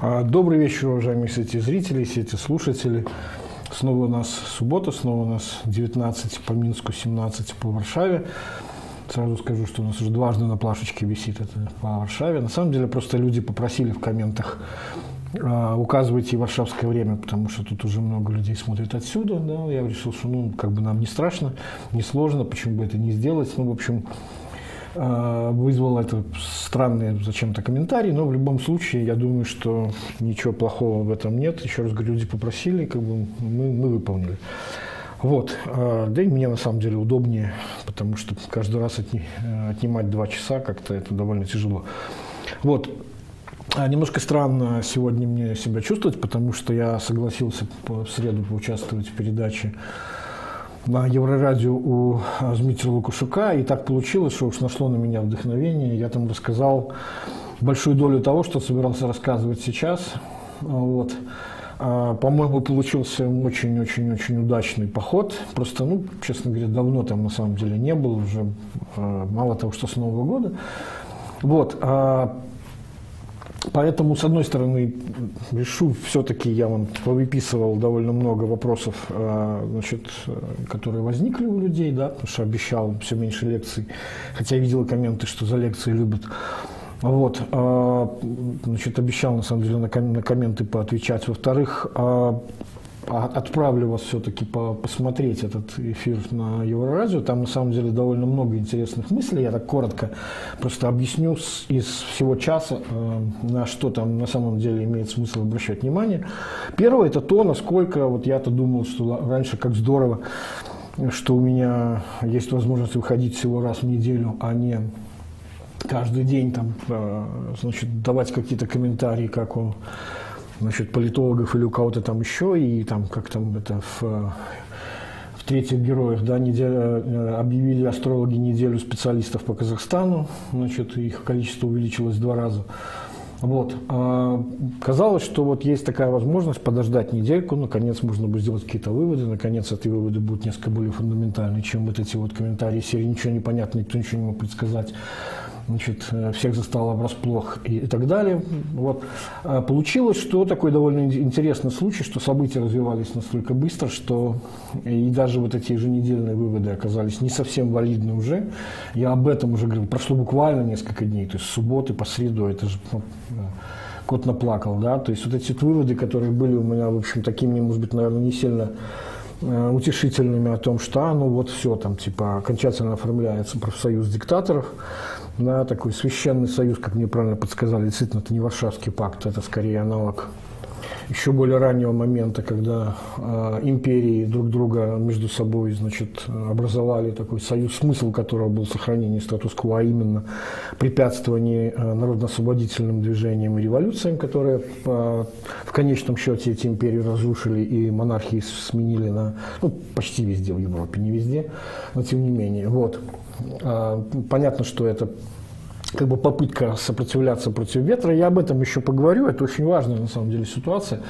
А, добрый вечер, уважаемые сети зрители, сети слушатели. Снова у нас суббота, снова у нас 19 по Минску, 17 по Варшаве. Сразу скажу, что у нас уже дважды на плашечке висит это по Варшаве. На самом деле просто люди попросили в комментах а, указывайте варшавское время, потому что тут уже много людей смотрят отсюда. Да. Я решил, что ну, как бы нам не страшно, не сложно, почему бы это не сделать. Ну, в общем, вызвал это странные зачем-то комментарии, но в любом случае я думаю, что ничего плохого в этом нет. Еще раз говорю, люди попросили, как бы мы, мы выполнили. Вот. А, да и мне на самом деле удобнее, потому что каждый раз отни, отнимать два часа как-то это довольно тяжело. Вот. А, немножко странно сегодня мне себя чувствовать, потому что я согласился в среду поучаствовать в передаче на Еврорадио у Дмитрия Лукашука, и так получилось, что уж нашло на меня вдохновение. Я там рассказал большую долю того, что собирался рассказывать сейчас. Вот. А, по-моему, получился очень-очень-очень удачный поход. Просто, ну, честно говоря, давно там на самом деле не был, уже а, мало того, что с Нового года. Вот. Поэтому, с одной стороны, решу, все-таки я вам выписывал довольно много вопросов, э, значит, которые возникли у людей, да, потому что обещал все меньше лекций, хотя я видел комменты, что за лекции любят. Вот, э, значит, обещал, на самом деле, на комменты поотвечать. Во-вторых, э, отправлю вас все-таки по посмотреть этот эфир на Еврорадио. Там на самом деле довольно много интересных мыслей. Я так коротко просто объясню из всего часа, э, на что там на самом деле имеет смысл обращать внимание. Первое это то, насколько вот я-то думал, что раньше как здорово, что у меня есть возможность выходить всего раз в неделю, а не каждый день там, э, значит, давать какие-то комментарии, как он значит, политологов или у кого-то там еще, и там, как там это в, в третьих героях, да, неделя, э, объявили астрологи неделю специалистов по Казахстану, значит, их количество увеличилось в два раза. Вот. А, казалось, что вот есть такая возможность подождать недельку, наконец можно будет сделать какие-то выводы, наконец эти выводы будут несколько более фундаментальны, чем вот эти вот комментарии серии «Ничего не понятно, никто ничего не мог предсказать» значит, э, всех застало врасплох и, и так далее. Вот. А получилось, что такой довольно интересный случай, что события развивались настолько быстро, что и даже вот эти еженедельные выводы оказались не совсем валидны уже. Я об этом уже говорил, прошло буквально несколько дней, то есть субботы по среду, это же ну, кот наплакал, да, то есть вот эти выводы, которые были у меня, в общем, такими, может быть, наверное, не сильно э, утешительными о том, что, а, ну вот все, там, типа, окончательно оформляется профсоюз диктаторов, да, такой священный союз, как мне правильно подсказали, действительно, это не Варшавский пакт, это скорее аналог еще более раннего момента, когда э, империи друг друга между собой значит, образовали такой союз, смысл которого был сохранение статус-кво, а именно препятствование э, народно-освободительным движениям и революциям, которые э, в конечном счете эти империи разрушили и монархии сменили на, ну, почти везде в Европе, не везде, но тем не менее. Вот. А, понятно, что это как бы попытка сопротивляться против ветра. Я об этом еще поговорю. Это очень важная на самом деле ситуация.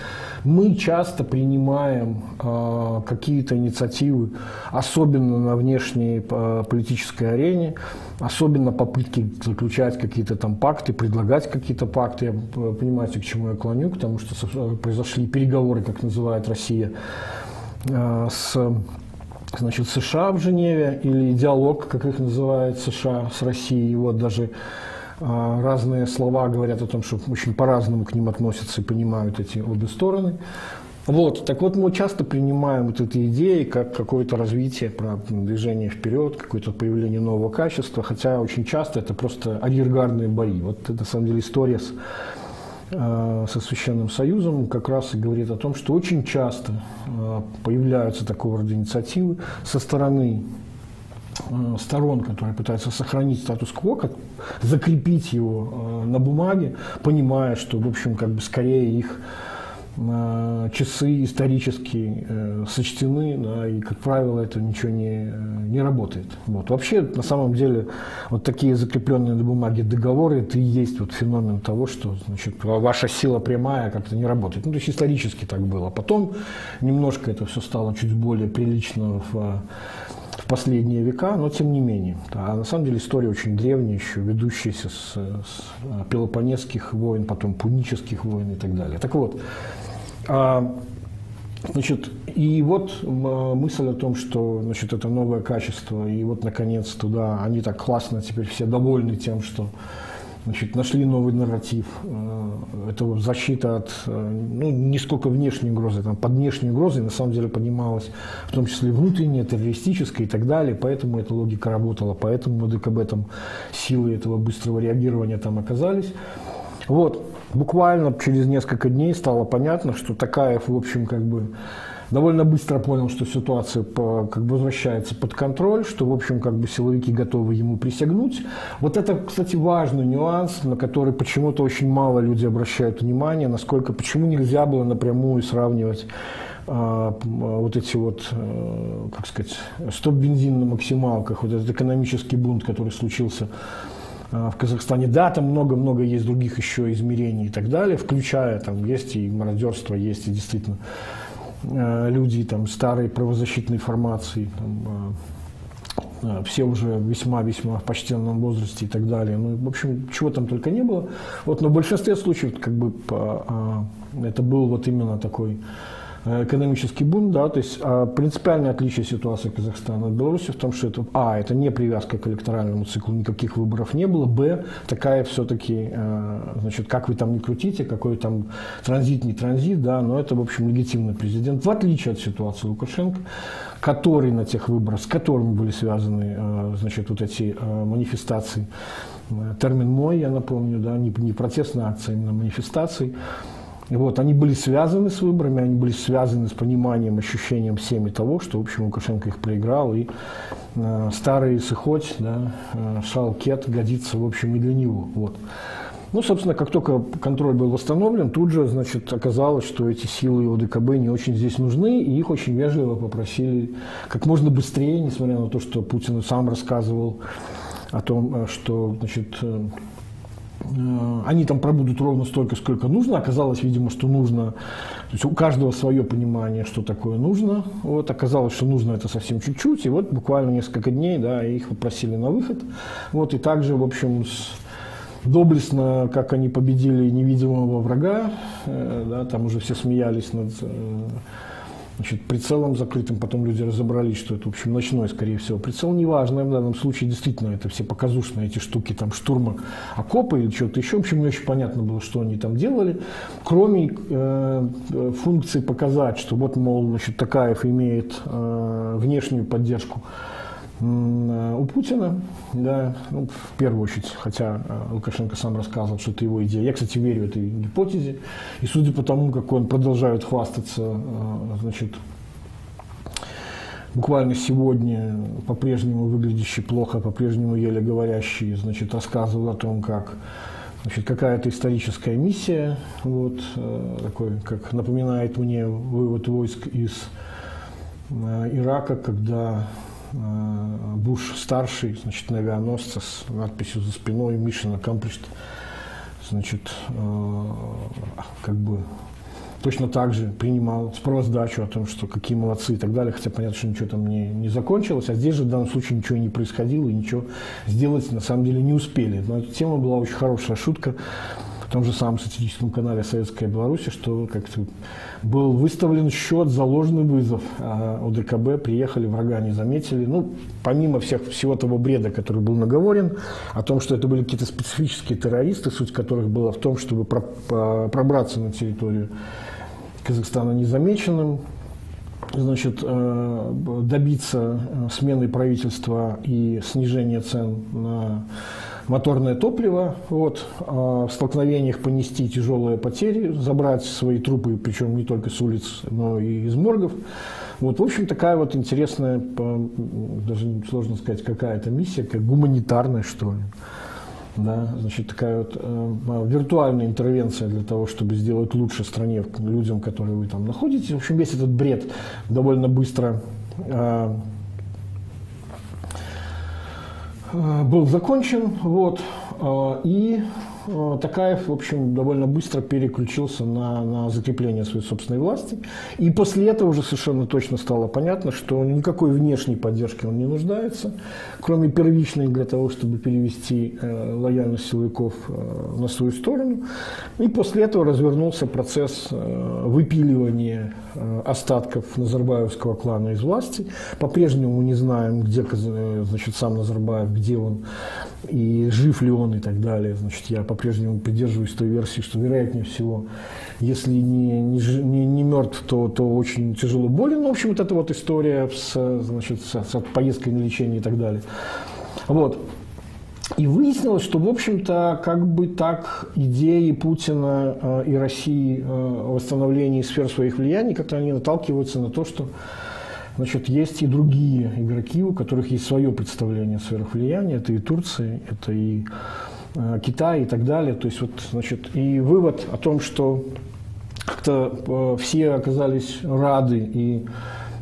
Мы часто принимаем э, какие-то инициативы, особенно на внешней э, политической арене, особенно попытки заключать какие-то там пакты, предлагать какие-то пакты. Я понимаете, к чему я клоню, потому что произошли переговоры, как называет Россия, э, с значит, США в Женеве или диалог, как их называют США с Россией. Вот даже а, разные слова говорят о том, что очень по-разному к ним относятся и понимают эти обе стороны. Вот, так вот мы часто принимаем вот эти идеи как какое-то развитие, движение вперед, какое-то появление нового качества, хотя очень часто это просто арьергардные бои. Вот это на самом деле история с со Священным Союзом как раз и говорит о том, что очень часто э, появляются такого рода инициативы со стороны э, сторон, которые пытаются сохранить статус-кво, как закрепить его на бумаге, понимая, что, в общем, как бы скорее их часы исторически э, сочтены, да, и, как правило, это ничего не, не работает. Вот. Вообще, на самом деле, вот такие закрепленные на бумаге договоры, это и есть вот феномен того, что значит, ваша сила прямая как-то не работает. Ну, то есть исторически так было. Потом немножко это все стало чуть более прилично в в последние века, но тем не менее. А на самом деле история очень древняя, еще ведущаяся с, с Пелопонесских войн, потом Пунических войн и так далее. Так вот, Значит, и вот мысль о том, что значит, это новое качество, и вот наконец туда они так классно теперь все довольны тем, что значит, нашли новый нарратив. Э, это защита от, э, ну, не сколько внешней угрозы, там, под внешней угрозой на самом деле понималась, в том числе внутренняя, террористическая и так далее, поэтому эта логика работала, поэтому ДКБ там силы этого быстрого реагирования там оказались. Вот, буквально через несколько дней стало понятно, что Такаев, в общем, как бы довольно быстро понял, что ситуация по, как бы возвращается под контроль, что, в общем, как бы силовики готовы ему присягнуть. Вот это, кстати, важный нюанс, на который почему-то очень мало люди обращают внимание, насколько, почему нельзя было напрямую сравнивать а, вот эти вот, а, как сказать, стоп-бензин на максималках, вот этот экономический бунт, который случился в Казахстане. Да, там много-много есть других еще измерений и так далее, включая, там есть и мародерство, есть и действительно Э, люди там, старой правозащитной формации, там, э, э, все уже весьма-весьма в почтенном возрасте и так далее. Ну, в общем, чего там только не было. Вот, но в большинстве случаев как бы, это был вот именно такой экономический бунт, да, то есть а, принципиальное отличие ситуации Казахстана от Беларуси в том, что это, а, это не привязка к электоральному циклу, никаких выборов не было, б, такая все-таки, э, значит, как вы там не крутите, какой там транзит, не транзит, да, но это, в общем, легитимный президент, в отличие от ситуации Лукашенко, который на тех выборах, с которыми были связаны, э, значит, вот эти манифестации, термин мой, я напомню, да, не, не протестная акция, а именно манифестации, вот, они были связаны с выборами, они были связаны с пониманием, ощущением всеми того, что, в общем, Лукашенко их проиграл, и э, старый Сыхоть, да, э, Шалкет годится, в общем, и для него. Вот. Ну, собственно, как только контроль был восстановлен, тут же, значит, оказалось, что эти силы ОДКБ не очень здесь нужны, и их очень вежливо попросили как можно быстрее, несмотря на то, что Путин сам рассказывал о том, э, что, значит, э, они там пробудут ровно столько, сколько нужно. Оказалось, видимо, что нужно, то есть у каждого свое понимание, что такое нужно. Вот оказалось, что нужно это совсем чуть-чуть. И вот буквально несколько дней, да, их попросили на выход. Вот и также, в общем, с, доблестно, как они победили невидимого врага, э, да, там уже все смеялись над э, значит, прицелом закрытым, потом люди разобрались, что это, в общем, ночной, скорее всего. Прицел неважно, в данном случае действительно это все показушные эти штуки, там штурма окопы или что-то еще. В общем, не очень понятно было, что они там делали, кроме э, функции показать, что вот, мол, значит, Такаев имеет э, внешнюю поддержку у Путина, да, ну, в первую очередь, хотя э, Лукашенко сам рассказывал, что это его идея. Я, кстати, верю этой гипотезе. И судя по тому, как он продолжает хвастаться, э, значит, буквально сегодня по-прежнему выглядящий плохо, по-прежнему еле говорящий, значит, рассказывал о том, как значит, какая-то историческая миссия, вот, э, такой, как напоминает мне вывод войск из Ирака, когда Э, Буш старший, значит, на авианосце с надписью за спиной Mission Accomplished, значит, э, как бы точно так же принимал справоздачу о том, что какие молодцы и так далее, хотя понятно, что ничего там не, не закончилось, а здесь же в данном случае ничего не происходило и ничего сделать на самом деле не успели. Но эта тема была очень хорошая шутка в том же самом сатирическом канале «Советская Беларусь», что как-то был выставлен счет за ложный вызов. А ОДКБ приехали, врага не заметили. Ну, помимо всех, всего того бреда, который был наговорен, о том, что это были какие-то специфические террористы, суть которых была в том, чтобы пробраться на территорию Казахстана незамеченным, значит, э, добиться э, смены правительства и снижения цен на моторное топливо, вот, а в столкновениях понести тяжелые потери, забрать свои трупы, причем не только с улиц, но и из моргов. Вот, в общем, такая вот интересная, даже сложно сказать, какая-то миссия, как гуманитарная, что ли. Да, значит, такая вот э, виртуальная интервенция для того, чтобы сделать лучше стране, людям, которые вы там находитесь. В общем, весь этот бред довольно быстро Э, был закончен, вот, э, и э, Такаев, в общем, довольно быстро переключился на, на закрепление своей собственной власти. И после этого уже совершенно точно стало понятно, что никакой внешней поддержки он не нуждается, кроме первичной для того, чтобы перевести э, лояльность силовиков э, на свою сторону. И после этого развернулся процесс э, выпиливания э, остатков Назарбаевского клана из власти. По-прежнему мы не знаем, где э, значит, сам Назарбаев, где он и жив ли он и так далее. Значит, я по-прежнему придерживаюсь той версии, что вероятнее всего, если не, не, не, не мертв, то, то очень тяжело болен. Ну, в общем, вот эта вот история с, значит, с, с поездкой на лечение и так далее. Вот. И выяснилось, что, в общем-то, как бы так идеи Путина э, и России э, о восстановлении сфер своих влияний, как-то они наталкиваются на то, что Значит, есть и другие игроки, у которых есть свое представление о сферах. Это и Турция, это и э, Китай и так далее. То есть, вот, значит, и вывод о том, что как-то э, все оказались рады и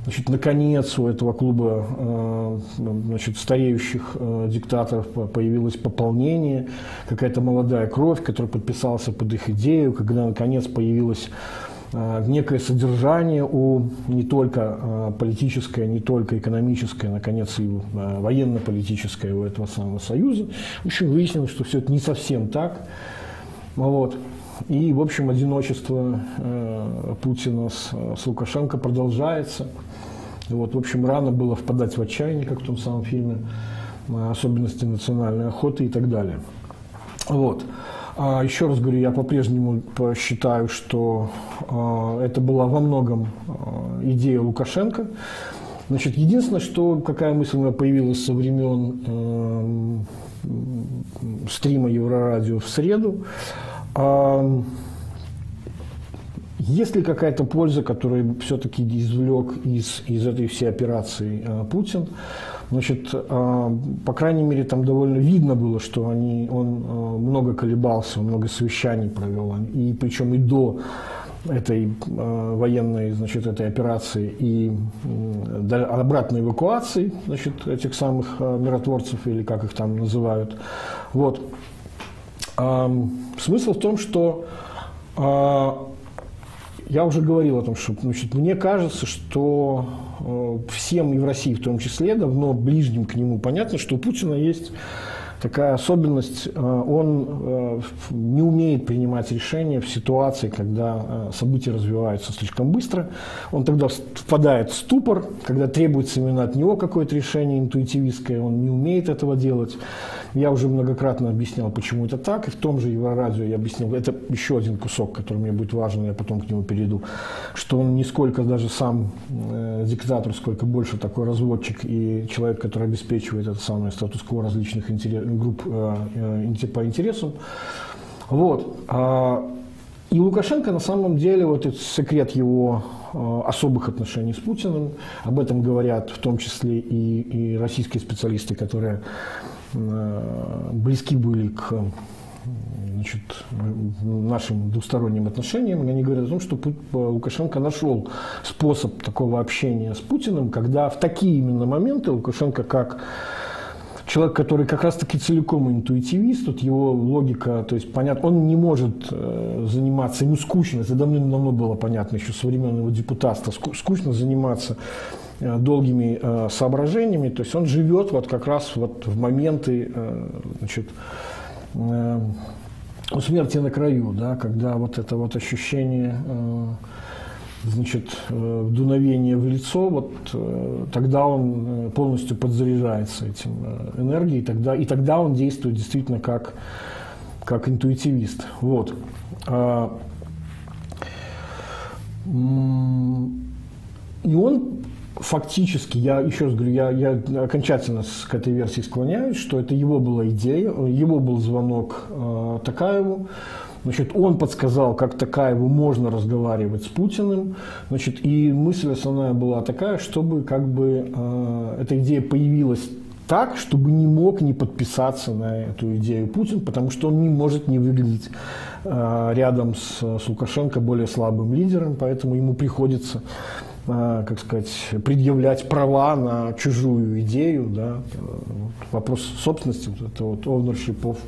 Значит, наконец у этого клуба э, значит, стареющих диктаторов появилось пополнение, какая-то молодая кровь, которая подписался под их идею, когда наконец появилась некое содержание у не только э, политическое, не только экономическое, наконец, и э, военно-политическое у этого самого союза. В общем, выяснилось, что все это не совсем так. Вот. И, в общем, одиночество Путина с, с Лукашенко продолжается. Вот, в общем, рано было впадать в отчаяние, как в том самом фильме, особенности национальной охоты и так далее. Вот. А еще раз говорю, я по-прежнему считаю, что а, это была во многом а, идея Лукашенко. Значит, единственное, что какая мысль у меня появилась со времен э, стрима Еврорадио в среду. Э, есть ли какая-то польза, которую все-таки извлек из, из этой всей операции э, Путин? Значит, а, по крайней мере, там довольно видно было, что они, он а, много колебался, много совещаний провел, и причем и до этой военной значит, этой операции и обратной эвакуации значит, этих самых миротворцев, или как их там называют. Вот. Смысл в том, что я уже говорил о том, что значит, мне кажется, что э, всем и в России в том числе, давно ближним к нему понятно, что у Путина есть такая особенность, э, он э, не умеет принимать решения в ситуации, когда э, события развиваются слишком быстро. Он тогда впадает в ступор, когда требуется именно от него какое-то решение интуитивистское, он не умеет этого делать. Я уже многократно объяснял, почему это так, и в том же Еврорадио я объяснил, это еще один кусок, который мне будет важен, я потом к нему перейду, что он не сколько даже сам диктатор, сколько больше такой разводчик и человек, который обеспечивает это самое статус-кво различных интерес, групп э, э, по интересам. Вот. А, и Лукашенко на самом деле, вот этот секрет его э, особых отношений с Путиным, об этом говорят в том числе и, и российские специалисты, которые близки были к значит, нашим двусторонним отношениям, они говорят о том, что Лукашенко нашел способ такого общения с Путиным, когда в такие именно моменты Лукашенко как человек, который как раз-таки целиком интуитивист, тут его логика, то есть понятно, он не может э, заниматься, ему скучно, это давно-давно было понятно еще со времен его депутатства, скучно заниматься Э, долгими э, соображениями, то есть он живет вот как раз вот в моменты значит, у смерти на краю, да, когда вот это вот ощущение значит, дуновение в лицо, вот тогда он полностью подзаряжается этим энергией, тогда, и тогда он действует действительно как, как интуитивист. Вот. А, и он фактически, я еще раз говорю, я, я окончательно к этой версии склоняюсь, что это его была идея, его был звонок э, Такаеву, Значит, он подсказал, как Такаеву можно разговаривать с Путиным. Значит, и мысль основная была такая, чтобы как бы э, эта идея появилась так, чтобы не мог не подписаться на эту идею Путин, потому что он не может не выглядеть э, рядом с, с Лукашенко более слабым лидером, поэтому ему приходится а, как сказать, предъявлять права на чужую идею, да, вопрос собственности, вот это вот ownership of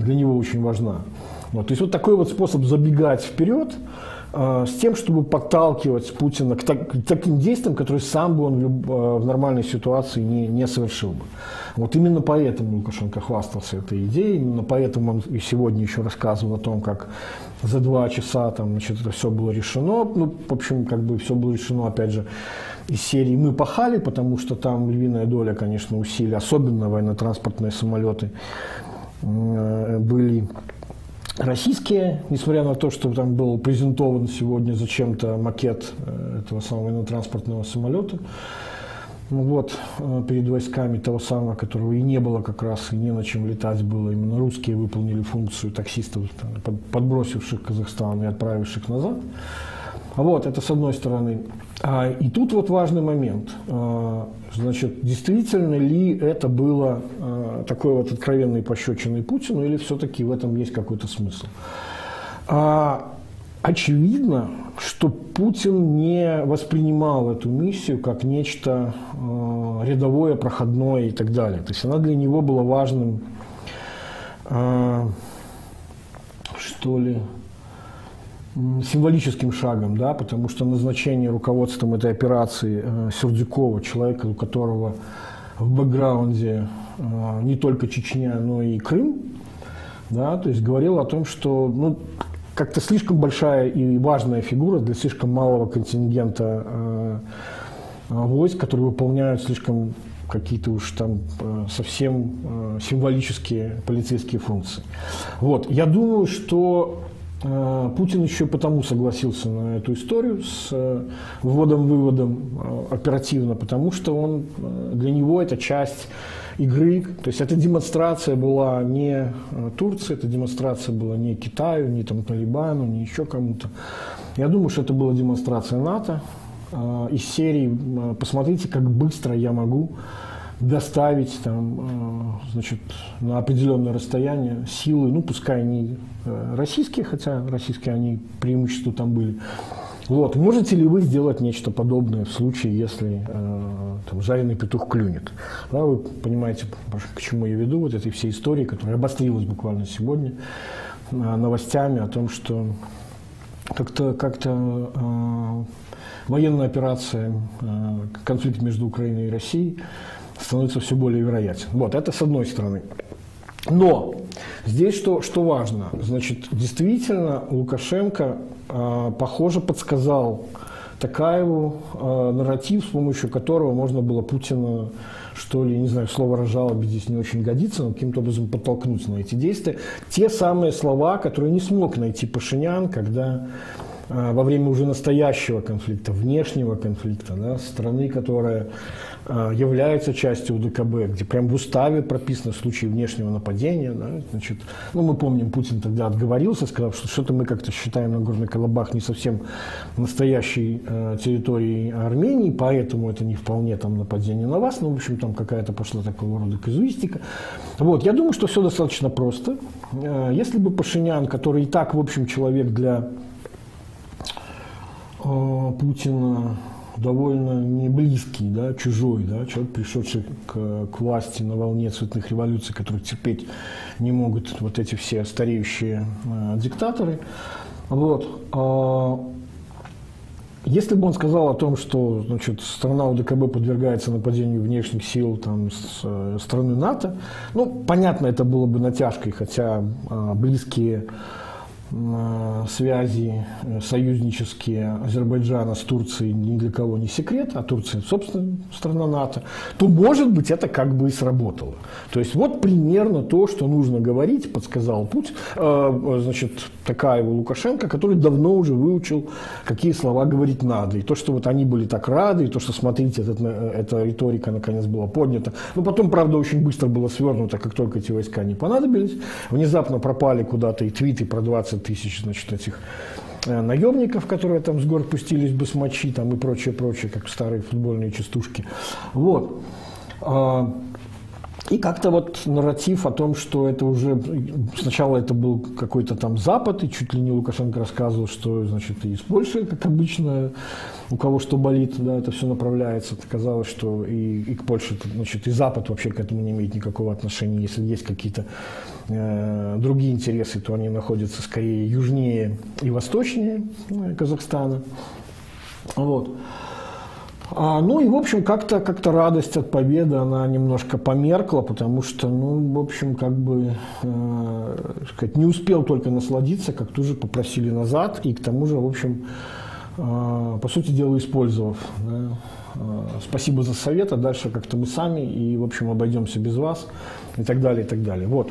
для него очень важна. Вот. То есть вот такой вот способ забегать вперед с тем, чтобы подталкивать Путина к, так, к таким действиям, которые сам бы он в нормальной ситуации не, не совершил бы. Вот именно поэтому Лукашенко хвастался этой идеей, именно поэтому он и сегодня еще рассказывал о том, как за два часа там, значит, это все было решено. Ну, в общем, как бы все было решено, опять же, из серии «Мы пахали», потому что там львиная доля, конечно, усилий, особенно военно-транспортные самолеты э, были российские, несмотря на то, что там был презентован сегодня зачем-то макет э, этого самого военно-транспортного самолета. Ну вот, э, перед войсками того самого, которого и не было как раз, и не на чем летать было. Именно русские выполнили функцию таксистов, подбросивших Казахстан и отправивших назад. Вот, это с одной стороны. А, и тут вот важный момент. А, значит, действительно ли это было а, такой вот откровенной пощечиной Путину, или все-таки в этом есть какой-то смысл? А, очевидно, что Путин не воспринимал эту миссию как нечто э, рядовое, проходное и так далее. То есть она для него была важным, э, что ли, символическим шагом, да, потому что назначение руководством этой операции э, Сердюкова, человека, у которого в бэкграунде э, не только Чечня, но и Крым, да, то есть говорил о том, что ну, как-то слишком большая и важная фигура для слишком малого контингента э, войск, которые выполняют слишком какие-то уж там э, совсем э, символические полицейские функции. Вот. Я думаю, что Путин еще потому согласился на эту историю с э, вводом-выводом э, оперативно, потому что он, э, для него это часть игры. То есть эта демонстрация была не э, Турции, эта демонстрация была не Китаю, не там Талибану, не еще кому-то. Я думаю, что это была демонстрация НАТО из серии «Посмотрите, как быстро я могу доставить там, значит, на определенное расстояние силы, ну, пускай они российские, хотя российские они преимущества там были, вот. Можете ли вы сделать нечто подобное в случае, если э, там, жареный петух клюнет? Да, вы понимаете, к чему я веду, вот этой всей истории, которая обострилась буквально сегодня э, новостями о том, что как-то как э, военная операция, э, конфликт между Украиной и Россией становится все более вероятен. Вот, это с одной стороны. Но здесь что, что важно, значит, действительно Лукашенко, э, похоже, подсказал Такаеву э, нарратив, с помощью которого можно было Путина, что ли, не знаю, слово «разжалобить» здесь не очень годится, но каким-то образом подтолкнуть на эти действия. Те самые слова, которые не смог найти Пашинян, когда во время уже настоящего конфликта, внешнего конфликта, да, страны, которая Э, является частью УДКБ, где прям в уставе прописано случаи внешнего нападения. Да, значит, ну, мы помним, Путин тогда отговорился, сказав, что что-то мы как-то считаем Нагорный Карабах не совсем настоящей э, территорией Армении, поэтому это не вполне там нападение на вас. Ну, в общем, там какая-то пошла такого рода казуистика. Вот, я думаю, что все достаточно просто. Если бы Пашинян, который и так, в общем, человек для Путина, довольно не близкий, да, чужой, да, человек, пришедший к, к власти на волне цветных революций, которые терпеть не могут вот эти все стареющие э, диктаторы. Вот. А, если бы он сказал о том, что значит, страна УДКБ подвергается нападению внешних сил там, с э, страны НАТО, ну, понятно, это было бы натяжкой, хотя э, близкие связи э, союзнические Азербайджана с Турцией ни для кого не секрет, а Турция, собственно, страна НАТО, то, может быть, это как бы и сработало. То есть вот примерно то, что нужно говорить, подсказал путь, э, значит, такая его Лукашенко, который давно уже выучил, какие слова говорить надо. И то, что вот они были так рады, и то, что, смотрите, этот, э, эта риторика наконец была поднята. Но потом, правда, очень быстро было свернуто, как только эти войска не понадобились. Внезапно пропали куда-то и твиты про 20 тысяч, значит, этих э, наемников, которые там с гор пустились бы с мочи там и прочее, прочее, как старые футбольные частушки. Вот. А, и как-то вот нарратив о том, что это уже сначала это был какой-то там Запад, и чуть ли не Лукашенко рассказывал, что значит и из Польши, как обычно, у кого что болит, да, это все направляется. Оказалось, что и, и к Польше, значит, и Запад вообще к этому не имеет никакого отношения, если есть какие-то другие интересы, то они находятся скорее южнее и восточнее э, Казахстана. Вот. А, ну и, в общем, как-то как радость от победы, она немножко померкла, потому что, ну, в общем, как бы, э, сказать, не успел только насладиться, как тут же попросили назад, и к тому же, в общем, э, по сути дела, использовав. Да, э, спасибо за совет, а дальше как-то мы сами, и, в общем, обойдемся без вас, и так далее, и так далее. Вот.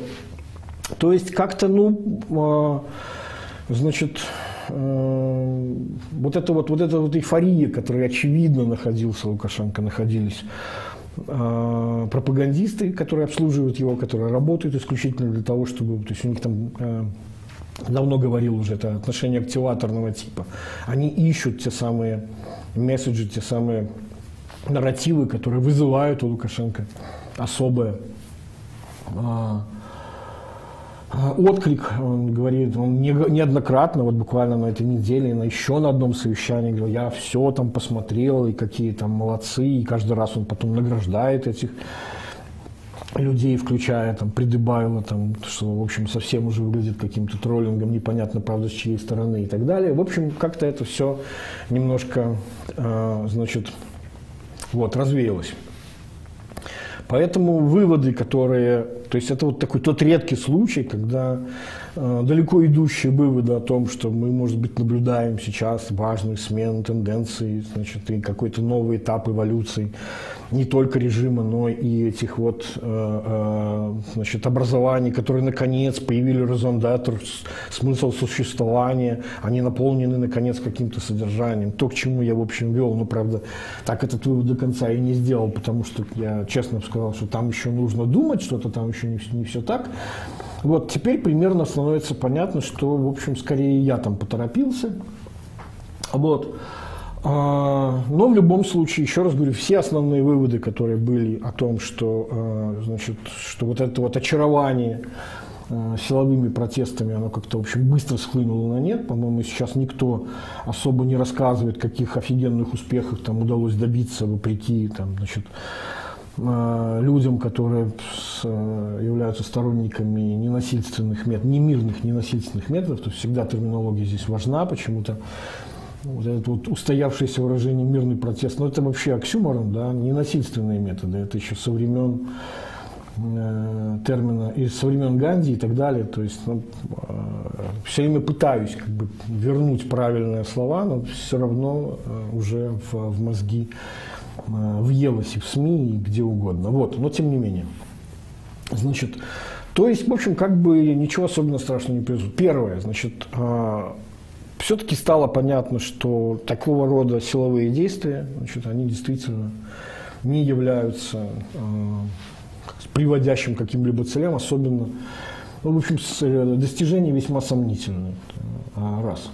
То есть, как-то, ну, э, значит, Э, вот эта вот, вот эта вот эйфория, которая очевидно находился Лукашенко, находились э, пропагандисты, которые обслуживают его, которые работают исключительно для того, чтобы, то есть у них там давно говорил уже, это отношение активаторного типа. Они ищут те самые месседжи, те самые нарративы, которые вызывают у Лукашенко особое а, отклик, он говорит, он неоднократно, вот буквально на этой неделе, на еще на одном совещании, говорил, я все там посмотрел, и какие там молодцы, и каждый раз он потом награждает этих людей, включая там Придыбайло, там, что, в общем, совсем уже выглядит каким-то троллингом, непонятно, правда, с чьей стороны и так далее. В общем, как-то это все немножко, э, значит, вот, развеялось. Поэтому выводы, которые... То есть это вот такой тот редкий случай, когда э, далеко идущие выводы о том, что мы, может быть, наблюдаем сейчас важную смену тенденций, значит, и какой-то новый этап эволюции не только режима, но и этих вот э, э, значит, образований, которые наконец появили резондатор, смысл существования, они наполнены наконец каким-то содержанием. То, к чему я, в общем, вел, но, правда, так этот вывод до конца и не сделал, потому что я честно сказал, что там еще нужно думать, что-то там еще не, не все так. Вот теперь примерно становится понятно, что, в общем, скорее я там поторопился. Вот. А, но в любом случае, еще раз говорю, все основные выводы, которые были о том, что, а, значит, что вот это вот очарование а, силовыми протестами, оно как-то, в общем, быстро схлынуло на нет. По-моему, сейчас никто особо не рассказывает, каких офигенных успехов там удалось добиться вопреки там, значит, людям, которые являются сторонниками ненасильственных методов, не мирных ненасильственных методов, то всегда терминология здесь важна почему-то вот это вот устоявшееся выражение мирный протест, ну это вообще оксюморон, да, ненасильственные методы, это еще со времен э, термина, и со времен Ганди и так далее, то есть ну, э, все время пытаюсь как бы вернуть правильные слова, но все равно э, уже в, в мозги э, въелось и в СМИ, и где угодно, вот, но тем не менее. Значит, то есть, в общем, как бы ничего особенно страшного не произошло. Первое, значит, э, все-таки стало понятно, что такого рода силовые действия, значит, они действительно не являются э, приводящим каким-либо целям, особенно, ну, в общем, э, достижения весьма сомнительные. Раз.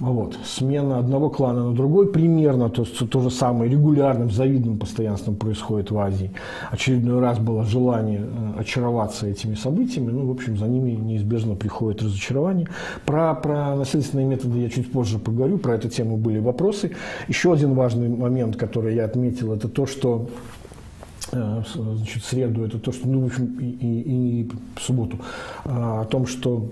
Вот. Смена одного клана на другой примерно то, то же самое регулярным, завидным постоянством происходит в Азии. Очередной раз было желание э, очароваться этими событиями, ну, в общем, за ними неизбежно приходит разочарование. Про, про насильственные методы я чуть позже поговорю, про эту тему были вопросы. Еще один важный момент, который я отметил, это то, что э, значит, среду, это то, что, ну, в общем, и, и, и субботу, а, о том, что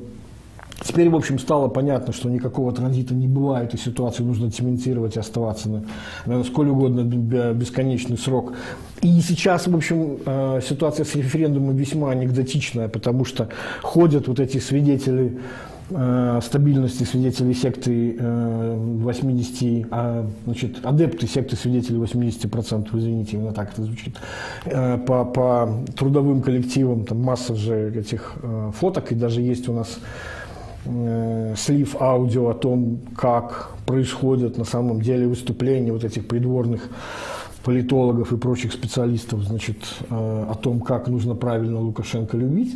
Теперь, в общем, стало понятно, что никакого транзита не бывает, и ситуацию нужно цементировать оставаться на, на сколь угодно бесконечный срок. И сейчас, в общем, э, ситуация с референдумом весьма анекдотичная, потому что ходят вот эти свидетели э, стабильности свидетелей секты 80, э, а, значит, адепты секты свидетелей 80%, извините, именно так это звучит, по, по трудовым коллективам, там масса же этих фоток, и даже есть у нас Э, слив аудио о том, как происходят на самом деле выступления вот этих придворных политологов и прочих специалистов, значит, э, о том, как нужно правильно Лукашенко любить.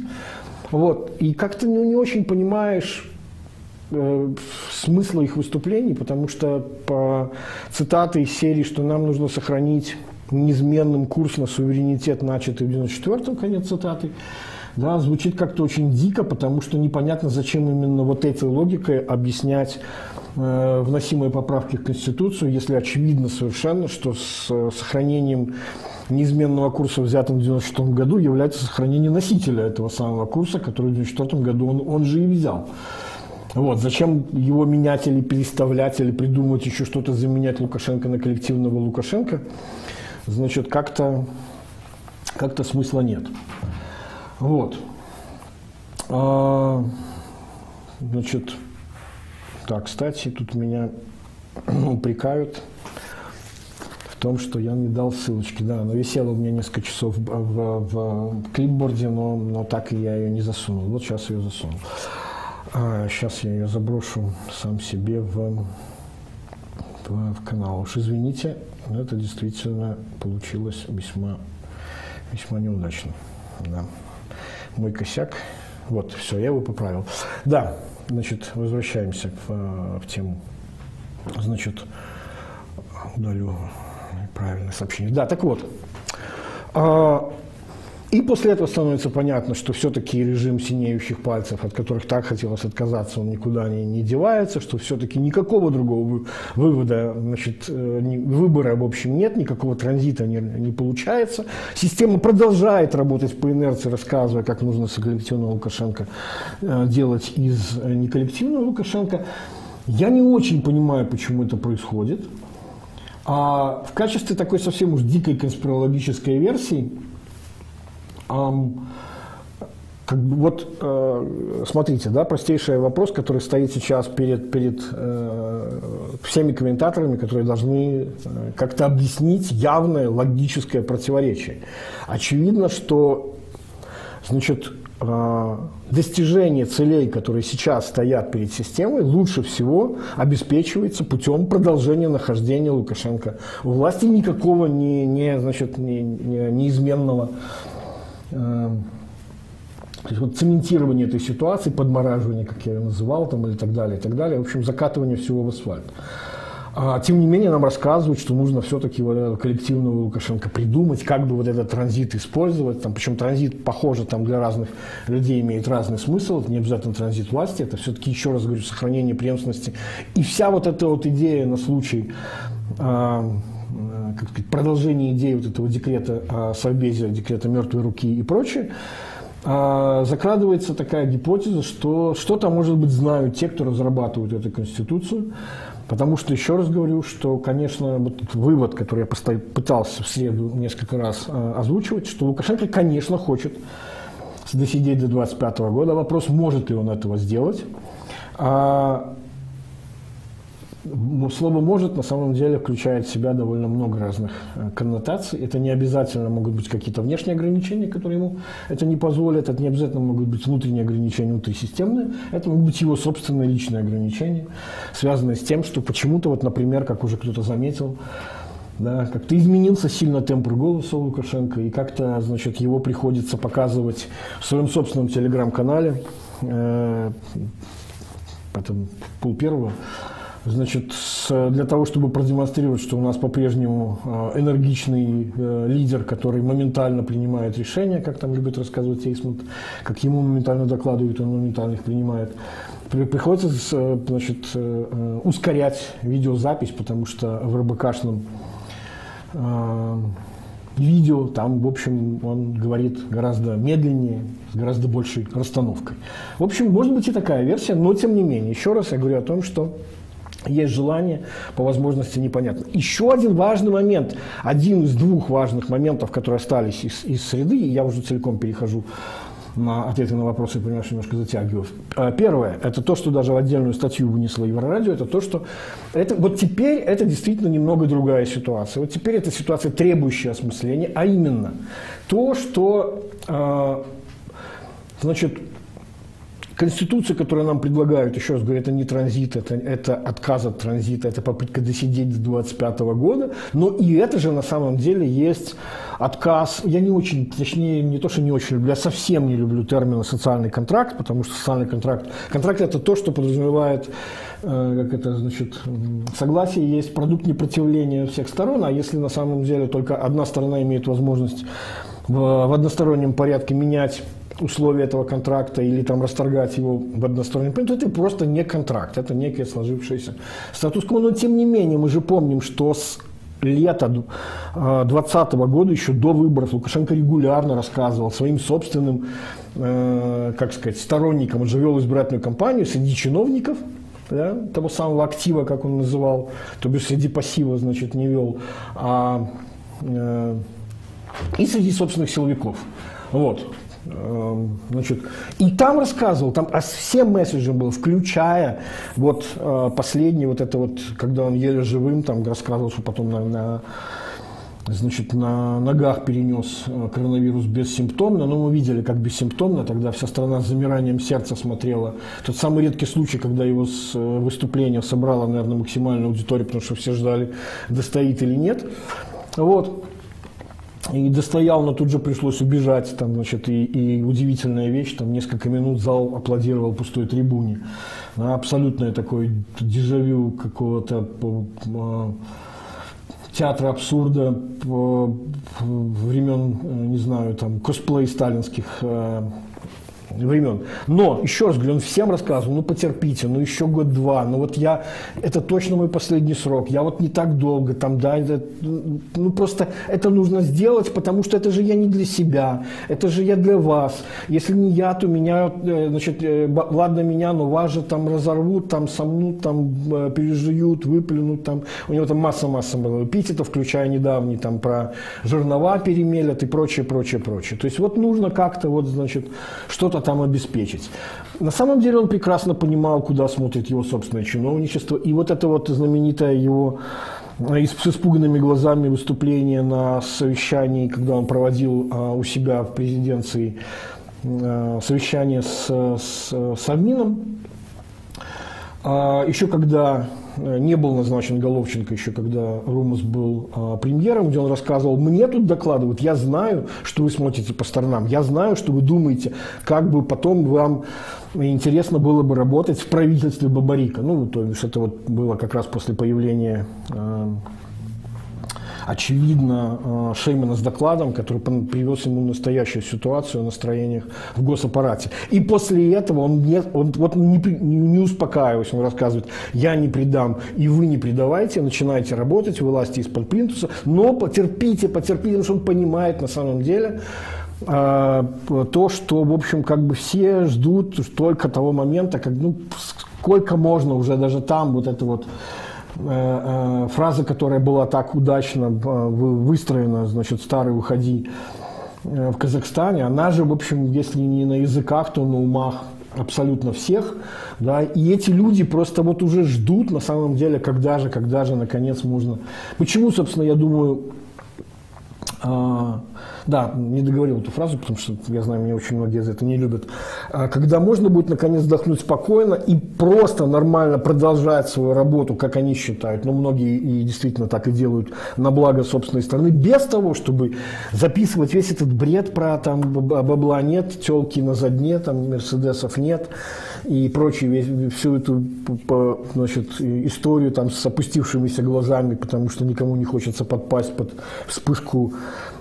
Вот. И как-то ну, не очень понимаешь э, смысла их выступлений, потому что по цитаты из серии, что нам нужно сохранить неизменным курс на суверенитет, начатый в 94-м, конец цитаты, да, звучит как-то очень дико, потому что непонятно, зачем именно вот этой логикой объяснять э, вносимые поправки в Конституцию, если очевидно совершенно, что с э, сохранением неизменного курса, взятым в 1996 году, является сохранение носителя этого самого курса, который в 1994 году он, он же и взял. Вот. Зачем его менять или переставлять, или придумывать еще что-то, заменять Лукашенко на коллективного Лукашенко, значит, как-то как смысла нет. Вот. А, значит, так, кстати, тут меня упрекают в том, что я не дал ссылочки. Да, она висела у меня несколько часов в, в, в клипборде, но, но так и я ее не засунул. Вот сейчас ее засунул. А, сейчас я ее заброшу сам себе в, в, в канал. Уж извините, но это действительно получилось весьма, весьма неудачно. Да. Мой косяк. Вот, все, я его поправил. Да, значит, возвращаемся в, в тему. Значит, удалю правильное сообщение. Да, так вот. И после этого становится понятно, что все-таки режим синеющих пальцев, от которых так хотелось отказаться, он никуда не, не девается, что все-таки никакого другого вывода, значит, э, выбора, в общем, нет, никакого транзита не, не получается. Система продолжает работать по инерции, рассказывая, как нужно с коллективного Лукашенко э, делать из э, неколлективного Лукашенко. Я не очень понимаю, почему это происходит. А в качестве такой совсем уж дикой конспирологической версии – как бы вот э, смотрите, да, простейший вопрос, который стоит сейчас перед, перед э, всеми комментаторами, которые должны э, как-то объяснить явное логическое противоречие. Очевидно, что значит, э, достижение целей, которые сейчас стоят перед системой, лучше всего обеспечивается путем продолжения нахождения Лукашенко у власти никакого не, не, значит, не, не, неизменного то есть вот цементирование этой ситуации, подмораживание, как я ее называл, там, и так далее, и так далее, в общем, закатывание всего в асфальт. А, тем не менее, нам рассказывают, что нужно все-таки вот коллективного Лукашенко придумать, как бы вот этот транзит использовать. Там, причем транзит, похоже, там для разных людей имеет разный смысл. Это не обязательно транзит власти, это все-таки, еще раз говорю, сохранение преемственности. И вся вот эта вот идея на случай а, как сказать, продолжение идеи вот этого декрета о Совбезе, декрета мертвой руки и прочее, а, закрадывается такая гипотеза, что что-то, может быть, знают те, кто разрабатывают эту конституцию, потому что, еще раз говорю, что, конечно, вот вывод, который я пытался в среду несколько раз а, озвучивать, что Лукашенко, конечно, хочет досидеть до 25 года. Вопрос, может ли он этого сделать. А, Слово «может» на самом деле включает в себя довольно много разных э, коннотаций. Это не обязательно могут быть какие-то внешние ограничения, которые ему это не позволят. Это не обязательно могут быть внутренние ограничения, внутрисистемные. Это могут быть его собственные личные ограничения, связанные с тем, что почему-то, вот, например, как уже кто-то заметил, да, как-то изменился сильно тембр голоса Лукашенко, и как-то, значит, его приходится показывать в своем собственном телеграм-канале, э, это пол первого, Значит, для того, чтобы продемонстрировать, что у нас по-прежнему э, энергичный э, лидер, который моментально принимает решения, как там любит рассказывать Эйсмонт, как ему моментально докладывают, он моментально их принимает, приходится э, значит, ускорять видеозапись, потому что в РБКшном видео, там, в общем, он говорит гораздо медленнее, с гораздо большей расстановкой. В общем, может быть и такая версия, но тем не менее, еще раз я говорю о том, что есть желание, по возможности непонятно. Еще один важный момент, один из двух важных моментов, которые остались из, из среды, и я уже целиком перехожу на ответы на вопросы, что немножко затягиваю. А, первое, это то, что даже в отдельную статью вынесло Еврорадио, это то, что это, вот теперь это действительно немного другая ситуация. Вот теперь это ситуация, требующая осмысления, а именно то, что а, значит, Конституция, которую нам предлагают, еще раз говорю, это не транзит, это, это отказ от транзита, это попытка досидеть до 25 года, но и это же на самом деле есть отказ, я не очень, точнее, не то, что не очень люблю, я совсем не люблю термин социальный контракт, потому что социальный контракт, контракт это то, что подразумевает э, как это значит, согласие есть продукт непротивления всех сторон, а если на самом деле только одна сторона имеет возможность в, в одностороннем порядке менять условия этого контракта или там расторгать его в одностороннем порядке, это просто не контракт, это некий сложившийся статус-кво. Но тем не менее мы же помним, что с лета 2020 года, еще до выборов, Лукашенко регулярно рассказывал своим собственным, э, как сказать, сторонникам, он же вел избирательную кампанию среди чиновников, да, того самого актива, как он называл, то бишь среди пассива, значит, не вел, а э, и среди собственных силовиков. Вот. Эм, значит, и там рассказывал, там а всем месседжем был, включая вот э, последний вот это вот, когда он еле живым, там рассказывал, что потом на, на значит, на ногах перенес э, коронавирус бессимптомно, но мы видели, как бессимптомно, тогда вся страна с замиранием сердца смотрела. Тот самый редкий случай, когда его с э, выступления собрала, наверное, максимальную аудиторию, потому что все ждали, достоит или нет. Вот. И достоял, но тут же пришлось убежать. Там, значит, и, и удивительная вещь, там несколько минут зал аплодировал пустой трибуне. Абсолютное такое дежавю какого-то а, театра абсурда времен, э, не знаю, там, косплей сталинских э, времен. Но, еще раз говорю, он всем рассказывал, ну потерпите, ну еще год-два, ну вот я, это точно мой последний срок, я вот не так долго там, да, это, ну просто это нужно сделать, потому что это же я не для себя, это же я для вас. Если не я, то меня, э, значит, э, ладно меня, но вас же там разорвут, там сомнут, там э, пережуют, выплюнут, там, у него там масса-масса было эпитетов, включая недавний там про жернова перемелят и прочее, прочее, прочее. То есть вот нужно как-то вот, значит, что-то там обеспечить. На самом деле он прекрасно понимал, куда смотрит его собственное чиновничество. И вот это вот знаменитое его э, с испуганными глазами выступление на совещании, когда он проводил а, у себя в президенции а, совещание с, с Совмином. А, еще когда Э, не был назначен Головченко еще, когда Румас был а, премьером, где он рассказывал, мне тут докладывают, я знаю, что вы смотрите по сторонам, я знаю, что вы думаете, как бы потом вам интересно было бы работать в правительстве Бабарика. Ну, то есть это вот было как раз после появления э, очевидно, э, Шеймана с докладом, который привез ему настоящую ситуацию о настроениях в госаппарате. И после этого он, не, он вот не, не успокаиваясь, он рассказывает, я не предам, и вы не предавайте, начинайте работать, вылазьте из-под плинтуса, но потерпите, потерпите, потому что он понимает на самом деле, э, то, что, в общем, как бы все ждут только того момента, как, ну, сколько можно уже даже там вот это вот фраза, которая была так удачно э, выстроена, значит, «старый уходи» в Казахстане, она же, в общем, если не на языках, то на умах абсолютно всех, да, и эти люди просто вот уже ждут, на самом деле, когда же, когда же, наконец, можно... Почему, собственно, я думаю, а, да, не договорил эту фразу, потому что я знаю, меня очень многие за это не любят. А, когда можно будет наконец вздохнуть спокойно и просто нормально продолжать свою работу, как они считают, но ну, многие и действительно так и делают на благо собственной страны, без того, чтобы записывать весь этот бред про там бабла нет, телки на задне, там мерседесов нет и прочее, всю эту значит, историю там с опустившимися глазами, потому что никому не хочется подпасть под вспышку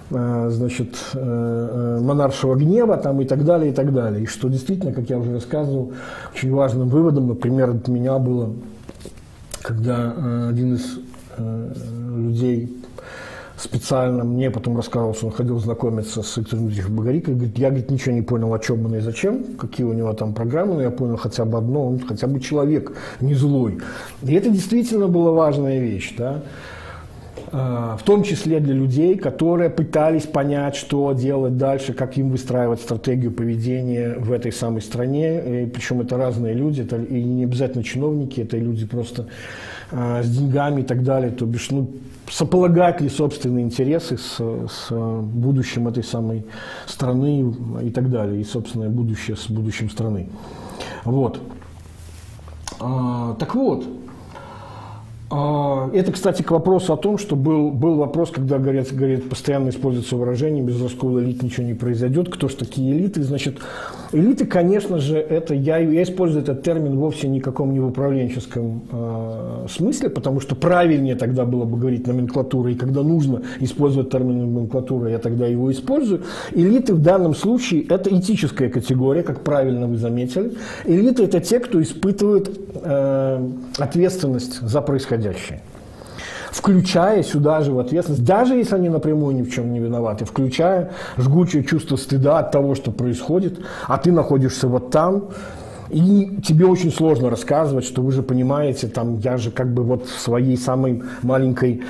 э, значит, э, э, монаршего гнева там, и так далее, и так далее. И что действительно, как я уже рассказывал, очень важным выводом, например, от меня было, когда один из людей специально мне потом рассказывал, что он ходил знакомиться с Виктором Дмитриевичем Багарикой. Говорит, я говорит, ничего не понял, о чем он и зачем, какие у него там программы, но я понял хотя бы одно, он хотя бы человек, не злой. И это действительно была важная вещь. Да? А, в том числе для людей, которые пытались понять, что делать дальше, как им выстраивать стратегию поведения в этой самой стране. И причем это разные люди, это и не обязательно чиновники, это люди просто а, с деньгами и так далее. То бишь, ну, сополагать ли собственные интересы с, с будущим этой самой страны и так далее, и собственное будущее с будущим страны. Вот. Так вот, это, кстати, к вопросу о том, что был, был вопрос, когда говорят, говорят, постоянно используется выражение «без раскола элит ничего не произойдет». Кто же такие элиты? Значит, элиты, конечно же, это я, я использую этот термин вовсе никаком не в управленческом э, смысле, потому что правильнее тогда было бы говорить номенклатура, и когда нужно использовать термин номенклатура, я тогда его использую. Элиты в данном случае – это этическая категория, как правильно вы заметили. Элиты – это те, кто испытывает э, ответственность за происходящее происходящее. включая сюда же в ответственность, даже если они напрямую ни в чем не виноваты, включая жгучее чувство стыда от того, что происходит, а ты находишься вот там, и тебе очень сложно рассказывать, что вы же понимаете, там я же как бы вот в своей самой маленькой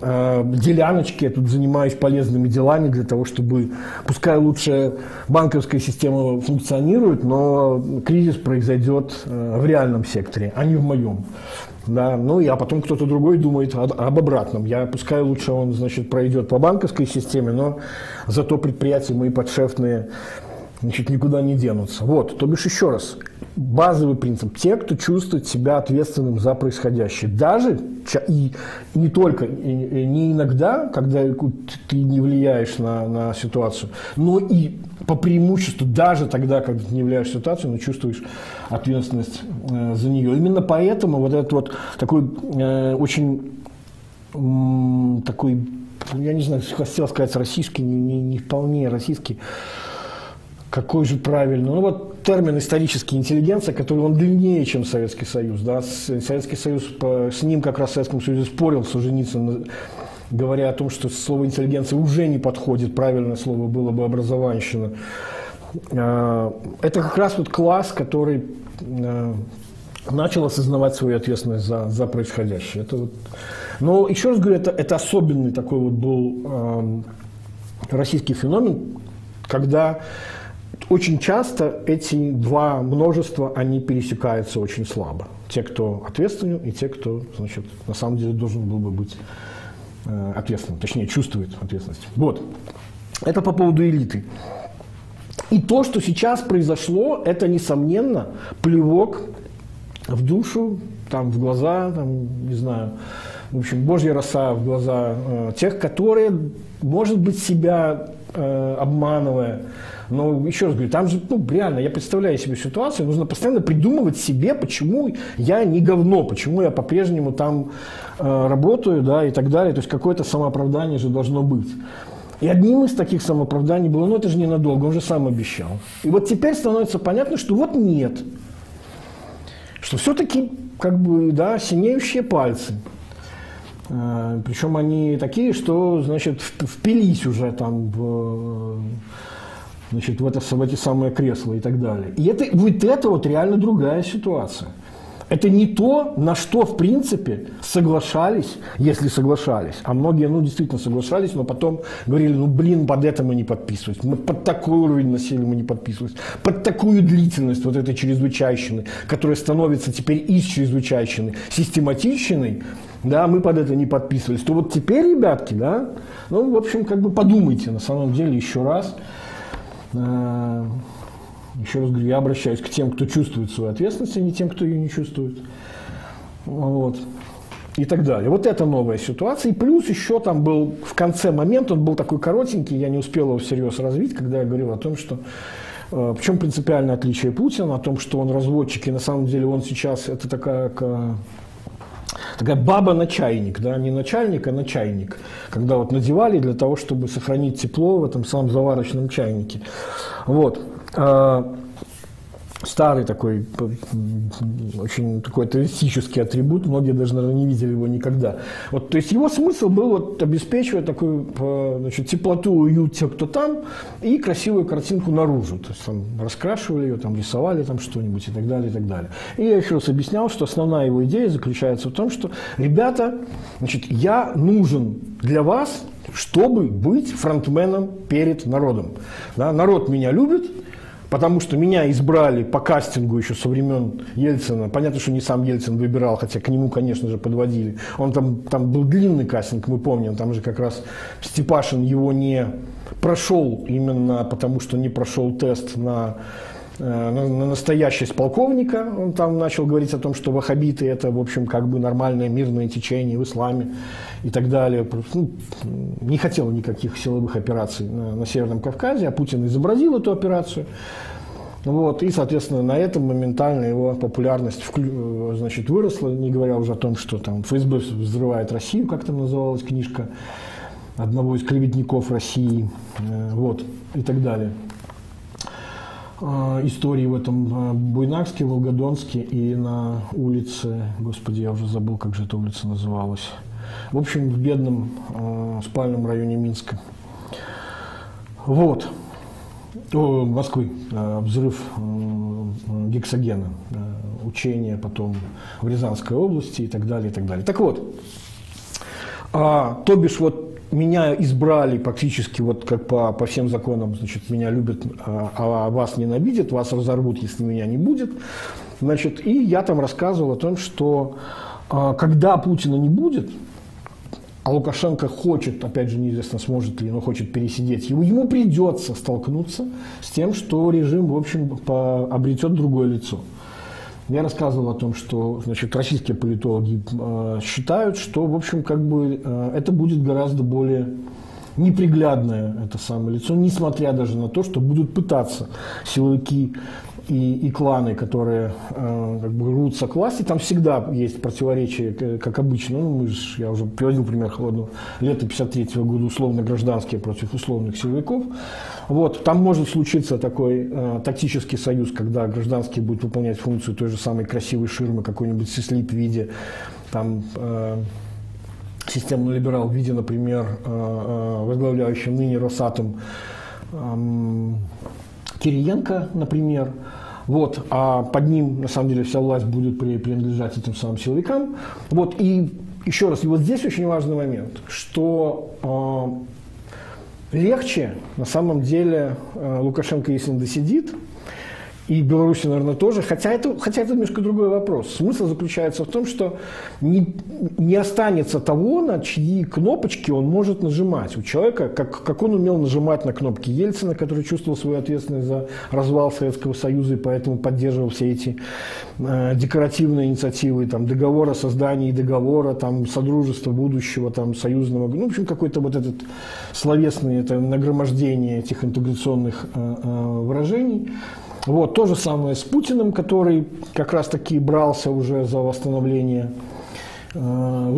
э, деляночке, я тут занимаюсь полезными делами для того, чтобы, пускай лучше банковская система функционирует, но кризис произойдет э, в реальном секторе, а не в моем. Да, ну и а потом кто-то другой думает об, об обратном. Я пускай лучше он, значит, пройдет по банковской системе, но зато предприятия мои подшефные значит, никуда не денутся. Вот, то бишь еще раз, базовый принцип. Те, кто чувствует себя ответственным за происходящее. Даже, и не только, и не иногда, когда ты не влияешь на, на ситуацию, но и по преимуществу даже тогда, когда ты не влияешь на ситуацию, но чувствуешь ответственность э, за нее. Именно поэтому вот этот вот такой э, очень э, такой, я не знаю, хотел сказать российский, не, не, не вполне российский, какой же правильный? Ну вот термин исторический интеллигенция, который он длиннее, чем Советский Союз. Да? Советский Союз, с ним как раз в Советском Союзе спорил Солженицын, говоря о том, что слово интеллигенция уже не подходит, правильное слово было бы образованщина. А, это как раз вот класс, который а, начал осознавать свою ответственность за, за происходящее. Это вот... Но еще раз говорю, это, это особенный такой вот был э, российский феномен, когда очень часто эти два множества, они пересекаются очень слабо. Те, кто ответственен, и те, кто, значит, на самом деле должен был бы быть э, ответственным, точнее, чувствует ответственность. Вот. Это по поводу элиты. И то, что сейчас произошло, это, несомненно, плевок в душу, там, в глаза, там, не знаю, в общем, божья роса в глаза э, тех, которые, может быть, себя э, обманывая, но еще раз говорю, там же, ну, реально, я представляю себе ситуацию, нужно постоянно придумывать себе, почему я не говно, почему я по-прежнему там э, работаю, да, и так далее. То есть какое-то самооправдание же должно быть. И одним из таких самооправданий было, ну это же ненадолго, он же сам обещал. И вот теперь становится понятно, что вот нет. Что все-таки, как бы, да, синеющие пальцы. Э, Причем они такие, что, значит, впились уже там в значит, в, это, в эти самые кресла и так далее. И это, вот это вот реально другая ситуация. Это не то, на что, в принципе, соглашались, если соглашались. А многие, ну, действительно соглашались, но потом говорили, ну, блин, под это мы не подписывались. Мы под такой уровень насилия мы не подписывались. Под такую длительность вот этой чрезвычайщины, которая становится теперь из чрезвычайщины систематичной, да, мы под это не подписывались. То вот теперь, ребятки, да, ну, в общем, как бы подумайте на самом деле еще раз – еще раз говорю, я обращаюсь к тем, кто чувствует свою ответственность, а не тем, кто ее не чувствует. Вот. И так далее. Вот это новая ситуация. И плюс еще там был в конце момент, он был такой коротенький, я не успел его всерьез развить, когда я говорил о том, что э, в чем принципиальное отличие Путина, о том, что он разводчик, и на самом деле он сейчас, это такая такая баба на чайник, да, не начальник, а на чайник, когда вот надевали для того, чтобы сохранить тепло в этом самом заварочном чайнике. Вот. Старый такой, очень такой туристический атрибут, многие даже, наверное, не видели его никогда. Вот, то есть его смысл был вот обеспечивать такую значит, теплоту, уют тех, кто там, и красивую картинку наружу. То есть там раскрашивали ее, там рисовали там что-нибудь и так далее, и так далее. И я еще раз объяснял, что основная его идея заключается в том, что, ребята, значит, я нужен для вас, чтобы быть фронтменом перед народом. Да, народ меня любит, потому что меня избрали по кастингу еще со времен Ельцина. Понятно, что не сам Ельцин выбирал, хотя к нему, конечно же, подводили. Он там, там был длинный кастинг, мы помним, там же как раз Степашин его не прошел именно потому, что не прошел тест на на, на настоящесть полковника. Он там начал говорить о том, что ваххабиты – это, в общем, как бы нормальное мирное течение в исламе и так далее. Ну, не хотел никаких силовых операций на, на Северном Кавказе, а Путин изобразил эту операцию. Вот, и, соответственно, на этом моментально его популярность значит, выросла, не говоря уже о том, что там ФСБ взрывает Россию, как там называлась книжка одного из клеветников России, э, вот, и так далее. А, истории в этом а, Буйнакске, Волгодонске и на улице, господи, я уже забыл, как же эта улица называлась. в общем, в бедном э, спальном районе Минска. Вот. О, Москвы. Э, взрыв э, гексогена. Э, учение потом в Рязанской области и так далее, и так далее. Так вот, а, то бишь вот меня избрали практически вот как по, по всем законам, значит, меня любят, а, а вас ненавидят, вас разорвут, если меня не будет. Значит, и я там рассказывал о том, что а, когда Путина не будет, а Лукашенко хочет, опять же, неизвестно, сможет ли, но хочет пересидеть, ему, ему придется столкнуться с тем, что режим, в общем, по, обретет другое лицо. Я рассказывал о том, что значит, российские политологи э, считают, что, в общем, как бы э, это будет гораздо более неприглядное это самое лицо, несмотря даже на то, что будут пытаться силовики и, и кланы, которые э, как бы рвутся к власти, там всегда есть противоречия, как обычно. Ну, мы же, я уже приводил пример холодного лета 53 года, условно-гражданские против условных силовиков. Вот, там может случиться такой э, тактический союз, когда гражданские будут выполнять функцию той же самой красивой ширмы, какой-нибудь сислип в виде там, э, системный либерал в виде, например, э, э, возглавляющего ныне Росатом э, Кириенко, например, вот, а под ним, на самом деле, вся власть будет принадлежать этим самым силовикам. Вот, и еще раз, и вот здесь очень важный момент, что э, легче, на самом деле, э, Лукашенко, если он досидит, и Беларуси, наверное, тоже. Хотя это, хотя это немножко другой вопрос. Смысл заключается в том, что не, не останется того, на чьи кнопочки он может нажимать. У человека, как, как он умел нажимать на кнопки Ельцина, который чувствовал свою ответственность за развал Советского Союза и поэтому поддерживал все эти э, декоративные инициативы, там, договора о создании договора, там, содружества будущего, там, союзного, ну, в общем, какой-то вот этот словесный, это нагромождение этих интеграционных э, э, выражений. Вот, то же самое с Путиным, который как раз-таки брался уже за восстановление, э,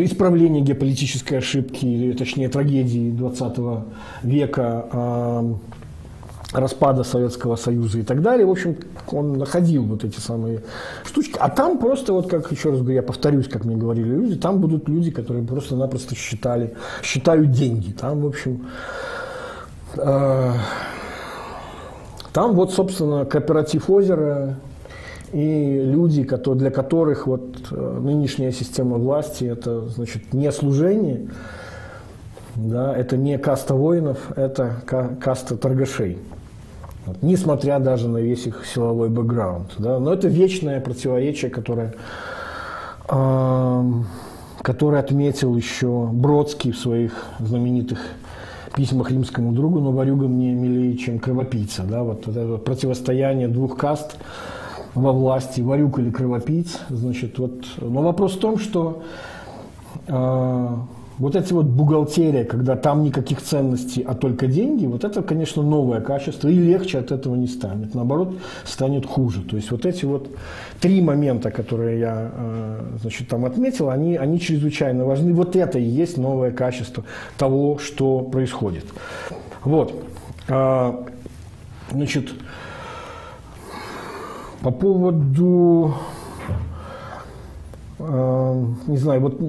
исправление геополитической ошибки, точнее трагедии 20 века, э, распада Советского Союза и так далее. В общем, он находил вот эти самые штучки. А там просто, вот как еще раз говорю, я повторюсь, как мне говорили люди, там будут люди, которые просто-напросто считали, считают деньги. Там, в общем, э, там вот, собственно, кооператив озера и люди, для которых вот э, нынешняя система власти – это, значит, не служение, да, это не каста воинов, это каста торгашей. Вот, несмотря даже на весь их силовой бэкграунд. Да, но это вечное противоречие, которое, э, которое отметил еще Бродский в своих знаменитых письмах римскому другу, но варюга мне милее, чем кровопийца. Да? Вот, вот это противостояние двух каст во власти, варюк или кровопийц. Значит, вот, но вопрос в том, что э, вот эти вот бухгалтерия, когда там никаких ценностей, а только деньги, вот это, конечно, новое качество, и легче от этого не станет. Наоборот, станет хуже. То есть вот эти вот три момента, которые я э, значит, там отметил, они, они чрезвычайно важны. Вот это и есть новое качество того, что происходит. Вот. А, значит, по поводу не знаю, вот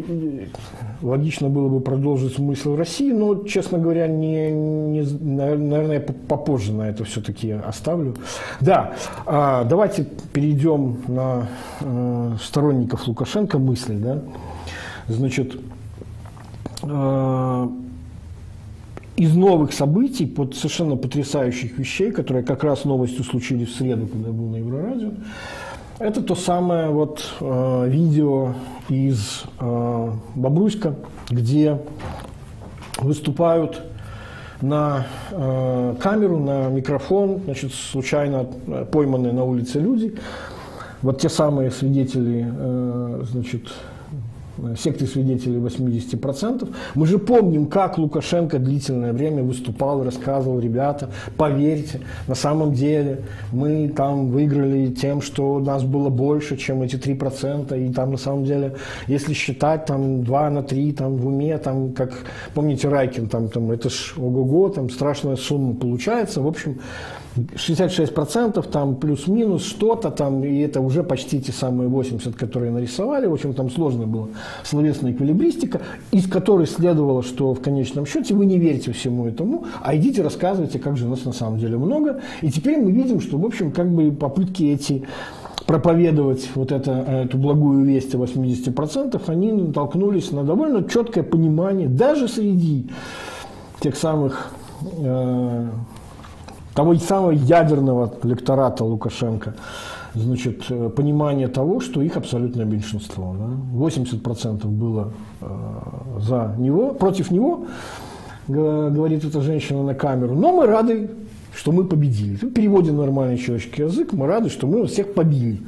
логично было бы продолжить смысл России, но, честно говоря, не, не, наверное, попозже на это все-таки оставлю. Да, а, давайте перейдем на э, сторонников Лукашенко мысли. Да? Значит, э, из новых событий, под совершенно потрясающих вещей, которые как раз новостью случились в среду, когда был на Еврорадио, это то самое вот э, видео из э, Бобруйска, где выступают на э, камеру, на микрофон, значит, случайно пойманные на улице люди. Вот те самые свидетели, э, значит, секты свидетелей 80%. Мы же помним, как Лукашенко длительное время выступал, рассказывал, ребята, поверьте, на самом деле мы там выиграли тем, что нас было больше, чем эти 3%, и там на самом деле, если считать там 2 на 3 там, в уме, там, как, помните, Райкин, там, там это ж ого-го, там страшная сумма получается. В общем, 66% там плюс-минус что-то там, и это уже почти те самые 80, которые нарисовали. В общем, там сложная была словесная эквилибристика, из которой следовало, что в конечном счете вы не верите всему этому, а идите рассказывайте, как же нас на самом деле много. И теперь мы видим, что, в общем, как бы попытки эти проповедовать вот это, эту благую весть о 80%, они натолкнулись на довольно четкое понимание даже среди тех самых э, того самого ядерного лектората Лукашенко, значит, э, понимание того, что их абсолютное меньшинство. Да? 80% было э, за него, против него, говорит эта женщина на камеру, но мы рады, что мы победили. В переводе нормальный человеческий язык, мы рады, что мы всех побили,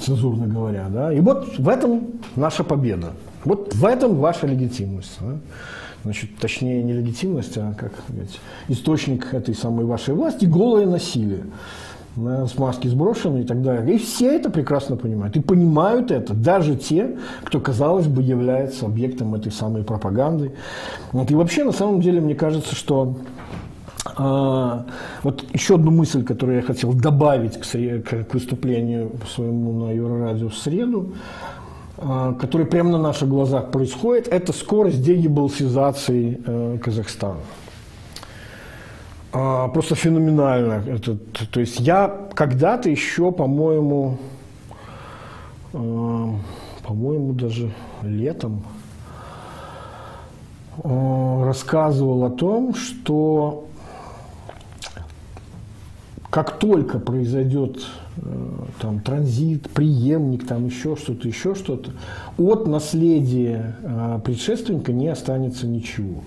цензурно говоря. Да? И вот в этом наша победа. Вот в этом ваша легитимность. Да? Значит, точнее не легитимность, а как сказать, источник этой самой вашей власти, голое насилие. С маски сброшены и так далее. И все это прекрасно понимают. И понимают это даже те, кто, казалось бы, является объектом этой самой пропаганды. Вот. И вообще, на самом деле, мне кажется, что а, вот еще одну мысль, которую я хотел добавить к, к выступлению своему на Еврорадио в среду, который прямо на наших глазах происходит, это скорость дегибалсизации э, Казахстана. А, просто феноменально. Это, то есть я когда-то еще, по-моему, э, по-моему, даже летом э, рассказывал о том, что как только произойдет Э, там, транзит, преемник, там еще что-то, еще что-то, от наследия э, предшественника не останется ничего.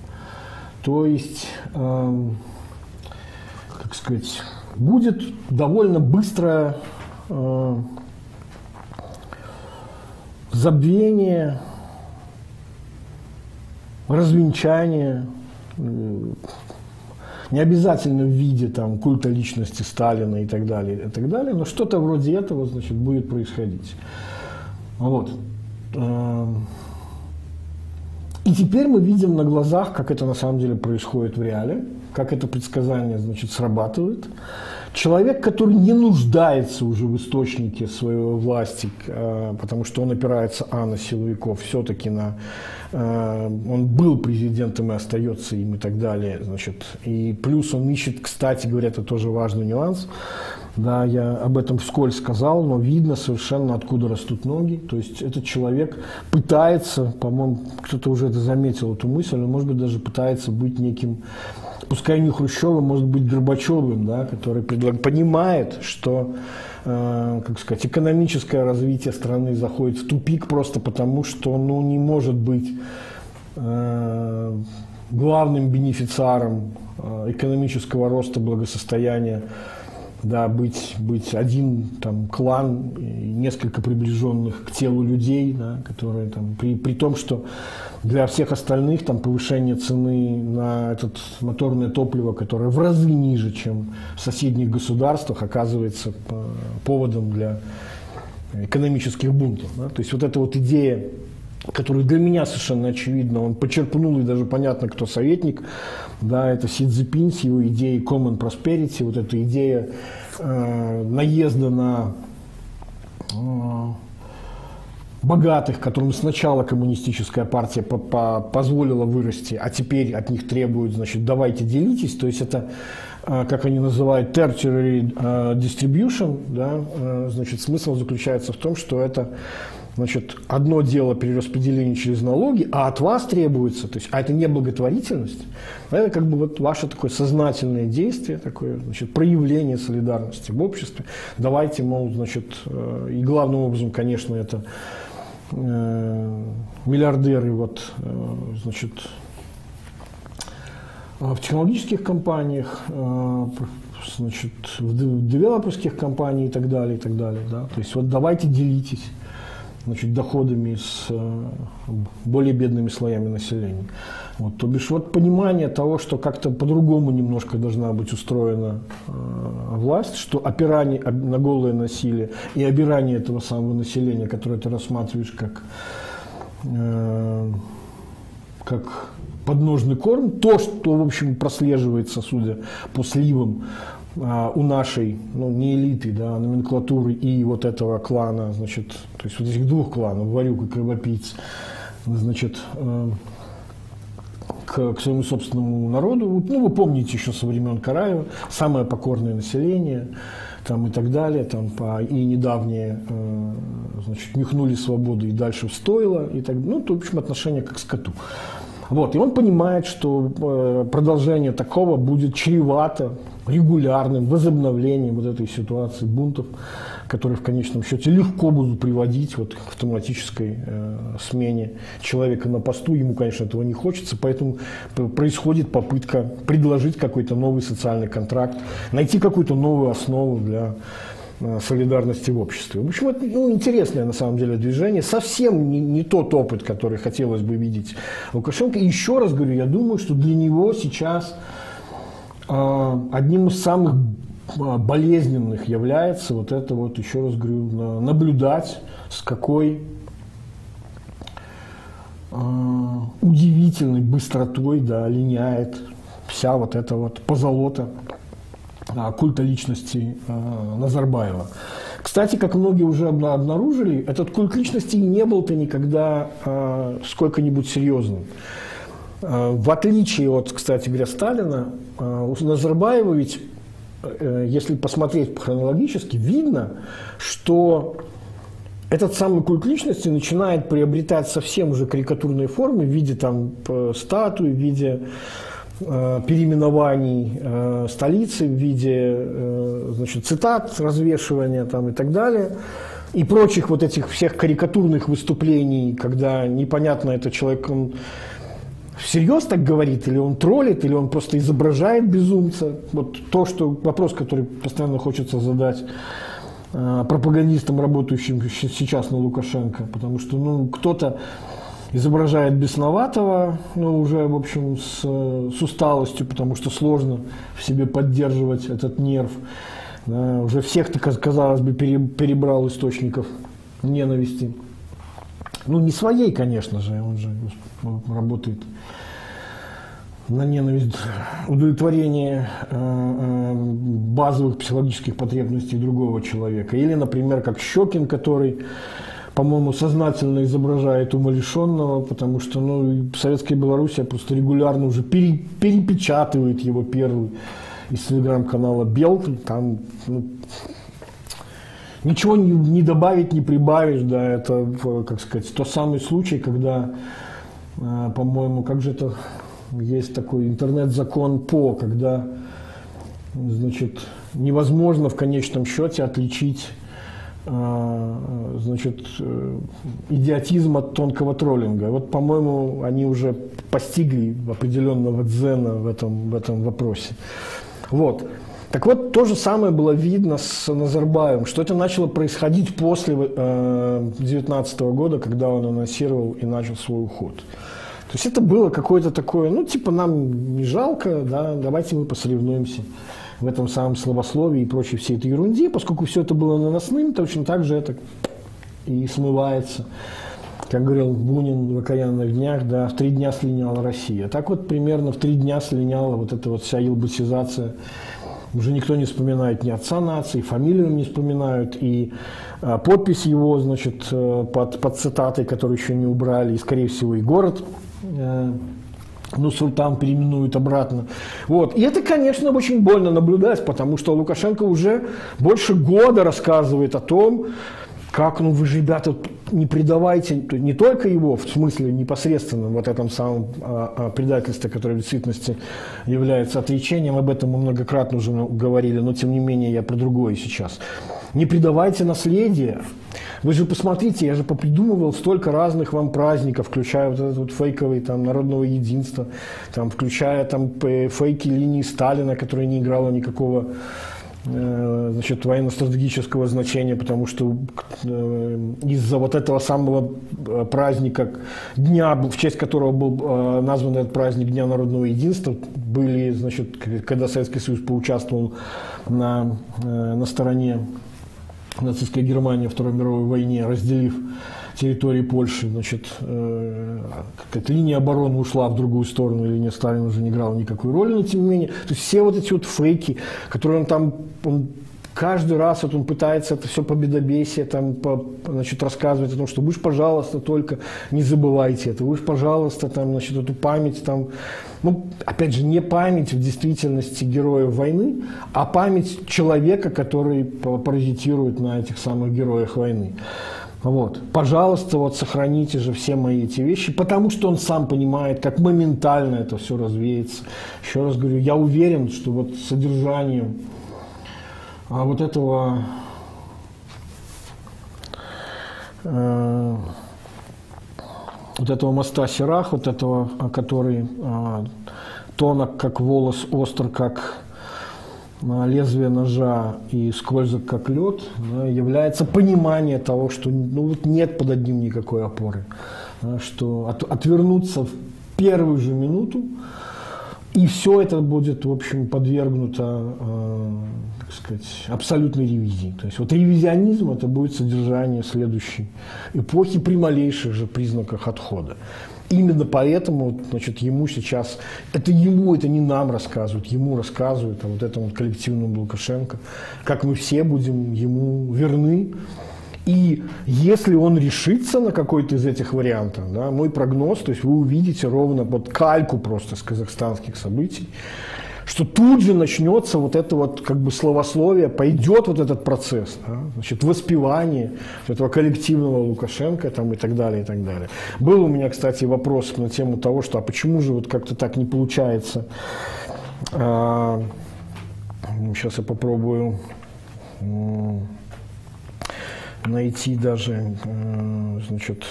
То есть, э, как сказать, будет довольно быстро э, забвение, развенчание, э, не обязательно в виде там, культа личности Сталина и так далее, и так далее, но что-то вроде этого значит, будет происходить. Вот. Эм. И теперь мы видим на глазах, как это на самом деле происходит в реале, как это предсказание значит, срабатывает. Человек, который не нуждается уже в источнике своей власти, э, потому что он опирается, а, на силовиков, все-таки на Э, он был президентом и остается им и так далее. Значит, и плюс он ищет, кстати говоря, это тоже важный нюанс, да, я об этом вскользь сказал, но видно совершенно, откуда растут ноги. То есть этот человек пытается, по-моему, кто-то уже это заметил, эту мысль, он, может быть, даже пытается быть неким, пускай не Хрущевым, может быть, Горбачевым, да, который предлаг... понимает, что Э, как сказать, экономическое развитие страны заходит в тупик просто потому, что ну, не может быть э, главным бенефициаром э, экономического роста благосостояния да, быть, быть один там, клан несколько приближенных к телу людей, да, которые там, при, при том, что для всех остальных там, повышение цены на этот моторное топливо, которое в разы ниже, чем в соседних государствах, оказывается поводом для экономических бунтов. Да. То есть вот эта вот идея которую для меня совершенно очевидно, он почерпнул, и даже понятно, кто советник, да, это Си Цзипин с его идеей Common Prosperity, вот эта идея э, наезда на э, богатых, которым сначала коммунистическая партия по -по позволила вырасти, а теперь от них требуют, значит, давайте делитесь, то есть это э, как они называют, tertiary э, distribution, да, э, значит, смысл заключается в том, что это Значит, одно дело перераспределение через налоги, а от вас требуется, то есть, а это не благотворительность, а это как бы вот ваше такое сознательное действие, такое, значит, проявление солидарности в обществе. Давайте, мол, значит, э, и главным образом, конечно, это э, миллиардеры, вот, э, значит, в технологических компаниях, значит, в девелоперских компаниях и так далее, и так далее, да, то есть вот давайте делитесь значит, доходами с э, более бедными слоями населения. Вот, то бишь вот понимание того, что как-то по-другому немножко должна быть устроена э, власть, что опирание на голое насилие и обирание этого самого населения, которое ты рассматриваешь как, э, как подножный корм, то, что, в общем, прослеживается, судя по сливам у нашей, ну, не элиты, да, номенклатуры и вот этого клана, значит, то есть вот этих двух кланов, Варюк и Кровопийц, значит, э, к, к своему собственному народу. Ну, вы помните еще со времен Караева, самое покорное население, там и так далее, там по, и недавние, э, значит, нюхнули свободу и дальше стоило, и так, ну, то, в общем, отношение как к скоту. Вот, и он понимает, что э, продолжение такого будет чревато регулярным возобновлением вот этой ситуации бунтов, которые в конечном счете легко будут приводить вот к автоматической э, смене человека на посту. Ему, конечно, этого не хочется, поэтому происходит попытка предложить какой-то новый социальный контракт, найти какую-то новую основу для э, солидарности в обществе. В общем, это ну, интересное на самом деле движение, совсем не, не тот опыт, который хотелось бы видеть Лукашенко. И еще раз говорю, я думаю, что для него сейчас одним из самых а, болезненных является вот это вот, еще раз говорю, наблюдать, с какой э, удивительной быстротой да, линяет вся вот эта вот позолота культа личности Назарбаева. Кстати, как многие уже обнаружили, этот культ личности не был-то никогда сколько-нибудь серьезным. В отличие от, кстати говоря, Сталина, у Назарбаева ведь Э, если посмотреть хронологически, видно, что этот самый культ личности начинает приобретать совсем уже карикатурные формы в виде там, статуи, в виде э, переименований э, столицы, в виде э, значит, цитат, развешивания там, и так далее. И прочих вот этих всех карикатурных выступлений, когда непонятно, это человек, он всерьез так говорит, или он троллит, или он просто изображает безумца. Вот то, что вопрос, который постоянно хочется задать э, пропагандистам, работающим сейчас на Лукашенко, потому что ну, кто-то изображает бесноватого, ну, уже, в общем, с, с усталостью, потому что сложно в себе поддерживать этот нерв. Да, уже всех, казалось бы, перебрал источников ненависти. Ну, не своей, конечно же, он же работает на ненависть, удовлетворение э, э, базовых психологических потребностей другого человека. Или, например, как Щекин, который, по-моему, сознательно изображает умалишенного, потому что ну, Советская Белоруссия просто регулярно уже пере, перепечатывает его первый из телеграм-канала Белт. Там ну, ничего не, не добавить, не прибавишь. Да, это, как сказать, тот самый случай, когда, э, по-моему, как же это есть такой интернет-закон ПО, когда значит, невозможно в конечном счете отличить а, значит, э, идиотизм от тонкого троллинга. Вот, по-моему, они уже постигли определенного дзена в этом, в этом вопросе. Вот. Так вот, то же самое было видно с Назарбаевым, что это начало происходить после 2019 э, года, когда он анонсировал и начал свой уход. То есть это было какое-то такое, ну, типа, нам не жалко, да, давайте мы посоревнуемся в этом самом словословии и прочей всей этой ерунде, поскольку все это было наносным, точно так же это и смывается. Как говорил Бунин в окаянных днях, да, в три дня слиняла Россия. Так вот, примерно в три дня слиняла вот эта вот вся елбасизация. Уже никто не вспоминает ни отца нации, фамилию не вспоминают, и а, подпись его, значит, э, под, под цитатой, которую еще не убрали, и, скорее всего, и город Э, ну, султан переименуют обратно. Вот. И это, конечно, очень больно наблюдать, потому что Лукашенко уже больше года рассказывает о том, как, ну вы же, ребята, не предавайте не только его, в смысле непосредственно вот этом самом а, а, предательстве, которое в действительности является отречением, об этом мы многократно уже говорили, но тем не менее я про другое сейчас. Не предавайте наследие. Вы же посмотрите, я же попридумывал столько разных вам праздников, включая вот этот вот фейковый там народного единства, там, включая там фейки линии Сталина, которая не играла никакого значит, военно-стратегического значения, потому что э, из-за вот этого самого э, праздника, дня, в честь которого был назван этот праздник Дня народного единства, были, значит, когда Советский Союз поучаствовал на, на стороне нацистской Германии во Второй мировой войне, разделив территории Польши, значит, э, какая-то линия обороны ушла в другую сторону, линия Сталина уже не играла никакой роли, но тем не менее, то есть все вот эти вот фейки, которые он там он каждый раз вот он пытается это все победобесие там, по, значит, рассказывать о том, что вы же, пожалуйста, только не забывайте это, вы же, пожалуйста, там, значит, эту память там, ну, опять же, не память в действительности героев войны, а память человека, который паразитирует на этих самых героях войны. Вот. Пожалуйста, вот сохраните же все мои эти вещи, потому что он сам понимает, как моментально это все развеется. Еще раз говорю, я уверен, что вот содержанием а вот этого э, вот этого моста Сирах, вот этого, который э, тонок, как волос, остр, как лезвие ножа и скользок, как лед, является понимание того, что ну, вот нет под одним никакой опоры. Что от, отвернуться в первую же минуту, и все это будет, в общем, подвергнуто э, так сказать, абсолютной ревизии. То есть вот ревизионизм это будет содержание следующей эпохи при малейших же признаках отхода. Именно поэтому значит, ему сейчас, это ему, это не нам рассказывают, ему рассказывают, а вот этому коллективному Лукашенко, как мы все будем ему верны. И если он решится на какой-то из этих вариантов, да, мой прогноз, то есть вы увидите ровно под кальку просто с казахстанских событий, что тут же начнется вот это вот как бы словословие, пойдет вот этот процесс, да, значит, воспевание этого коллективного Лукашенко там, и так далее, и так далее. Был у меня, кстати, вопрос на тему того, что а почему же вот как-то так не получается. А, сейчас я попробую найти даже, значит,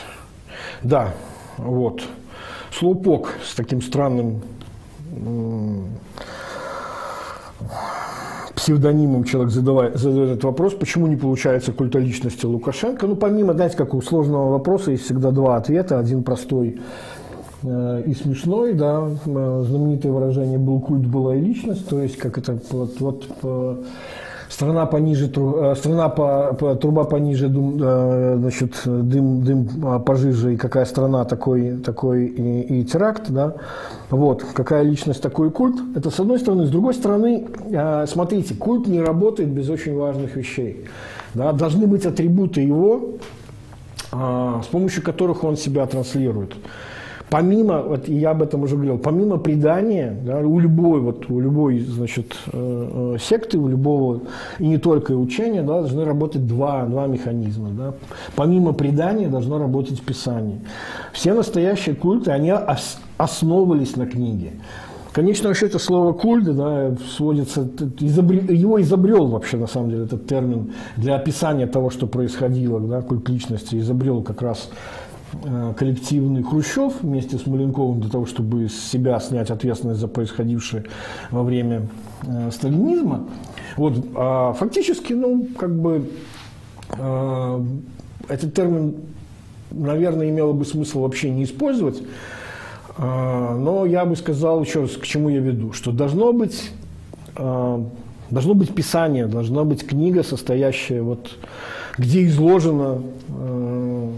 да, вот, слоупок с таким странным псевдонимом человек задавает, задает этот вопрос, почему не получается культа личности Лукашенко. Ну, помимо, знаете, как у сложного вопроса есть всегда два ответа. Один простой э, и смешной, да, э, знаменитое выражение «был культ, была и личность», то есть как это вот, вот по, страна пониже, э, страна по, по, труба пониже, дым, э, значит, дым, дым а, пожиже, и какая страна такой, такой и, и теракт, да, вот, какая личность такой культ, это с одной стороны, с другой стороны, э, смотрите, культ не работает без очень важных вещей, да, должны быть атрибуты его, с помощью которых он себя транслирует помимо, вот я об этом уже говорил, помимо предания, да, у любой, вот, у любой значит, э, э, секты, у любого, и не только учения, да, должны работать два, два механизма. Да. Помимо предания должно работать Писание. Все настоящие культы, они основывались на книге. Конечно, вообще это слово культ, да, сводится, изобрел, его изобрел вообще, на самом деле, этот термин для описания того, что происходило, да, культ личности, изобрел как раз коллективный Хрущев вместе с Маленковым для того, чтобы с себя снять ответственность за происходившее во время э, сталинизма. Вот, а фактически, ну, как бы э, этот термин, наверное, имело бы смысл вообще не использовать, э, но я бы сказал еще раз, к чему я веду, что должно быть, э, должно быть писание, должна быть книга, состоящая вот, где изложено э,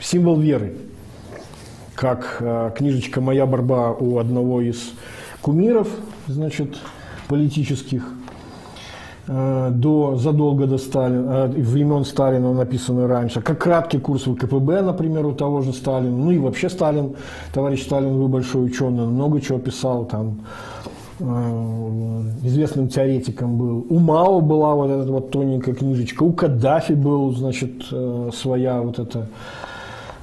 символ веры, как э, книжечка «Моя борьба» у одного из кумиров, значит, политических, э, до, задолго до Сталина, времен Сталина, написанный раньше, как краткий курс ВКПБ, например, у того же Сталина, ну и вообще Сталин, товарищ Сталин, вы большой ученый, много чего писал там, известным теоретиком был. У Мао была вот эта вот тоненькая книжечка, у Каддафи был, значит, своя вот эта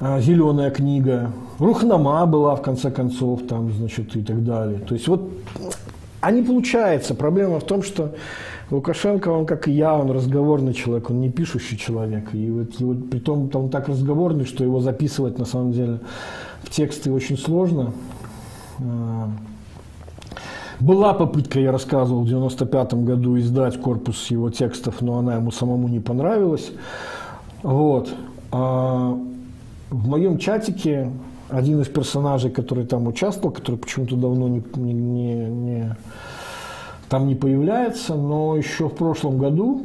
а, зеленая книга, Рухнама была, в конце концов, там, значит, и так далее. То есть вот, а не получается. Проблема в том, что Лукашенко, он как и я, он разговорный человек, он не пишущий человек. И вот, и при том, он так разговорный, что его записывать на самом деле в тексты очень сложно. Была попытка, я рассказывал, в 95 году издать корпус его текстов, но она ему самому не понравилась. Вот. А в моем чатике один из персонажей, который там участвовал, который почему-то давно не, не, не, не, там не появляется, но еще в прошлом году,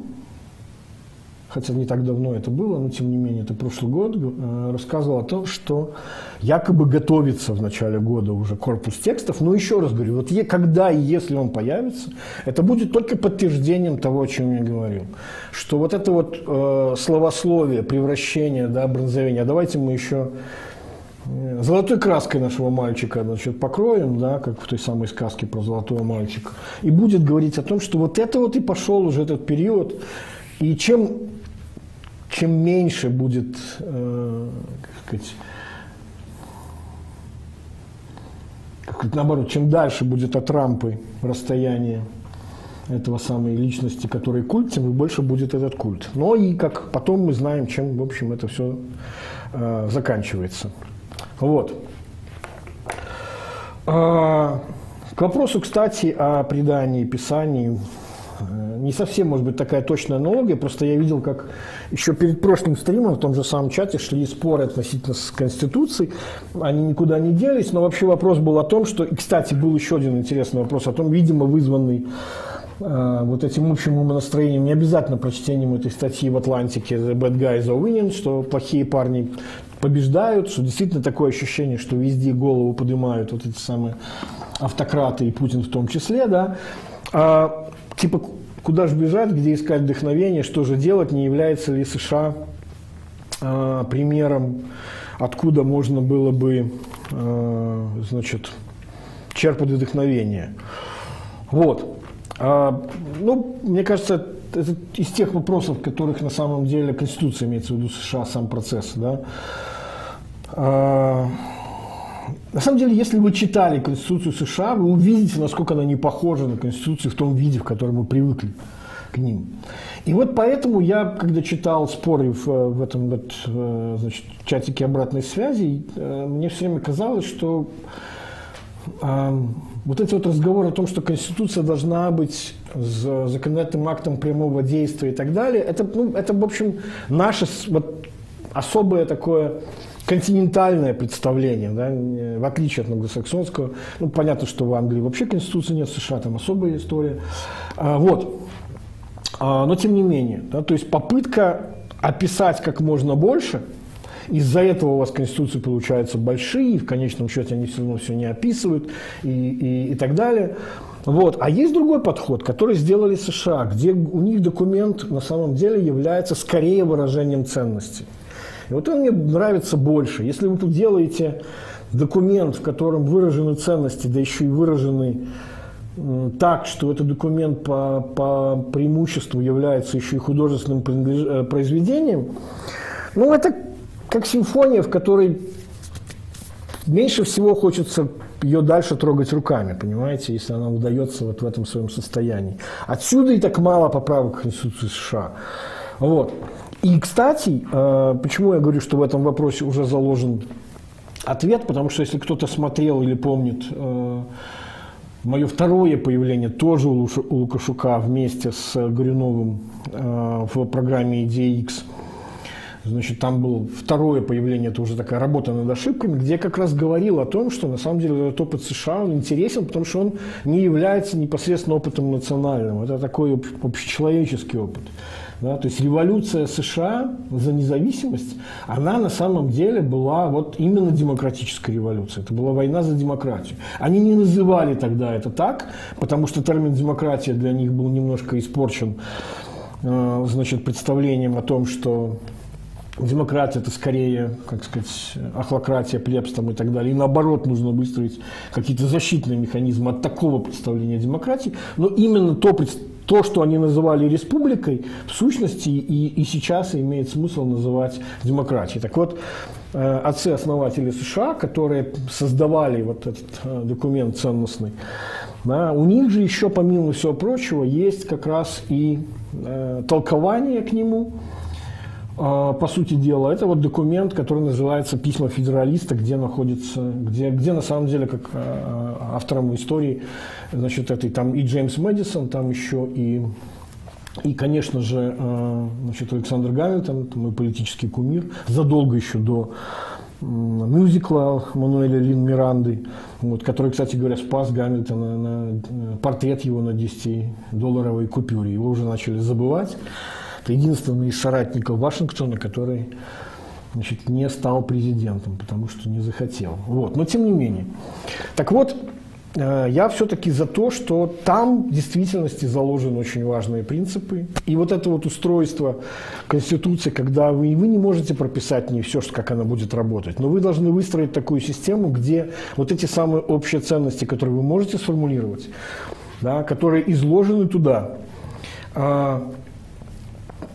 хотя не так давно это было, но тем не менее, это прошлый год, э, рассказывал о том, что якобы готовится в начале года уже корпус текстов. Но еще раз говорю, вот когда и если он появится, это будет только подтверждением того, о чем я говорил. Что вот это вот э, словословие, превращение, да, бронзовение, а давайте мы еще э, золотой краской нашего мальчика значит, покроем, да, как в той самой сказке про золотого мальчика, и будет говорить о том, что вот это вот и пошел уже этот период, и чем, чем меньше будет, э, как сказать, наоборот, чем дальше будет от рампы расстояние этого самой личности, который культ, тем больше будет этот культ. Но и как потом мы знаем, чем, в общем, это все э, заканчивается. Вот. А, к вопросу, кстати, о предании, писании не совсем, может быть, такая точная аналогия, просто я видел, как еще перед прошлым стримом в том же самом чате шли споры относительно с Конституцией, они никуда не делись, но вообще вопрос был о том, что, и, кстати, был еще один интересный вопрос о том, видимо, вызванный э, вот этим общим умонастроением, не обязательно прочтением этой статьи в Атлантике «The bad guys are winning», что плохие парни побеждают, что действительно такое ощущение, что везде голову поднимают вот эти самые автократы и Путин в том числе, да, а, типа, куда же бежать, где искать вдохновение, что же делать, не является ли США э, примером, откуда можно было бы, э, значит, черпать вдохновение. Вот. А, ну, мне кажется, это из тех вопросов, которых на самом деле Конституция имеется в виду США, сам процесс, да. А, на самом деле, если вы читали Конституцию США, вы увидите, насколько она не похожа на Конституцию в том виде, в котором мы привыкли к ним. И вот поэтому я, когда читал споры в, в этом вот, э, значит, чатике обратной связи, э, мне все время казалось, что э, вот эти вот разговоры о том, что Конституция должна быть законодательным актом прямого действия и так далее, это, ну, это в общем, наше вот, особое такое континентальное представление, да, в отличие от англосаксонского. Ну, понятно, что в Англии вообще Конституции нет, в США там особая история. А, вот. А, но тем не менее, да, то есть попытка описать как можно больше, из-за этого у вас конституции получаются большие, в конечном счете они все равно все не описывают и, и, и так далее. Вот. А есть другой подход, который сделали США, где у них документ на самом деле является скорее выражением ценностей. И вот он мне нравится больше. Если вы тут делаете документ, в котором выражены ценности, да еще и выражены так, что этот документ по, по преимуществу является еще и художественным э, произведением, ну, это как симфония, в которой меньше всего хочется ее дальше трогать руками, понимаете, если она удается вот в этом своем состоянии. Отсюда и так мало поправок к Конституции США. Вот. И, кстати, э, почему я говорю, что в этом вопросе уже заложен ответ, потому что если кто-то смотрел или помнит э, мое второе появление тоже у Лукашука вместе с Горюновым э, в программе «Идея X», Значит, там было второе появление, это уже такая работа над ошибками, где я как раз говорил о том, что на самом деле этот опыт США, он интересен, потому что он не является непосредственно опытом национальным. Это такой общечеловеческий опыт. Да, то есть революция США за независимость, она на самом деле была вот именно демократической революцией. Это была война за демократию. Они не называли тогда это так, потому что термин демократия для них был немножко испорчен э, значит, представлением о том, что демократия это скорее, как сказать, ахлократия, плебс там и так далее. И наоборот, нужно выстроить какие-то защитные механизмы от такого представления демократии. Но именно то представление то, что они называли республикой, в сущности и, и сейчас имеет смысл называть демократией. Так вот, э, отцы-основатели США, которые создавали вот этот э, документ ценностный, да, у них же еще, помимо всего прочего, есть как раз и э, толкование к нему, по сути дела, это вот документ, который называется «Письма федералиста», где находится, где, где на самом деле, как а, автором истории, значит, этой, там и Джеймс Мэдисон, там еще и и, конечно же, а, значит, Александр Гамильтон, мой политический кумир, задолго еще до мюзикла Мануэля Лин Миранды, вот, который, кстати говоря, спас Гамильтона, на, портрет его на 10-долларовой купюре. Его уже начали забывать. Единственный из соратников Вашингтона, который значит, не стал президентом, потому что не захотел. Вот. Но тем не менее. Так вот, Э, я все-таки за то, что там в действительности заложены очень важные принципы. И вот это вот устройство Конституции, когда вы, вы не можете прописать не все, как она будет работать, но вы должны выстроить такую систему, где вот эти самые общие ценности, которые вы можете сформулировать, да, которые изложены туда, а,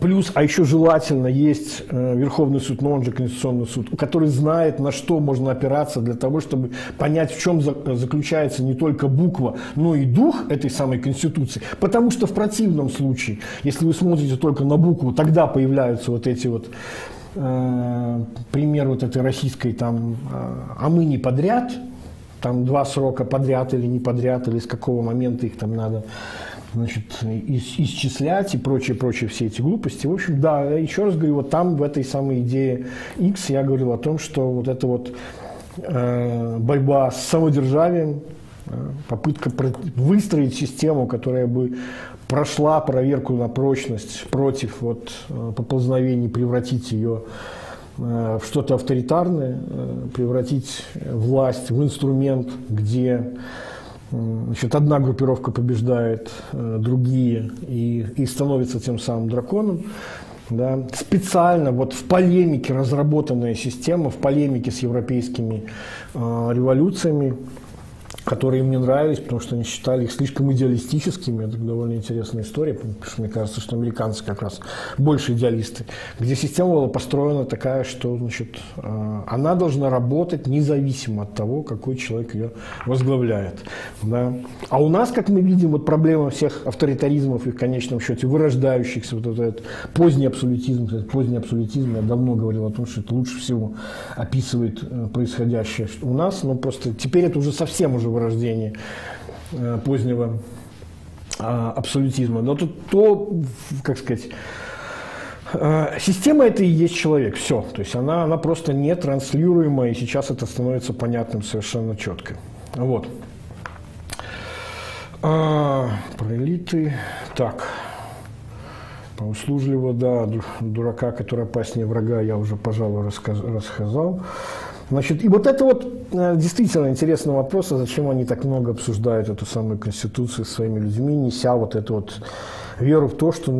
Плюс, а еще желательно есть э, Верховный суд, но он же Конституционный суд, который знает, на что можно опираться для того, чтобы понять, в чем за, заключается не только буква, но и дух этой самой Конституции. Потому что в противном случае, если вы смотрите только на букву, тогда появляются вот эти вот э, пример вот этой российской там, э, а мы не подряд, там два срока подряд или не подряд, или с какого момента их там надо значит, ис исчислять и прочие, прочие все эти глупости. В общем, да, еще раз говорю, вот там в этой самой идее X я говорил о том, что вот эта вот э, борьба с самодержавием, э, попытка выстроить систему, которая бы прошла проверку на прочность против вот, э, поползновений, превратить ее э, в что-то авторитарное, превратить власть в инструмент, где Значит, одна группировка побеждает э, другие и, и становится тем самым драконом. Да. Специально вот в полемике разработанная система, в полемике с европейскими э, революциями которые им не нравились, потому что они считали их слишком идеалистическими. Это довольно интересная история, потому что мне кажется, что американцы как раз больше идеалисты, где система была построена такая, что значит, э, она должна работать независимо от того, какой человек ее возглавляет. Да. А у нас, как мы видим, вот проблема всех авторитаризмов и в конечном счете вырождающихся, вот этот поздний абсолютизм, этот поздний абсолютизм, я давно говорил о том, что это лучше всего описывает э, происходящее у нас, но просто теперь это уже совсем уже вырождение э, позднего а, абсолютизма. Но тут то, как сказать, э, Система это и есть человек, все. То есть она, она просто не транслируемая, и сейчас это становится понятным совершенно четко. Вот. А, про элиты. Так. По услужливо, да, дурака, который опаснее врага, я уже, пожалуй, рассказал. Значит, и вот это вот э, действительно интересный вопрос, а зачем они так много обсуждают эту самую Конституцию со своими людьми, неся вот эту вот веру в то, что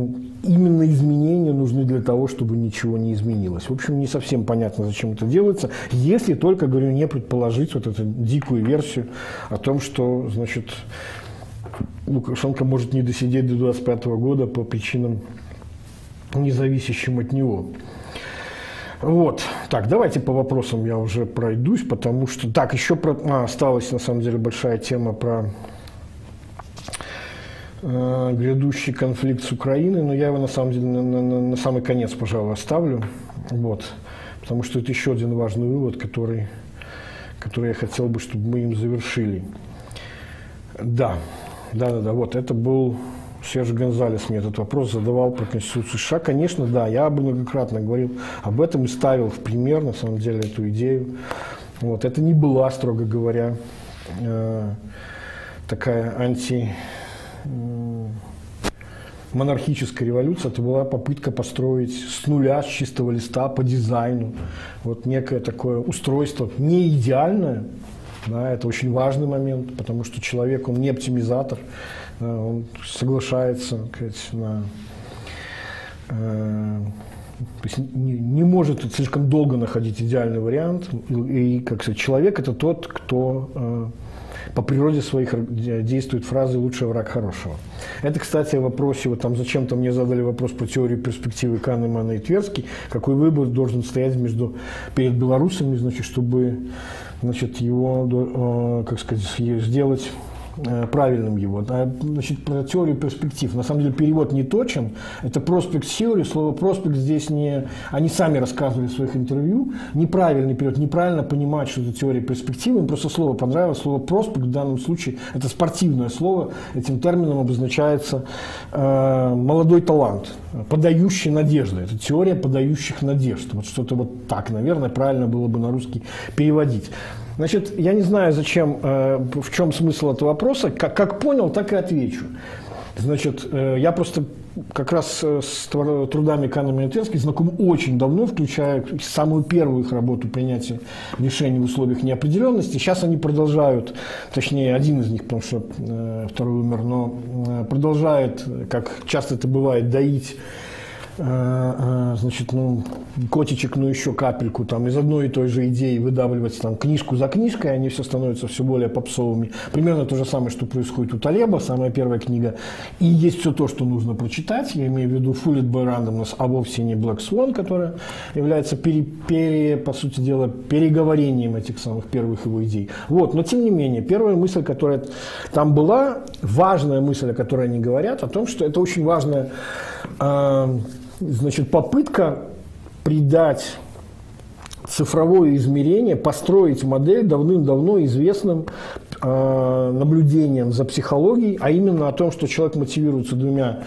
именно изменения нужны для того, чтобы ничего не изменилось. В общем, не совсем понятно, зачем это делается, если только, говорю, не предположить вот эту дикую версию о том, что, значит, Лукашенко может не досидеть до 25 года по причинам, не зависящим от него. Вот. Так, давайте по вопросам я уже пройдусь, потому что... Так, еще про... а, осталась, на самом деле, большая тема про э, грядущий конфликт с Украиной, но я его, на самом деле, на, на, на самый конец, пожалуй, оставлю. Вот. Потому что это еще один важный вывод, который, который я хотел бы, чтобы мы им завершили. Да, да, да, да, вот это был Серж Гонзалес мне этот вопрос задавал про Конституцию США. Конечно, да, я бы многократно говорил об этом и ставил в пример, на самом деле, эту идею. Вот, это не была, строго говоря, э, такая анти монархическая революция, это была попытка построить с нуля, с чистого листа, по дизайну, вот некое такое устройство, не идеальное, да, это очень важный момент, потому что человек, он не оптимизатор, он соглашается сказать, на э, то есть не, не может слишком долго находить идеальный вариант. И, как сказать, человек это тот, кто э, по природе своих действует фразой «лучший враг хорошего». Это, кстати, о вопросе, вот там зачем-то мне задали вопрос про теорию перспективы Канемана и Тверский, какой выбор должен стоять между, перед белорусами, значит, чтобы значит, его, э, как сказать, сделать Э, правильным его. Значит, про теорию перспектив. На самом деле перевод не точен. Это проспект теории. Слово проспект здесь не... Они сами рассказывали в своих интервью. Неправильный перевод. Неправильно понимать, что это теория перспективы. Им просто слово понравилось. Слово проспект в данном случае это спортивное слово. Этим термином обозначается э, молодой талант, подающий надежды. Это теория подающих надежд. Вот что-то вот так, наверное, правильно было бы на русский переводить. Значит, я не знаю, зачем, э, в чем смысл этого вопроса. Как, как понял, так и отвечу. Значит, э, я просто как раз э, с трудами Канна Тенски знаком очень давно, включая самую первую их работу принятия решений в условиях неопределенности. Сейчас они продолжают, точнее, один из них, потому что второй умер, но продолжает, как часто это бывает, доить значит, ну, котичек, ну, еще капельку, там, из одной и той же идеи выдавливать, там, книжку за книжкой, они все становятся все более попсовыми. Примерно то же самое, что происходит у Талеба, самая первая книга. И есть все то, что нужно прочитать, я имею в виду Fooled by Randomness, а вовсе не Black Swan, которая является, пере, пере, по сути дела, переговорением этих самых первых его идей. Вот, но тем не менее, первая мысль, которая там была, важная мысль, о которой они говорят, о том, что это очень важная э, Значит, попытка придать цифровое измерение, построить модель давным-давно известным э, наблюдением за психологией, а именно о том, что человек мотивируется двумя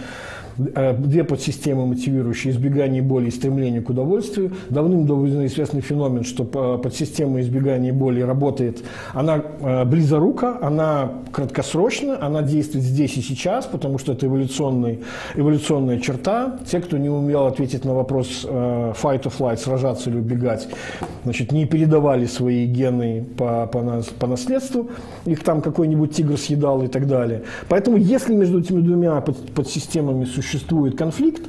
две подсистемы, мотивирующие избегание боли и стремление к удовольствию. Давным-давно известный феномен, что подсистема избегания боли работает, она э, близорука, она краткосрочна, она действует здесь и сейчас, потому что это эволюционный, эволюционная черта. Те, кто не умел ответить на вопрос э, fight or flight, сражаться или убегать, значит, не передавали свои гены по, по, по наследству, их там какой-нибудь тигр съедал и так далее. Поэтому если между этими двумя подсистемами существует существует конфликт,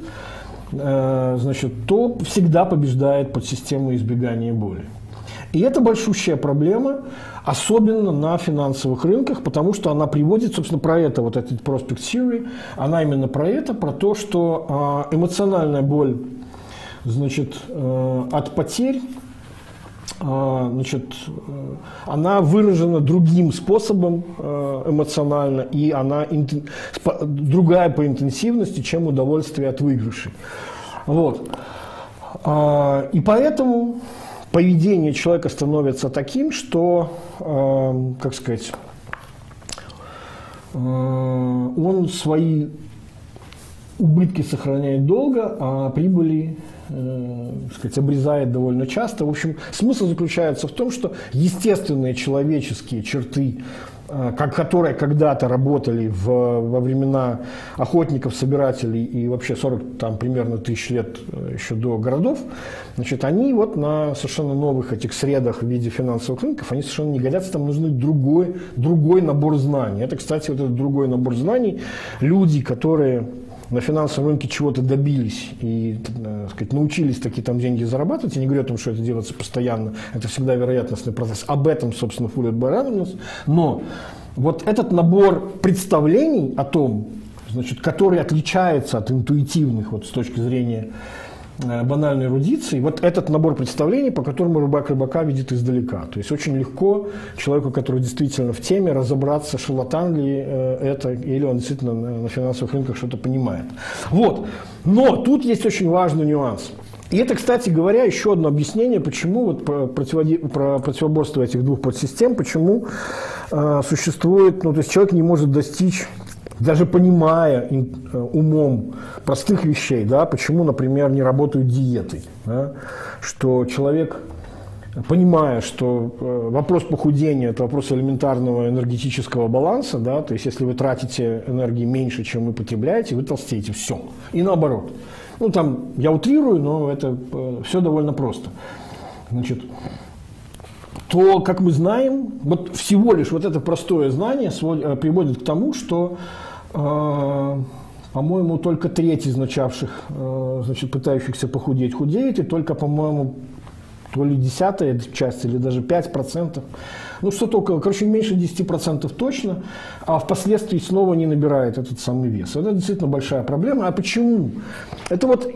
э, значит, то всегда побеждает подсистема избегания боли. И это большущая проблема, особенно на финансовых рынках, потому что она приводит, собственно, про это, вот этот Prospect Theory, она именно про это, про то, что а, эмоциональная боль значит, э, от потерь значит, э, она выражена другим способом э, эмоционально, и она другая по интенсивности, чем удовольствие от выигрышей. Вот. А, и поэтому поведение человека становится таким, что, э, как сказать, он свои убытки сохраняет долго, а прибыли э, сказать, обрезает довольно часто. В общем, смысл заключается в том, что естественные человеческие черты, э, как, которые когда-то работали в, во времена охотников, собирателей и вообще 40 там, примерно тысяч лет э, еще до городов, значит, они вот на совершенно новых этих средах в виде финансовых рынков, они совершенно не годятся, там нужны другой, другой набор знаний. Это, кстати, вот этот другой набор знаний, люди, которые на финансовом рынке чего-то добились и так сказать, научились такие там деньги зарабатывать, я не говорю о том, что это делается постоянно, это всегда вероятностный процесс. Об этом, собственно, Фуллет Баранус. Но вот этот набор представлений о том, значит, который отличается от интуитивных вот, с точки зрения Э, банальной эрудиции, вот этот набор представлений, по которому рыбак рыбака видит издалека. То есть очень легко человеку, который действительно в теме, разобраться, шарлатан ли э, это, или он действительно на финансовых рынках что-то понимает. Вот. Но тут есть очень важный нюанс. И это, кстати говоря, еще одно объяснение, почему вот про противоборство этих двух подсистем, почему э, существует, ну, то есть человек не может достичь даже понимая э, умом простых вещей, да, почему, например, не работают диеты, да, что человек понимая, что э, вопрос похудения – это вопрос элементарного энергетического баланса, да, то есть если вы тратите энергии меньше, чем вы потребляете, вы толстеете, все. И наоборот. Ну, там, я утрирую, но это э, все довольно просто. Значит, то, как мы знаем, вот всего лишь вот это простое знание приводит к тому, что по-моему, только треть из начавших, а, значит, пытающихся похудеть, худеет, и только, по-моему, то ли десятая часть, или даже 5%, ну что-то около, короче, меньше 10% точно, а впоследствии снова не набирает этот самый вес. Это действительно большая проблема. А почему? Это вот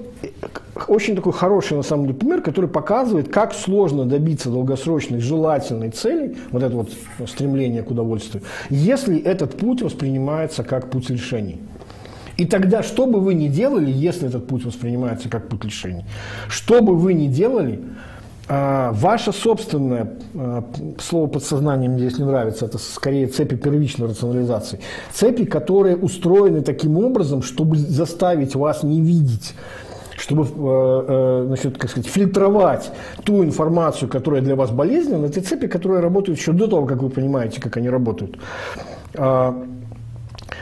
очень такой хороший, на самом деле, пример, который показывает, как сложно добиться долгосрочной, желательной цели, вот это вот стремление к удовольствию, если этот путь воспринимается как путь решений. И тогда, что бы вы ни делали, если этот путь воспринимается как путь решений, что бы вы ни делали, а, ваше собственное а, слово подсознание мне здесь не нравится, это скорее цепи первичной рационализации. Цепи, которые устроены таким образом, чтобы заставить вас не видеть чтобы э, э, значит, как сказать, фильтровать ту информацию, которая для вас болезненна, это цепи, которые работают еще до того, как вы понимаете, как они работают. А,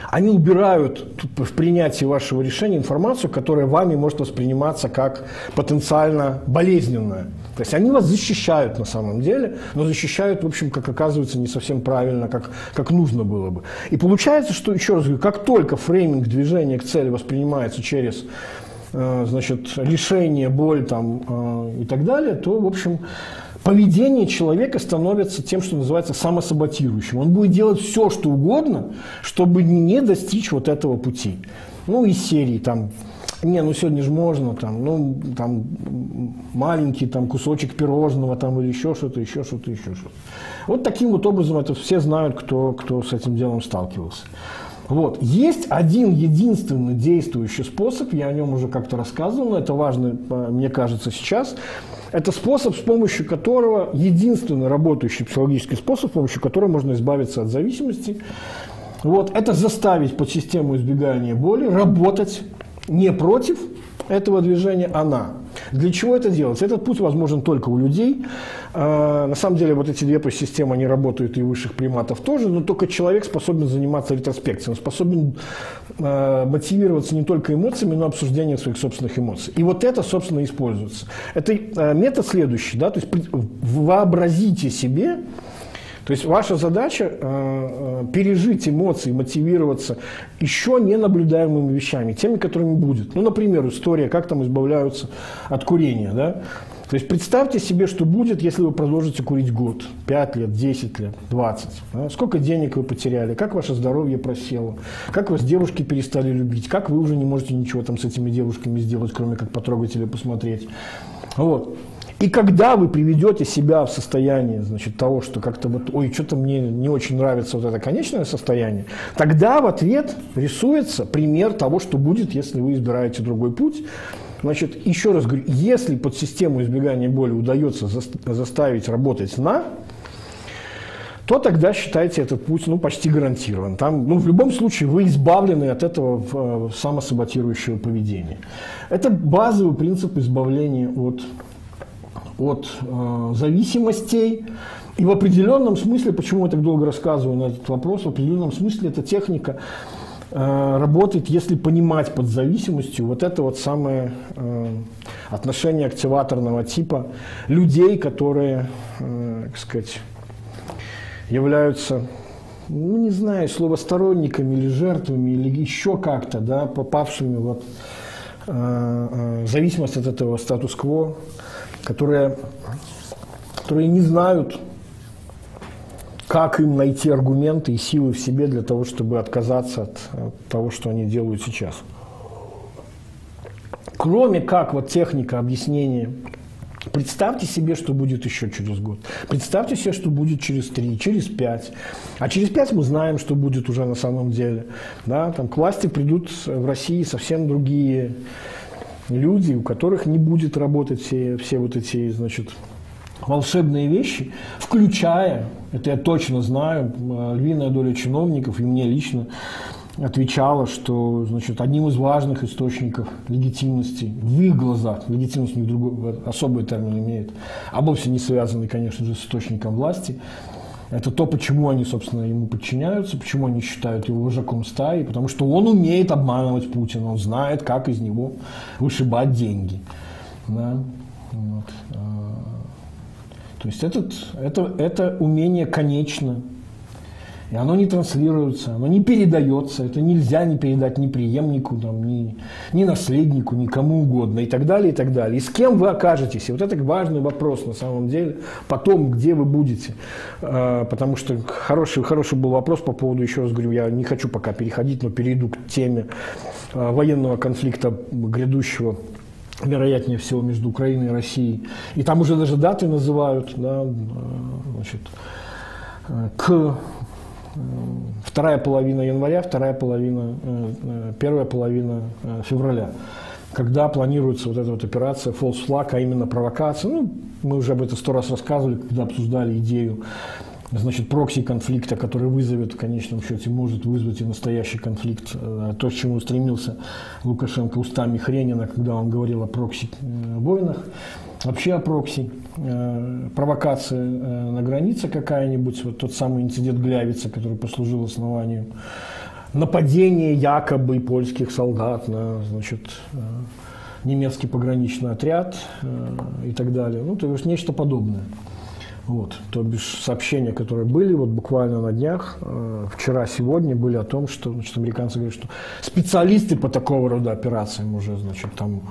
они убирают в принятии вашего решения информацию, которая вами может восприниматься как потенциально болезненная. То есть они вас защищают на самом деле, но защищают, в общем, как оказывается, не совсем правильно, как, как нужно было бы. И получается, что, еще раз говорю, как только фрейминг движения к цели воспринимается через значит, лишение, боль там, э, и так далее, то, в общем, поведение человека становится тем, что называется самосаботирующим. Он будет делать все, что угодно, чтобы не достичь вот этого пути. Ну, из серии там, не, ну сегодня же можно, там, ну, там, маленький там кусочек пирожного там или еще что-то, еще что-то, еще что-то. Вот таким вот образом это все знают, кто, кто с этим делом сталкивался. Вот. Есть один единственный действующий способ, я о нем уже как-то рассказывал, но это важно, мне кажется, сейчас. Это способ, с помощью которого, единственный работающий психологический способ, с помощью которого можно избавиться от зависимости. Вот, это заставить подсистему избегания боли работать не против этого движения, а на. Для чего это делается? Этот путь возможен только у людей. А, на самом деле вот эти две подсистемы, они работают и у высших приматов тоже, но только человек способен заниматься ретроспекцией, он способен а, мотивироваться не только эмоциями, но и обсуждением своих собственных эмоций. И вот это, собственно, используется. Это а, метод следующий, да, то есть вообразите себе, то есть ваша задача э, э, пережить эмоции, мотивироваться еще не наблюдаемыми вещами, теми, которыми будет. Ну, например, история, как там избавляются от курения. Да? То есть представьте себе, что будет, если вы продолжите курить год, 5 лет, 10 лет, 20. Да? Сколько денег вы потеряли, как ваше здоровье просело, как вас девушки перестали любить, как вы уже не можете ничего там с этими девушками сделать, кроме как потрогать или посмотреть. Вот. И когда вы приведете себя в состояние значит, того, что как-то вот, ой, что-то мне не очень нравится вот это конечное состояние, тогда в ответ рисуется пример того, что будет, если вы избираете другой путь. Значит, еще раз говорю, если под систему избегания боли удается заставить работать на, то тогда считайте этот путь ну, почти гарантирован. Там, ну, в любом случае вы избавлены от этого э, самосаботирующего поведения. Это базовый принцип избавления от от э, зависимостей. И в определенном смысле, почему я так долго рассказываю на этот вопрос, в определенном смысле эта техника э, работает, если понимать под зависимостью вот это вот самое э, отношение активаторного типа людей, которые, э, так сказать, являются ну, не знаю, слово сторонниками или жертвами, или еще как-то, да, попавшими вот э, э, зависимость от этого статус-кво, которые, которые не знают, как им найти аргументы и силы в себе для того, чтобы отказаться от, того, что они делают сейчас. Кроме как вот техника объяснения Представьте себе, что будет еще через год. Представьте себе, что будет через три, через пять. А через пять мы знаем, что будет уже на самом деле. Да, там к власти придут в России совсем другие люди, у которых не будет работать все, все вот эти, значит, волшебные вещи, включая, это я точно знаю, львиная доля чиновников и мне лично отвечала, что значит, одним из важных источников легитимности в их глазах, легитимность у них другой, особый термин имеет, а вовсе не связанный, конечно же, с источником власти, это то, почему они, собственно, ему подчиняются, почему они считают его вожаком стаи, потому что он умеет обманывать Путина, он знает, как из него вышибать деньги. Да? Вот. А, то есть этот, это, это умение конечно, и оно не транслируется, оно не передается. Это нельзя не передать ни преемнику, там, ни, ни наследнику, никому угодно и так далее, и так далее. И с кем вы окажетесь? И вот это важный вопрос на самом деле. Потом, где вы будете? А, потому что хороший, хороший был вопрос по поводу, еще раз говорю, я не хочу пока переходить, но перейду к теме а, военного конфликта грядущего вероятнее всего, между Украиной и Россией. И там уже даже даты называют, да, а, значит, к вторая половина января, вторая половина, э, э, первая половина э, февраля, когда планируется вот эта вот операция false flag, а именно провокация. Ну, мы уже об этом сто раз рассказывали, когда обсуждали идею значит, прокси-конфликта, который вызовет, в конечном счете, может вызвать и настоящий конфликт. То, к чему стремился Лукашенко устами Хренина, когда он говорил о прокси-войнах. Вообще о прокси. Э, провокация э, на границе какая-нибудь, вот тот самый инцидент Глявица, который послужил основанием нападение якобы польских солдат на значит, э, немецкий пограничный отряд э, и так далее. Ну, то есть нечто подобное. Вот, то бишь сообщения, которые были вот буквально на днях, э, вчера, сегодня, были о том, что значит, американцы говорят, что специалисты по такого рода операциям уже значит, там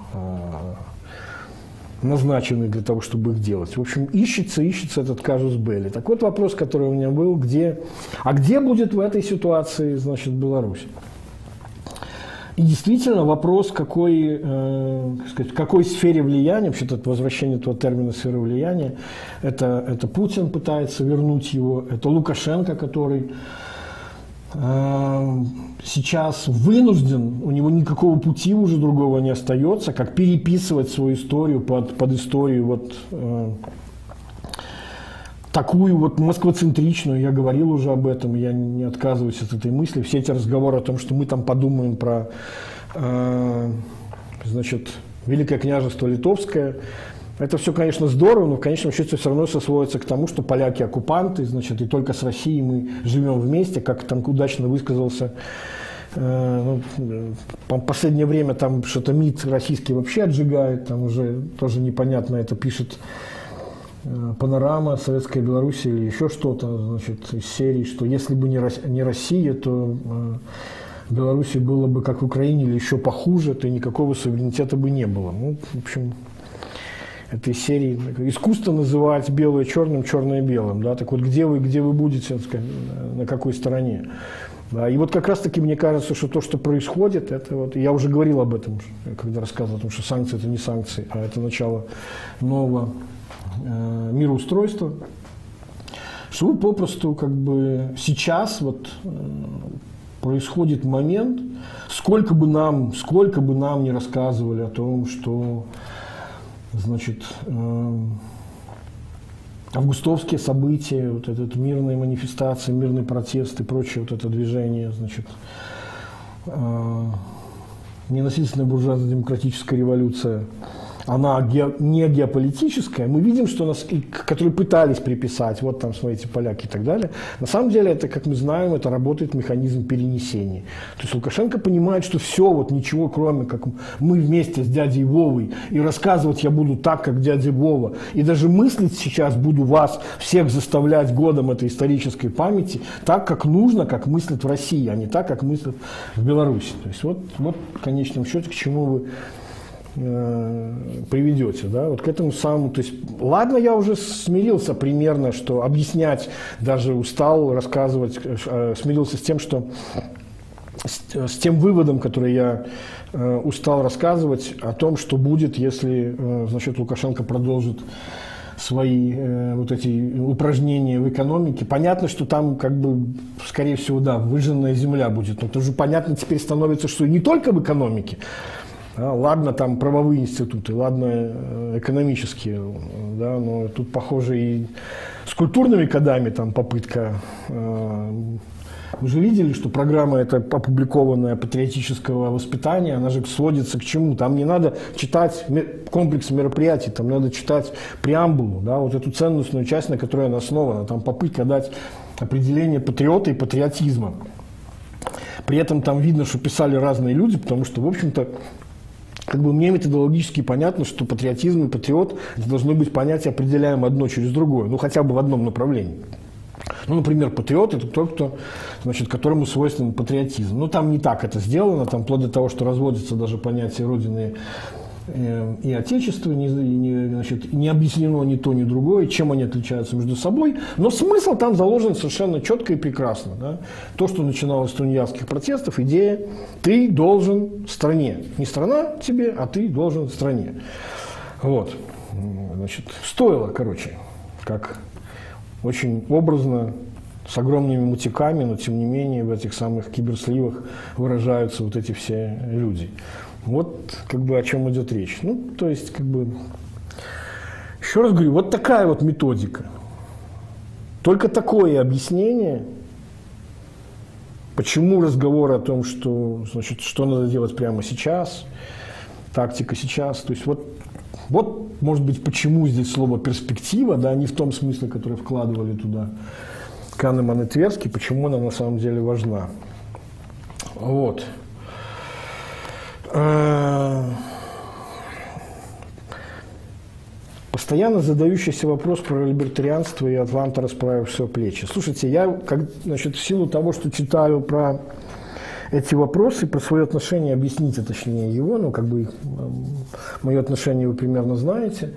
назначены для того, чтобы их делать. В общем, ищется, ищется этот казус Белли. Так вот вопрос, который у меня был, где, а где будет в этой ситуации, значит, Беларусь? И действительно вопрос, какой, э, сказать, какой сфере влияния, вообще-то возвращение этого термина сферы влияния, это, это Путин пытается вернуть его, это Лукашенко, который сейчас вынужден, у него никакого пути уже другого не остается, как переписывать свою историю под, под историю вот э, такую вот москвоцентричную, я говорил уже об этом, я не отказываюсь от этой мысли, все эти разговоры о том, что мы там подумаем про, э, значит, Великое княжество Литовское, это все, конечно, здорово, но в конечном счете все равно все сводится к тому, что поляки оккупанты, значит, и только с Россией мы живем вместе, как там удачно высказался э, ну, в последнее время там что-то МИД российский вообще отжигает, там уже тоже непонятно это пишет э, панорама Советская Беларусь или еще что-то, значит, из серии, что если бы не Россия, то э, в Беларуси было бы как в Украине или еще похуже, то никакого суверенитета бы не было. Ну, в общем, этой серии. Искусство называть белое черным, черное белым. Да? Так вот, где вы, где вы будете, на какой стороне? Да, и вот как раз-таки мне кажется, что то, что происходит, это вот, я уже говорил об этом, когда рассказывал о том, что санкции это не санкции, а это начало нового э, мироустройства, что вы попросту как бы сейчас вот э, происходит момент, сколько бы нам, сколько бы нам не рассказывали о том, что значит, эм, августовские события, вот этот мирные манифестации, мирный протест и прочее вот это движение, значит, э, ненасильственная буржуазно-демократическая революция – она не геополитическая, мы видим, что нас, которые пытались приписать, вот там, смотрите, поляки и так далее, на самом деле это, как мы знаем, это работает механизм перенесения. То есть Лукашенко понимает, что все, вот ничего, кроме как мы вместе с дядей Вовой, и рассказывать я буду так, как дядя Вова, и даже мыслить сейчас буду вас всех заставлять годом этой исторической памяти, так, как нужно, как мыслят в России, а не так, как мыслят в Беларуси. То есть вот, вот в конечном счете, к чему вы приведете, да, вот к этому самому, то есть, ладно, я уже смирился примерно, что объяснять, даже устал рассказывать, э, смирился с тем, что с, с тем выводом, который я э, устал рассказывать о том, что будет, если, э, значит, Лукашенко продолжит свои э, вот эти упражнения в экономике. Понятно, что там как бы, скорее всего, да, выжженная земля будет. Но это уже понятно теперь становится, что не только в экономике, да, ладно, там правовые институты, ладно, э, экономические, да, но тут, похоже, и с культурными кодами там попытка. Э, же видели, что программа эта опубликованная патриотического воспитания, она же сводится к чему? Там не надо читать комплекс мероприятий, там надо читать преамбулу, да, вот эту ценностную часть, на которой она основана. Там попытка дать определение патриота и патриотизма. При этом там видно, что писали разные люди, потому что, в общем-то, как бы мне методологически понятно, что патриотизм и патриот должны быть понятия, определяем одно через другое, ну хотя бы в одном направлении. Ну, например, патриот – это тот, кто, значит, которому свойственен патриотизм. Ну, там не так это сделано, там вплоть до того, что разводится даже понятие Родины и отечество, не, не, значит, не объяснено ни то, ни другое, чем они отличаются между собой, но смысл там заложен совершенно четко и прекрасно. Да? То, что начиналось с тунеядских протестов, идея «ты должен стране». Не страна тебе, а ты должен стране. Вот. Значит, стоило, короче, как очень образно, с огромными мутиками, но тем не менее в этих самых киберсливах выражаются вот эти все люди. Вот как бы о чем идет речь. Ну, то есть, как бы, еще раз говорю, вот такая вот методика. Только такое объяснение, почему разговор о том, что, значит, что надо делать прямо сейчас, тактика сейчас, то есть вот, вот может быть, почему здесь слово перспектива, да, не в том смысле, который вкладывали туда Канеман и Тверский, почему она на самом деле важна. Вот. Э, постоянно задающийся вопрос про либертарианство и Атланта расправив все плечи. Слушайте, я как, значит, в силу того, что читаю про эти вопросы, про свое отношение, объясните точнее его, ну, как бы мое отношение вы примерно знаете.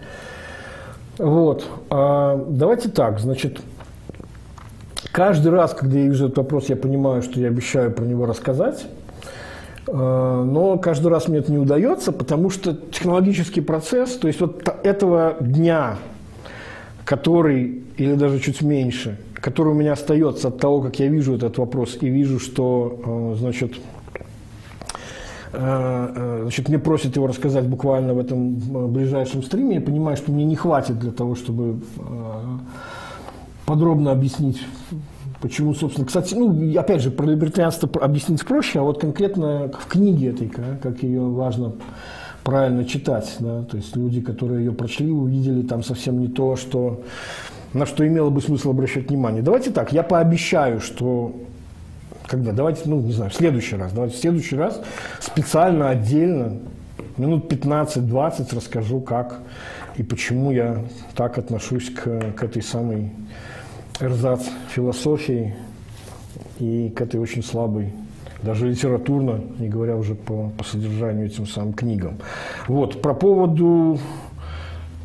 Вот. А, давайте так, значит, каждый раз, когда я вижу этот вопрос, я понимаю, что я обещаю про него рассказать. А, но каждый раз мне это не удается, потому что технологический процесс, то есть вот этого дня, который, или даже чуть меньше, который у меня остается от того, как я вижу этот вопрос и вижу, что, а, значит, а, значит, мне просят его рассказать буквально в этом ближайшем стриме, я понимаю, что мне не хватит для того, чтобы подробно объяснить Почему, собственно, кстати, ну, опять же, про либертарианство объяснить проще, а вот конкретно в книге этой, как ее важно правильно читать, да, то есть люди, которые ее прочли, увидели там совсем не то, что, на что имело бы смысл обращать внимание. Давайте так, я пообещаю, что когда, давайте, ну, не знаю, в следующий раз, давайте в следующий раз специально, отдельно, минут 15-20 расскажу, как и почему я так отношусь к, к этой самой эрзац философии и к этой очень слабой, даже литературно, не говоря уже по, по содержанию этим самым книгам. Вот, про поводу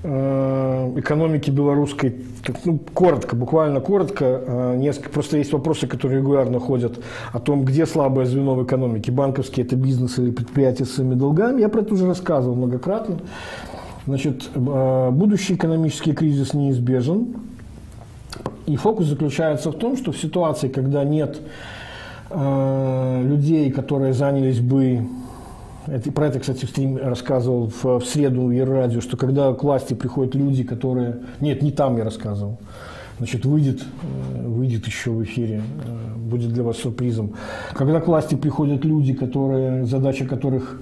э, экономики белорусской, ну, коротко, буквально коротко, э, несколько, просто есть вопросы, которые регулярно ходят о том, где слабое звено в экономике, банковский это бизнес или предприятие с своими долгами. Я про это уже рассказывал многократно. Значит, э, будущий экономический кризис неизбежен. И фокус заключается в том, что в ситуации, когда нет э, людей, которые занялись бы это, про это, кстати, в стриме рассказывал в, в среду в Еврорадио, что когда к власти приходят люди, которые... Нет, не там я рассказывал. Значит, выйдет, э, выйдет еще в эфире, э, будет для вас сюрпризом. Когда к власти приходят люди, которые, задача которых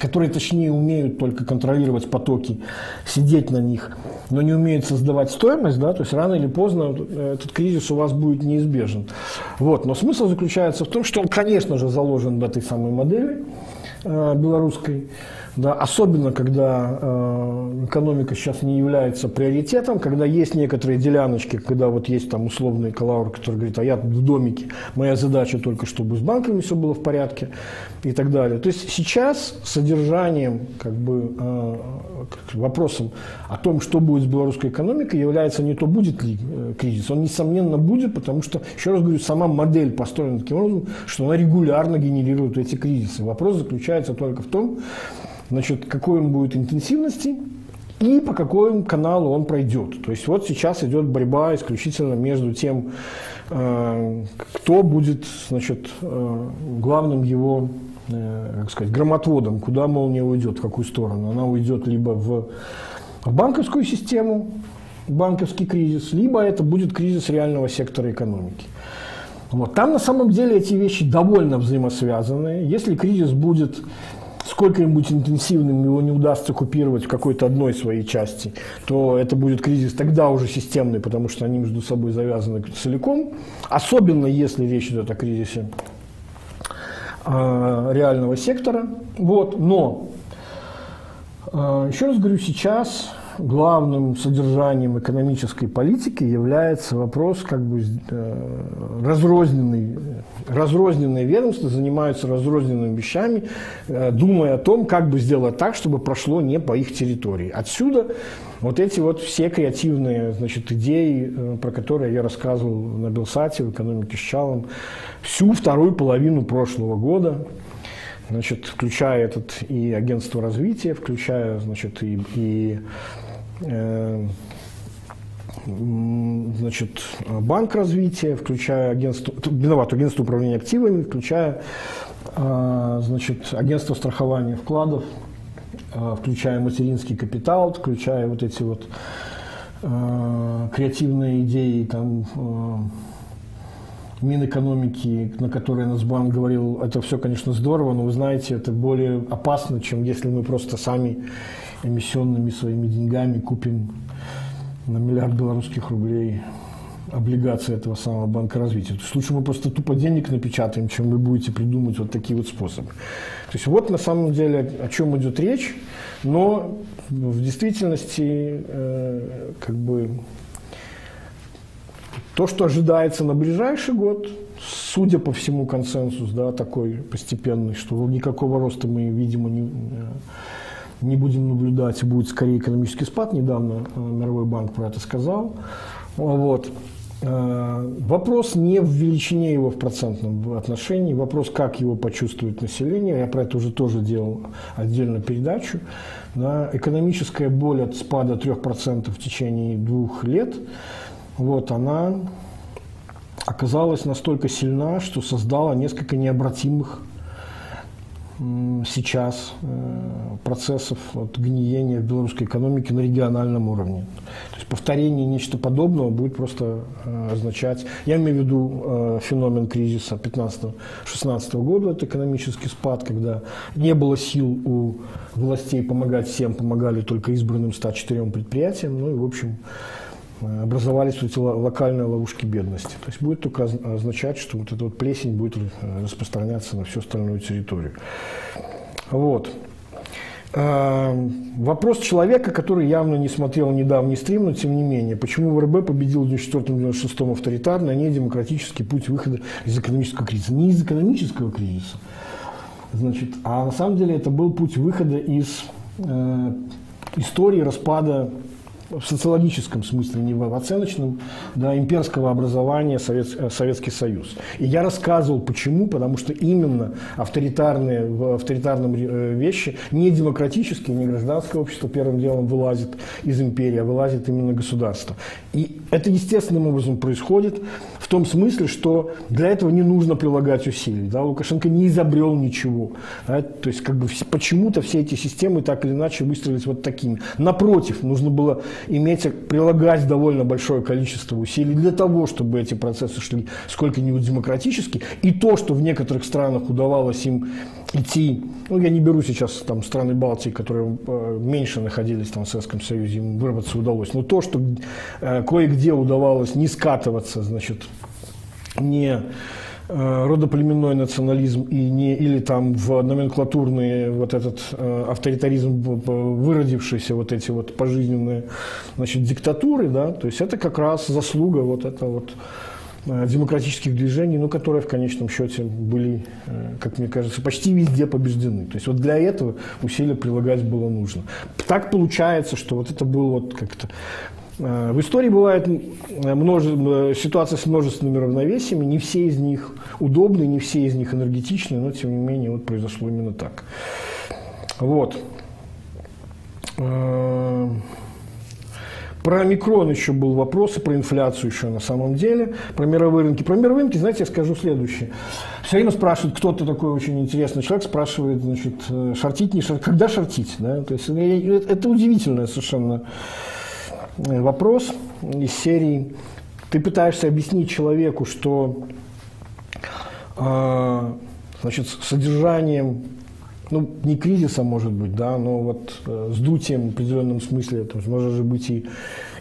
которые, точнее, умеют только контролировать потоки, сидеть на них, но не умеют создавать стоимость, да, то есть рано или поздно этот кризис у вас будет неизбежен. Вот. Но смысл заключается в том, что он, конечно же, заложен в этой самой модели э, белорусской, да, особенно когда э, экономика сейчас не является приоритетом, когда есть некоторые деляночки, когда вот есть там условный коллаур, который говорит, а я в домике, моя задача только, чтобы с банками все было в порядке и так далее. То есть сейчас содержанием, как бы, э, вопросом о том, что будет с белорусской экономикой, является не то, будет ли э, кризис. Он, несомненно, будет, потому что, еще раз говорю, сама модель построена таким образом, что она регулярно генерирует эти кризисы. Вопрос заключается только в том, значит, какой он будет интенсивности и по какому каналу он пройдет. То есть вот сейчас идет борьба исключительно между тем, э, кто будет значит, э, главным его э, как сказать, громотводом, куда молния уйдет, в какую сторону. Она уйдет либо в, банковскую систему, банковский кризис, либо это будет кризис реального сектора экономики. Вот. Там на самом деле эти вещи довольно взаимосвязаны. Если кризис будет сколько-нибудь интенсивным его не удастся купировать в какой-то одной своей части, то это будет кризис тогда уже системный, потому что они между собой завязаны целиком. Особенно если речь идет о кризисе э, реального сектора. Вот. Но, э, еще раз говорю, сейчас главным содержанием экономической политики является вопрос как бы э, разрозненный, разрозненные ведомства занимаются разрозненными вещами, э, думая о том, как бы сделать так, чтобы прошло не по их территории. Отсюда вот эти вот все креативные значит, идеи, э, про которые я рассказывал на Белсате в экономике с Чалом, всю вторую половину прошлого года, значит, включая этот и агентство развития, включая значит, и, и значит, банк развития, включая агентство, виноват, агентство управления активами, включая э, значит, агентство страхования вкладов, э, включая материнский капитал, включая вот эти вот креативные идеи, там, Минэкономики, на которые Нацбанк говорил, это все, конечно, здорово, но вы знаете, это более опасно, чем если мы просто сами эмиссионными своими деньгами купим на миллиард белорусских рублей облигации этого самого банка развития. То есть лучше мы просто тупо денег напечатаем, чем вы будете придумывать вот такие вот способы. То есть вот на самом деле о чем идет речь, но в действительности э, как бы то, что ожидается на ближайший год, судя по всему консенсус, да, такой постепенный, что никакого роста мы, видимо, не, э, не будем наблюдать, будет скорее экономический спад. Недавно э, Мировой банк про это сказал. Вот. Э, вопрос не в величине его в процентном отношении, вопрос, как его почувствует население. Я про это уже тоже делал отдельно передачу. Да, экономическая боль от спада 3% в течение двух лет – вот, она оказалась настолько сильна, что создала несколько необратимых сейчас э, процессов вот, гниения в белорусской экономике на региональном уровне. То есть повторение нечто подобного будет просто э, означать, я имею в виду э, феномен кризиса 15-16 года, это экономический спад, когда не было сил у властей помогать всем, помогали только избранным 104 предприятиям, ну и в общем образовались вот эти локальные ловушки бедности. То есть будет только означать, что вот эта вот плесень будет э, распространяться на всю остальную территорию. Вот. А, вопрос человека, который явно не смотрел недавний стрим, но тем не менее, почему ВРБ победил в 1994-1996 авторитарно, а не демократический путь выхода из экономического кризиса? Не из экономического кризиса, значит, а на самом деле это был путь выхода из э, истории распада в социологическом смысле, не в оценочном, да, имперского образования Совет, э, Советский Союз. И я рассказывал, почему, потому что именно авторитарные, в авторитарном э, вещи не демократические, не гражданское общество первым делом вылазит из империи, а вылазит именно государство. И это естественным образом происходит в том смысле, что для этого не нужно прилагать усилий. Да? Лукашенко не изобрел ничего. Да? То есть как бы почему-то все эти системы так или иначе выстроились вот такими. Напротив, нужно было иметь, прилагать довольно большое количество усилий для того, чтобы эти процессы шли сколько-нибудь демократически. И то, что в некоторых странах удавалось им идти, ну, я не беру сейчас там страны Балтии, которые э, меньше находились там в Советском Союзе, им выработаться удалось, но то, что э, кое-где удавалось не скатываться, значит, не родоплеменной национализм и не, или там в номенклатурный вот этот э, авторитаризм, выродившийся вот эти вот пожизненные значит, диктатуры, да, то есть это как раз заслуга вот этого вот э, демократических движений, но которые в конечном счете были, как мне кажется, почти везде побеждены. То есть вот для этого усилия прилагать было нужно. Так получается, что вот это был вот как-то Э, в истории бывает множество, э, ситуации с множественными равновесиями, не все из них удобны, не все из них энергетичны, но тем не менее вот произошло именно так. Вот. Э, про микрон еще был вопрос, и про инфляцию еще на самом деле, про мировые рынки. Про мировые рынки, знаете, я скажу следующее. Все время спрашивают, кто-то такой очень интересный человек, спрашивает, значит, шортить, не шортить, когда шортить, да? То есть это удивительное совершенно вопрос из серии. «Ты пытаешься объяснить человеку, что э, значит, содержанием ну, не кризиса, может быть, да, но вот э, с дутием в определенном смысле, то есть может же быть и,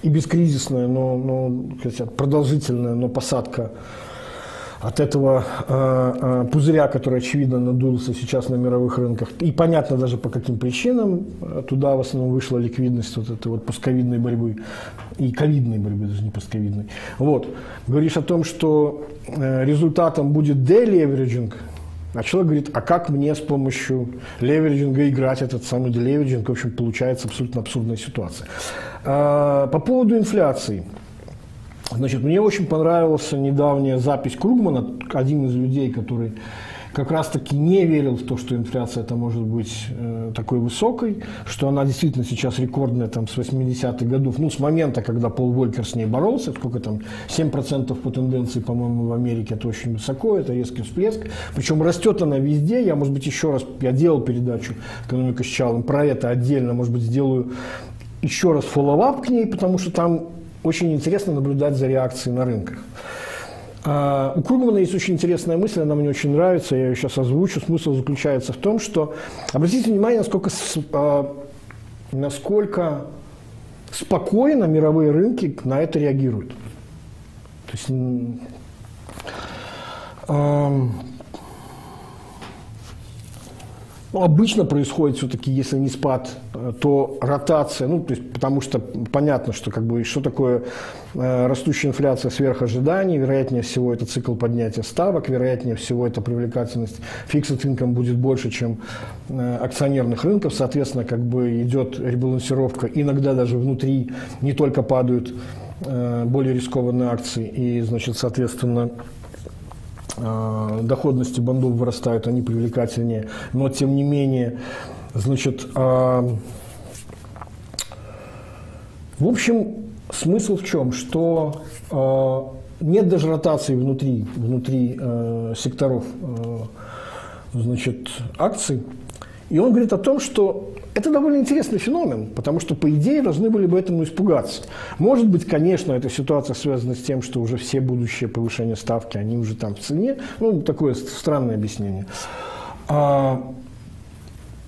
и бескризисная, но, но продолжительная, но посадка от этого э, э, пузыря, который, очевидно, надулся сейчас на мировых рынках. И понятно даже по каким причинам. Туда в основном вышла ликвидность вот этой вот постковидной борьбы и ковидной борьбы, даже не постковидной. Вот. Говоришь о том, что э, результатом будет deleveraging, а человек говорит, а как мне с помощью leveraging а играть этот самый deleveraging? В общем, получается абсолютно абсурдная ситуация. По поводу инфляции – Значит, мне очень понравилась недавняя запись Кругмана, один из людей, который как раз-таки не верил в то, что инфляция это может быть э, такой высокой, что она действительно сейчас рекордная там, с 80-х годов, ну, с момента, когда Пол Волкер с ней боролся, сколько там, 7% по тенденции, по-моему, в Америке, это очень высоко, это резкий всплеск, причем растет она везде, я, может быть, еще раз, я делал передачу «Экономика с Чалым», про это отдельно, может быть, сделаю еще раз follow-up к ней, потому что там очень интересно наблюдать за реакцией на рынках. А, у Кругмана есть очень интересная мысль, она мне очень нравится, я ее сейчас озвучу. Смысл заключается в том, что, обратите внимание, насколько, а, насколько спокойно мировые рынки на это реагируют. То есть э, ну, обычно происходит все-таки, если не спад, э, то ротация, ну, то есть, потому что понятно, что как бы, что такое э, растущая инфляция сверх ожиданий, вероятнее всего это цикл поднятия ставок, вероятнее всего это привлекательность фиксит инком будет больше, чем э, акционерных рынков, соответственно, как бы идет ребалансировка, иногда даже внутри не только падают более рискованные акции, и, значит, соответственно, доходности бандов вырастают, они привлекательнее. Но, тем не менее, значит, э, в общем, смысл в чем? Что э, нет даже ротации внутри, внутри секторов значит, акций. И он говорит о том, что это довольно интересный феномен, потому что, по идее, должны были бы этому испугаться. Может быть, конечно, эта ситуация связана с тем, что уже все будущие повышения ставки, они уже там в цене. Ну, такое странное объяснение. А,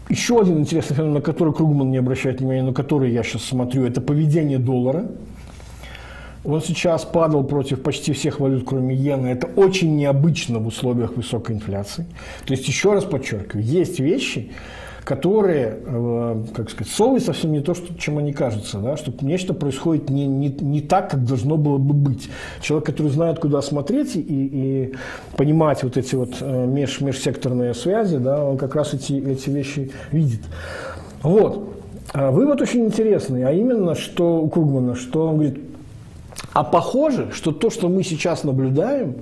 еще один интересный феномен, на который Кругман не обращает внимания, на который я сейчас смотрю, это поведение доллара. Он сейчас падал против почти всех валют, кроме иены. Это очень необычно в условиях высокой инфляции. То есть, еще раз подчеркиваю, есть вещи, которые, э, как сказать, совесть совсем не то, что, чем они кажутся, да, что нечто происходит не, не, не так, как должно было бы быть. Человек, который знает, куда смотреть и, и понимать вот эти вот э, меж, межсекторные связи, да, он как раз эти, эти вещи видит. Вот. А вывод очень интересный, а именно, что у Кругмана, что он говорит, а похоже, что то, что мы сейчас наблюдаем,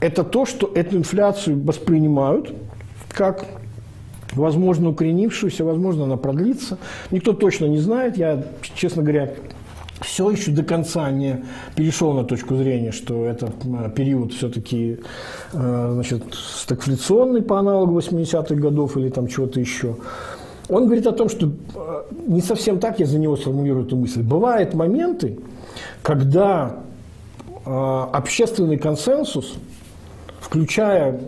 это то, что эту инфляцию воспринимают как возможно, укоренившуюся, возможно, она продлится. Никто точно не знает. Я, честно говоря, все еще до конца не перешел на точку зрения, что это э, период все-таки э, значит, стагфляционный по аналогу 80-х годов или там чего-то еще. Он говорит о том, что э, не совсем так я за него сформулирую эту мысль. Бывают моменты, когда общественный консенсус, включая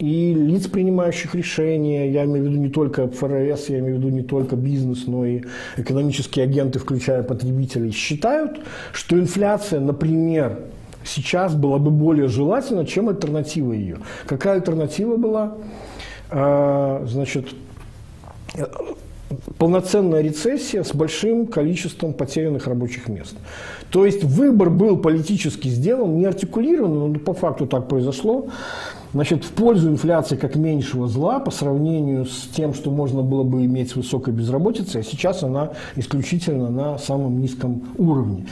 и лиц, принимающих решения, я имею в виду не только ФРС, я имею в виду не только бизнес, но и экономические агенты, включая потребителей, считают, что инфляция, например, сейчас была бы более желательна, чем альтернатива ее. Какая альтернатива была? А, значит, полноценная рецессия с большим количеством потерянных рабочих мест. То есть выбор был политически сделан, не артикулирован, но по факту так произошло значит, в пользу инфляции как меньшего зла по сравнению с тем, что можно было бы иметь с высокой безработицей, а сейчас она исключительно на самом низком уровне.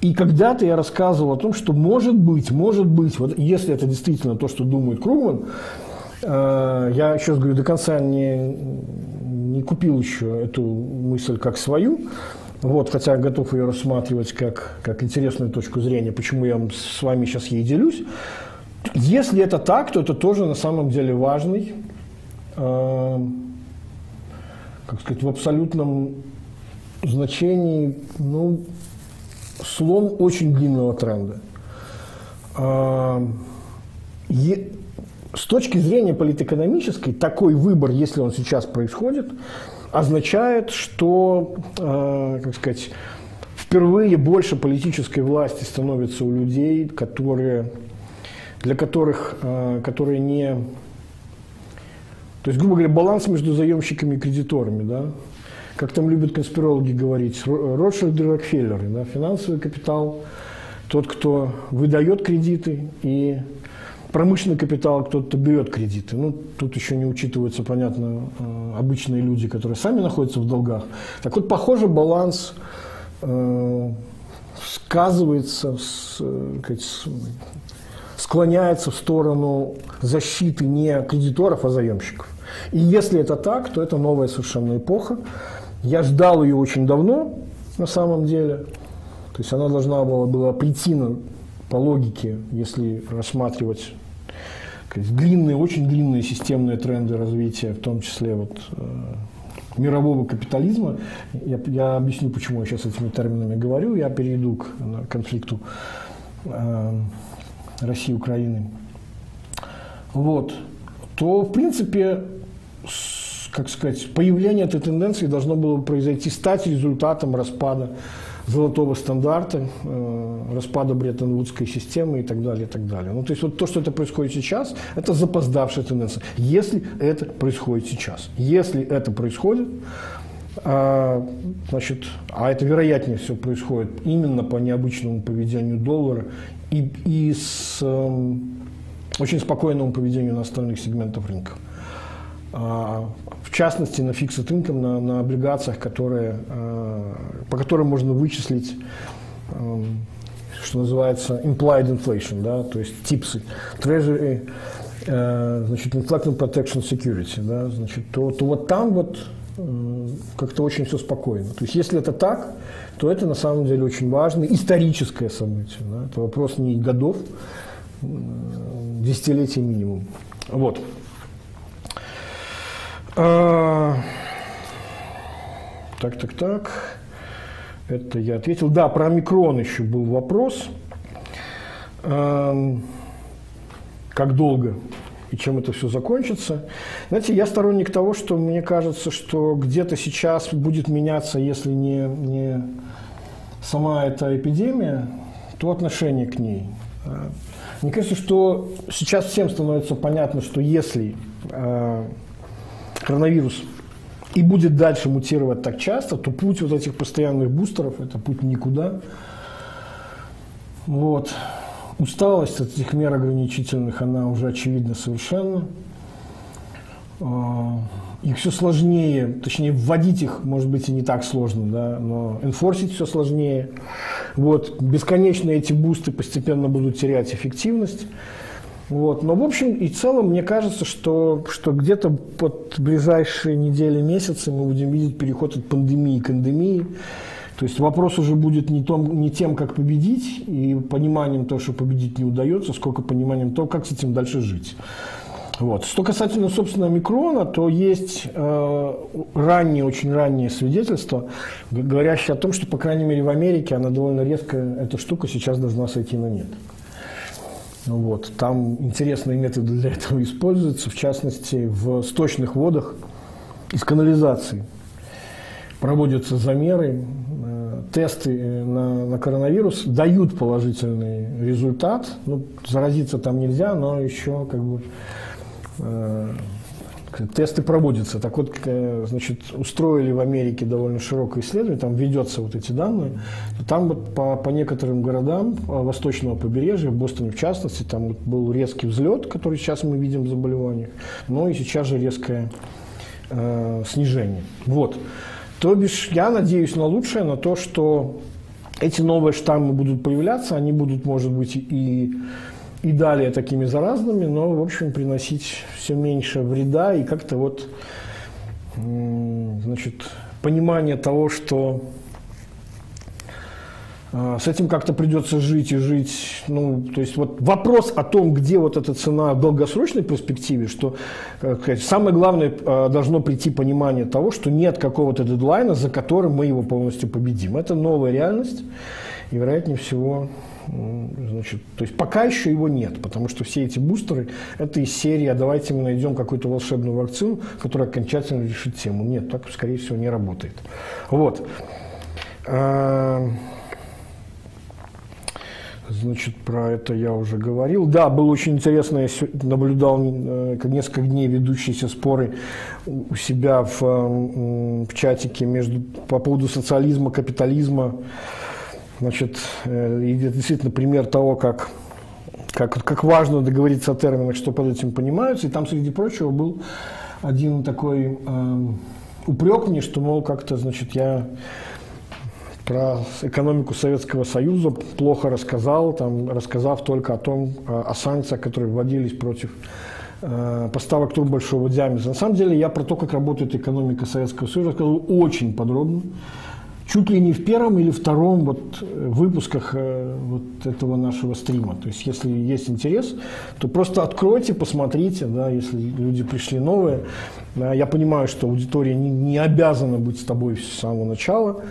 И когда-то я рассказывал о том, что может быть, может быть, вот если это действительно то, что думает Кругман, э, я еще раз говорю, до конца не, не купил еще эту мысль как свою, вот, хотя готов ее рассматривать как, как интересную точку зрения, почему я с вами сейчас ей делюсь. Если это так, то это тоже на самом деле важный, э, как сказать, в абсолютном значении, ну, слом очень длинного тренда. Э, с точки зрения политэкономической, такой выбор, если он сейчас происходит, означает, что, э, как сказать, впервые больше политической власти становится у людей, которые для которых, э, которые не... То есть, грубо говоря, баланс между заемщиками и кредиторами, да, как там любят конспирологи говорить, Ротшильды и Рокфеллеры, да, финансовый капитал, тот, кто выдает кредиты, и промышленный капитал, тот, кто берет кредиты. Ну, тут еще не учитываются, понятно, э, обычные люди, которые сами находятся в долгах. Так вот, похоже, баланс э, сказывается с, э, с склоняется в сторону защиты не кредиторов, а заемщиков. И если это так, то это новая совершенно эпоха. Я ждал ее очень давно, на самом деле. То есть она должна была, была прийти на, по логике, если рассматривать сказать, длинные, очень длинные системные тренды развития, в том числе вот, э, мирового капитализма. Я, я объясню, почему я сейчас этими терминами говорю. Я перейду к конфликту э, России Украины, вот, то, в принципе, как сказать, появление этой тенденции должно было произойти, стать результатом распада золотого стандарта, э, распада Бреттон-Вудской системы и так далее, и так далее. Ну, то есть вот то, что это происходит сейчас, это запоздавшая тенденция. Если это происходит сейчас, если это происходит, а, значит, а это вероятнее всего происходит именно по необычному поведению доллара и, и с э, очень спокойному поведению на остальных сегментах рынка. А, в частности, на фиксит инком, на, на облигациях, которые, а, по которым можно вычислить, а, что называется, implied inflation, да, то есть типсы, treasury, значит, inflation protection security, да, значит, то, то вот там вот как-то очень все спокойно. То есть, если это так, то это на самом деле очень важное историческое событие. Да? Это вопрос не годов, десятилетий минимум. Вот. А, так, так, так. Это я ответил. Да, про микрон еще был вопрос. А, как долго и чем это все закончится. Знаете, я сторонник того, что мне кажется, что где-то сейчас будет меняться, если не, не сама эта эпидемия, то отношение к ней. А, мне кажется, что сейчас всем становится понятно, что если коронавирус и будет дальше мутировать так часто, то путь вот этих постоянных бустеров – это путь никуда. Вот. Усталость от этих мер ограничительных, она уже очевидна совершенно. А, их все сложнее, точнее, вводить их, может быть, и не так сложно, да, но энфорсить все сложнее. Вот. Бесконечно эти бусты постепенно будут терять эффективность. Вот. Но в общем и целом мне кажется, что, что где-то под ближайшие недели, месяцы мы будем видеть переход от пандемии к эндемии. То есть вопрос уже будет не, том, не тем, как победить, и пониманием того, что победить не удается, сколько пониманием того, как с этим дальше жить. Вот. Что касательно, собственно, микрона, то есть э, ранние, очень ранние свидетельства, говорящие о том, что, по крайней мере, в Америке она довольно резко, эта штука сейчас должна сойти на нет. Вот. Там интересные методы для этого используются, в частности, в сточных водах из канализации. Проводятся замеры, э, тесты э, на, на коронавирус дают положительный результат. Ну, заразиться там нельзя, но еще как бы э, тесты проводятся. Так вот, э, значит, устроили в Америке довольно широкое исследование, там ведется вот эти данные. Там вот по, по некоторым городам э, восточного побережья, в Бостоне в частности, там вот был резкий взлет, который сейчас мы видим в заболеваниях, но и сейчас же резкое э, снижение. Вот. То бишь, я надеюсь на лучшее, на то, что эти новые штаммы будут появляться, они будут, может быть, и и далее такими заразными, но, в общем, приносить все меньше вреда и как-то вот, значит, понимание того, что а, с этим как-то придется жить и жить. Ну, то есть вот вопрос о том, где вот эта цена в долгосрочной перспективе, что сказать, самое главное а, должно прийти понимание того, что нет какого-то дедлайна, за которым мы его полностью победим. Это новая реальность, и вероятнее всего Значит, то есть пока еще его нет, потому что все эти бустеры – это из серии «А давайте мы найдем какую-то волшебную вакцину, которая окончательно решит тему». Нет, так, скорее всего, не работает. Вот. А, значит, про это я уже говорил. Да, было очень интересно, я наблюдал э, несколько дней ведущиеся споры у себя в, в чатике между, по поводу социализма, капитализма. Значит, э, и действительно пример того, как, как, как важно договориться о терминах, что под этим понимаются. И там, среди прочего, был один такой э, упрек мне, что, мол, как-то, значит, я про экономику Советского Союза плохо рассказал, там, рассказав только о том, о санкциях, которые вводились против э, поставок труб большого диаметра. На самом деле я про то, как работает экономика Советского Союза, рассказал очень подробно чуть ли не в первом или втором вот э, выпусках э, вот этого нашего стрима. То есть, если есть интерес, то просто откройте, посмотрите, да, если люди пришли новые. Я понимаю, что аудитория не, не обязана быть с тобой с самого начала.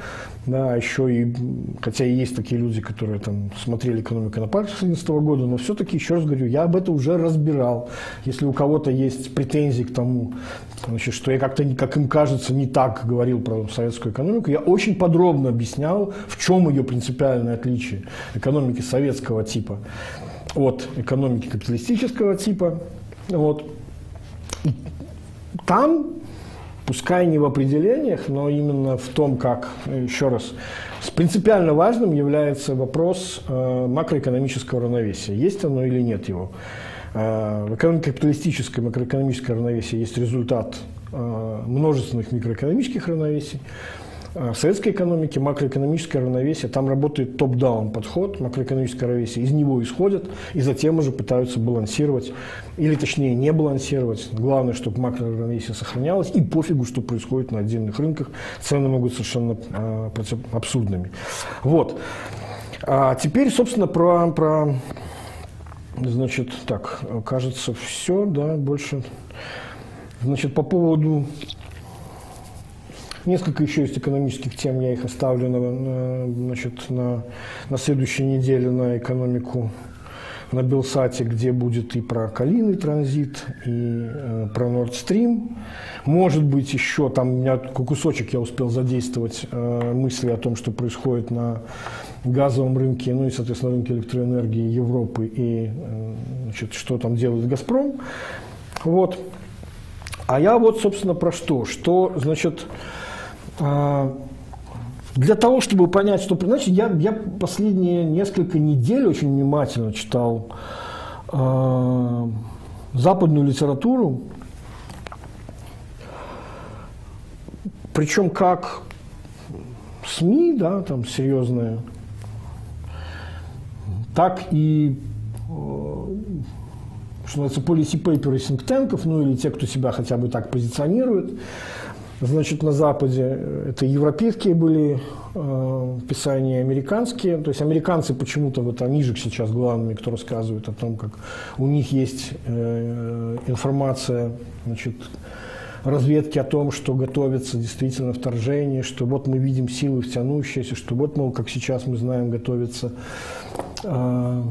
Да, еще и, хотя и есть такие люди, которые там смотрели экономику на пальцах 2011 года, но все-таки, еще раз говорю, я об этом уже разбирал. Если у кого-то есть претензии к тому, значит, что я как-то, как им кажется, не так говорил про советскую экономику, я очень подробно объяснял, в чем ее принципиальное отличие экономики советского типа от экономики капиталистического типа. Вот. И там пускай не в определениях, но именно в том, как, еще раз, принципиально важным является вопрос э, макроэкономического равновесия. Есть оно или нет его. Э, в экономике капиталистической макроэкономическое равновесие есть результат э, множественных микроэкономических равновесий. Э, в советской экономике макроэкономическое равновесие, там работает топ-даун подход, макроэкономическое равновесие, из него исходят и затем уже пытаются балансировать, или точнее не балансировать. Главное, чтобы макроравновесие сохранялось, и пофигу, что происходит на отдельных рынках, цены могут совершенно э, абсурдными. Вот. А теперь, собственно, про, про значит, так, кажется, все, да, больше. Значит, по поводу Несколько еще есть экономических тем, я их оставлю на, на, значит, на, на следующей неделе на экономику на Белсате, где будет и про калийный транзит, и э, про Stream. Может быть, еще там у меня кусочек я успел задействовать э, мысли о том, что происходит на газовом рынке, ну и, соответственно, рынке электроэнергии Европы и э, значит, что там делает «Газпром». Вот. А я вот, собственно, про что? Что, значит, а, для того, чтобы понять, что... Значит, я, я последние несколько недель очень внимательно читал э, западную литературу, причем как СМИ, да, там серьезные, так и что называется, policy paper think ну или те, кто себя хотя бы так позиционирует. Значит, на Западе это европейские были э, писания, американские. То есть американцы почему-то, вот они же сейчас главными, кто рассказывает о том, как у них есть э, информация, значит, разведки о том, что готовится действительно вторжение, что вот мы видим силы втянущиеся, что вот, мол, как сейчас мы знаем, готовится э,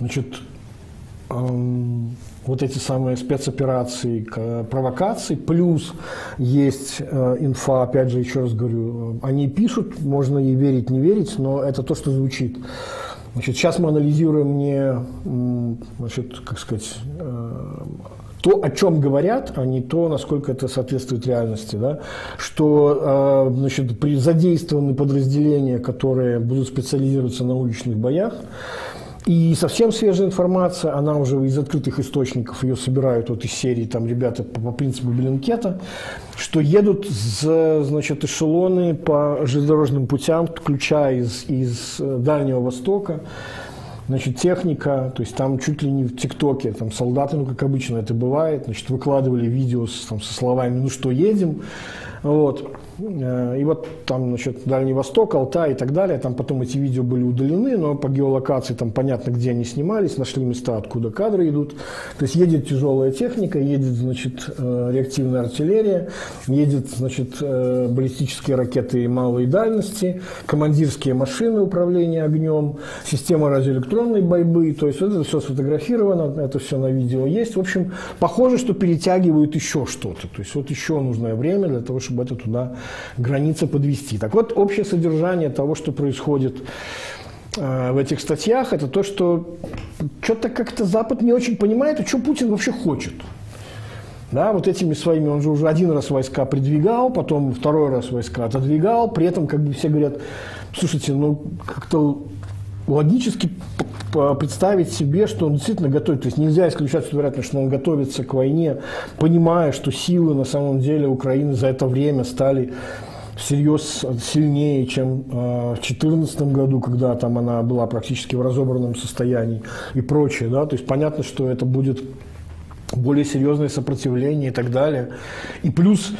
значит, вот эти самые спецоперации, провокации, плюс есть э, инфа, опять же, еще раз говорю, они пишут, можно ей верить, не верить, но это то, что звучит. Значит, сейчас мы анализируем не, значит, как сказать, э, то, о чем говорят, а не то, насколько это соответствует реальности. Да? Что э, значит, при задействованы подразделения, которые будут специализироваться на уличных боях, и совсем свежая информация, она уже из открытых источников, ее собирают вот из серии там ребята по, по принципу Беленкета, что едут с, значит, эшелоны по железнодорожным путям, включая из, из э, Дальнего Востока, значит, техника, то есть там чуть ли не в ТикТоке, там солдаты, ну, как обычно это бывает, значит, выкладывали видео с, там, со словами «ну что, едем?», вот. Э, и вот там, значит, Дальний Восток, Алтай и так далее, там потом эти видео были удалены, но по геолокации там понятно, где они снимались, нашли места, откуда кадры идут. То есть едет тяжелая техника, едет, значит, э, реактивная артиллерия, едет, значит, э, баллистические ракеты малой дальности, командирские машины управления огнем, система радиоэлектронной борьбы, то есть это все сфотографировано, это все на видео есть. В общем, похоже, что перетягивают еще что-то. То есть вот еще нужное время для того, чтобы это туда границы подвести. Так вот, общее содержание того, что происходит э, в этих статьях, это то, что что-то как-то Запад не очень понимает, что Путин вообще хочет. Да, вот этими своими, он же уже один раз войска придвигал, потом второй раз войска отодвигал, при этом как бы все говорят, слушайте, ну как-то логически представить себе, что он действительно готовит. То есть нельзя исключать вероятность, что он готовится к войне, понимая, что силы на самом деле Украины за это время стали всерьез сильнее, чем э, в 2014 году, когда там она была практически в разобранном состоянии и прочее. Да? То есть понятно, что это будет более серьезное сопротивление и так далее. И плюс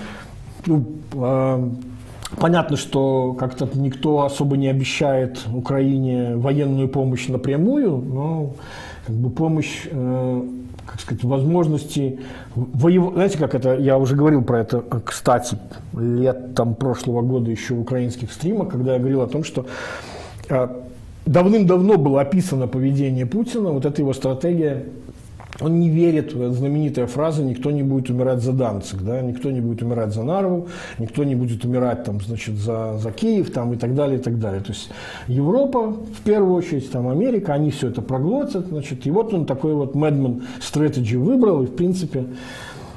ну, э, Понятно, что как-то никто особо не обещает Украине военную помощь напрямую, но как бы помощь э, как сказать, возможности воевать. Знаете, как это, я уже говорил про это, кстати, летом прошлого года еще в украинских стримах, когда я говорил о том, что а, давным-давно было описано поведение Путина, вот эта его стратегия он не верит знаменитая фраза «никто не будет умирать за Данцик», да? никто не будет умирать за Нарву, никто не будет умирать там, значит, за, за Киев там, и так далее, и так далее. То есть Европа, в первую очередь, там, Америка, они все это проглотят, значит, и вот он такой вот Madman Strategy выбрал, и в принципе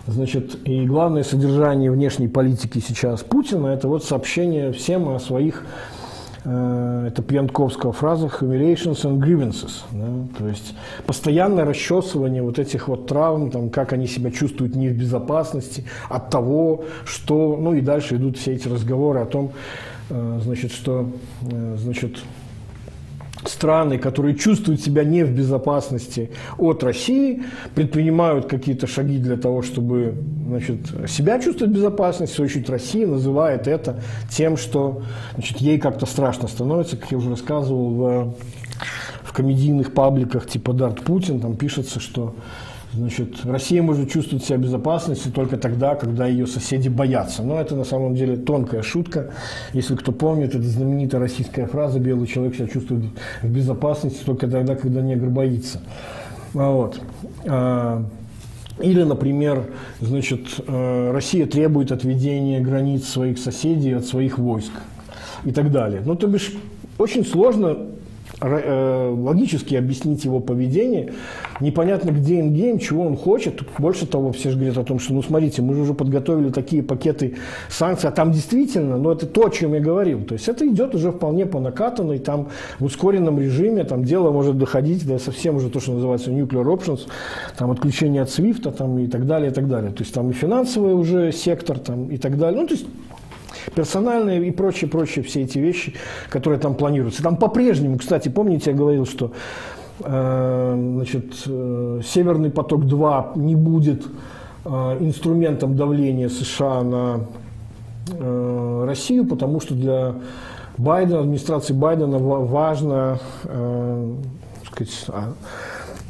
Значит, и главное содержание внешней политики сейчас Путина – это вот сообщение всем о своих это пьянковская фраза humiliations and grievances. Да? То есть постоянное расчесывание вот этих вот травм, там, как они себя чувствуют не в безопасности от того, что... Ну и дальше идут все эти разговоры о том, э, значит, что э, значит, страны, которые чувствуют себя не в безопасности от России, предпринимают какие-то шаги для того, чтобы значит, себя чувствовать в безопасности, в свою очередь Россия называет это тем, что значит, ей как-то страшно становится, как я уже рассказывал в, в комедийных пабликах типа Дарт Путин, там пишется, что Значит, Россия может чувствовать себя в безопасности только тогда, когда ее соседи боятся. Но это на самом деле тонкая шутка. Если кто помнит, это знаменитая российская фраза «белый человек себя чувствует в безопасности только тогда, когда негр боится». А вот. А, или, например, значит, э, Россия требует отведения границ своих соседей от своих войск и так далее. Ну, то бишь, очень сложно логически объяснить его поведение. Непонятно, где ингейм, чего он хочет. Больше того, все же говорят о том, что, ну, смотрите, мы же уже подготовили такие пакеты санкций, а там действительно, ну, это то, о чем я говорил. То есть это идет уже вполне по накатанной, там в ускоренном режиме, там дело может доходить до совсем уже то, что называется nuclear options, там отключение от SWIFT там, и так далее, и так далее. То есть там и финансовый уже сектор там, и так далее. Ну, то есть персональные и прочие, прочие все эти вещи, которые там планируются. Там по-прежнему, кстати, помните, я говорил, что э, значит, э, Северный поток-2 не будет э, инструментом давления США на Россию, потому что для Байдена, администрации Байдена важно э, сказать, а,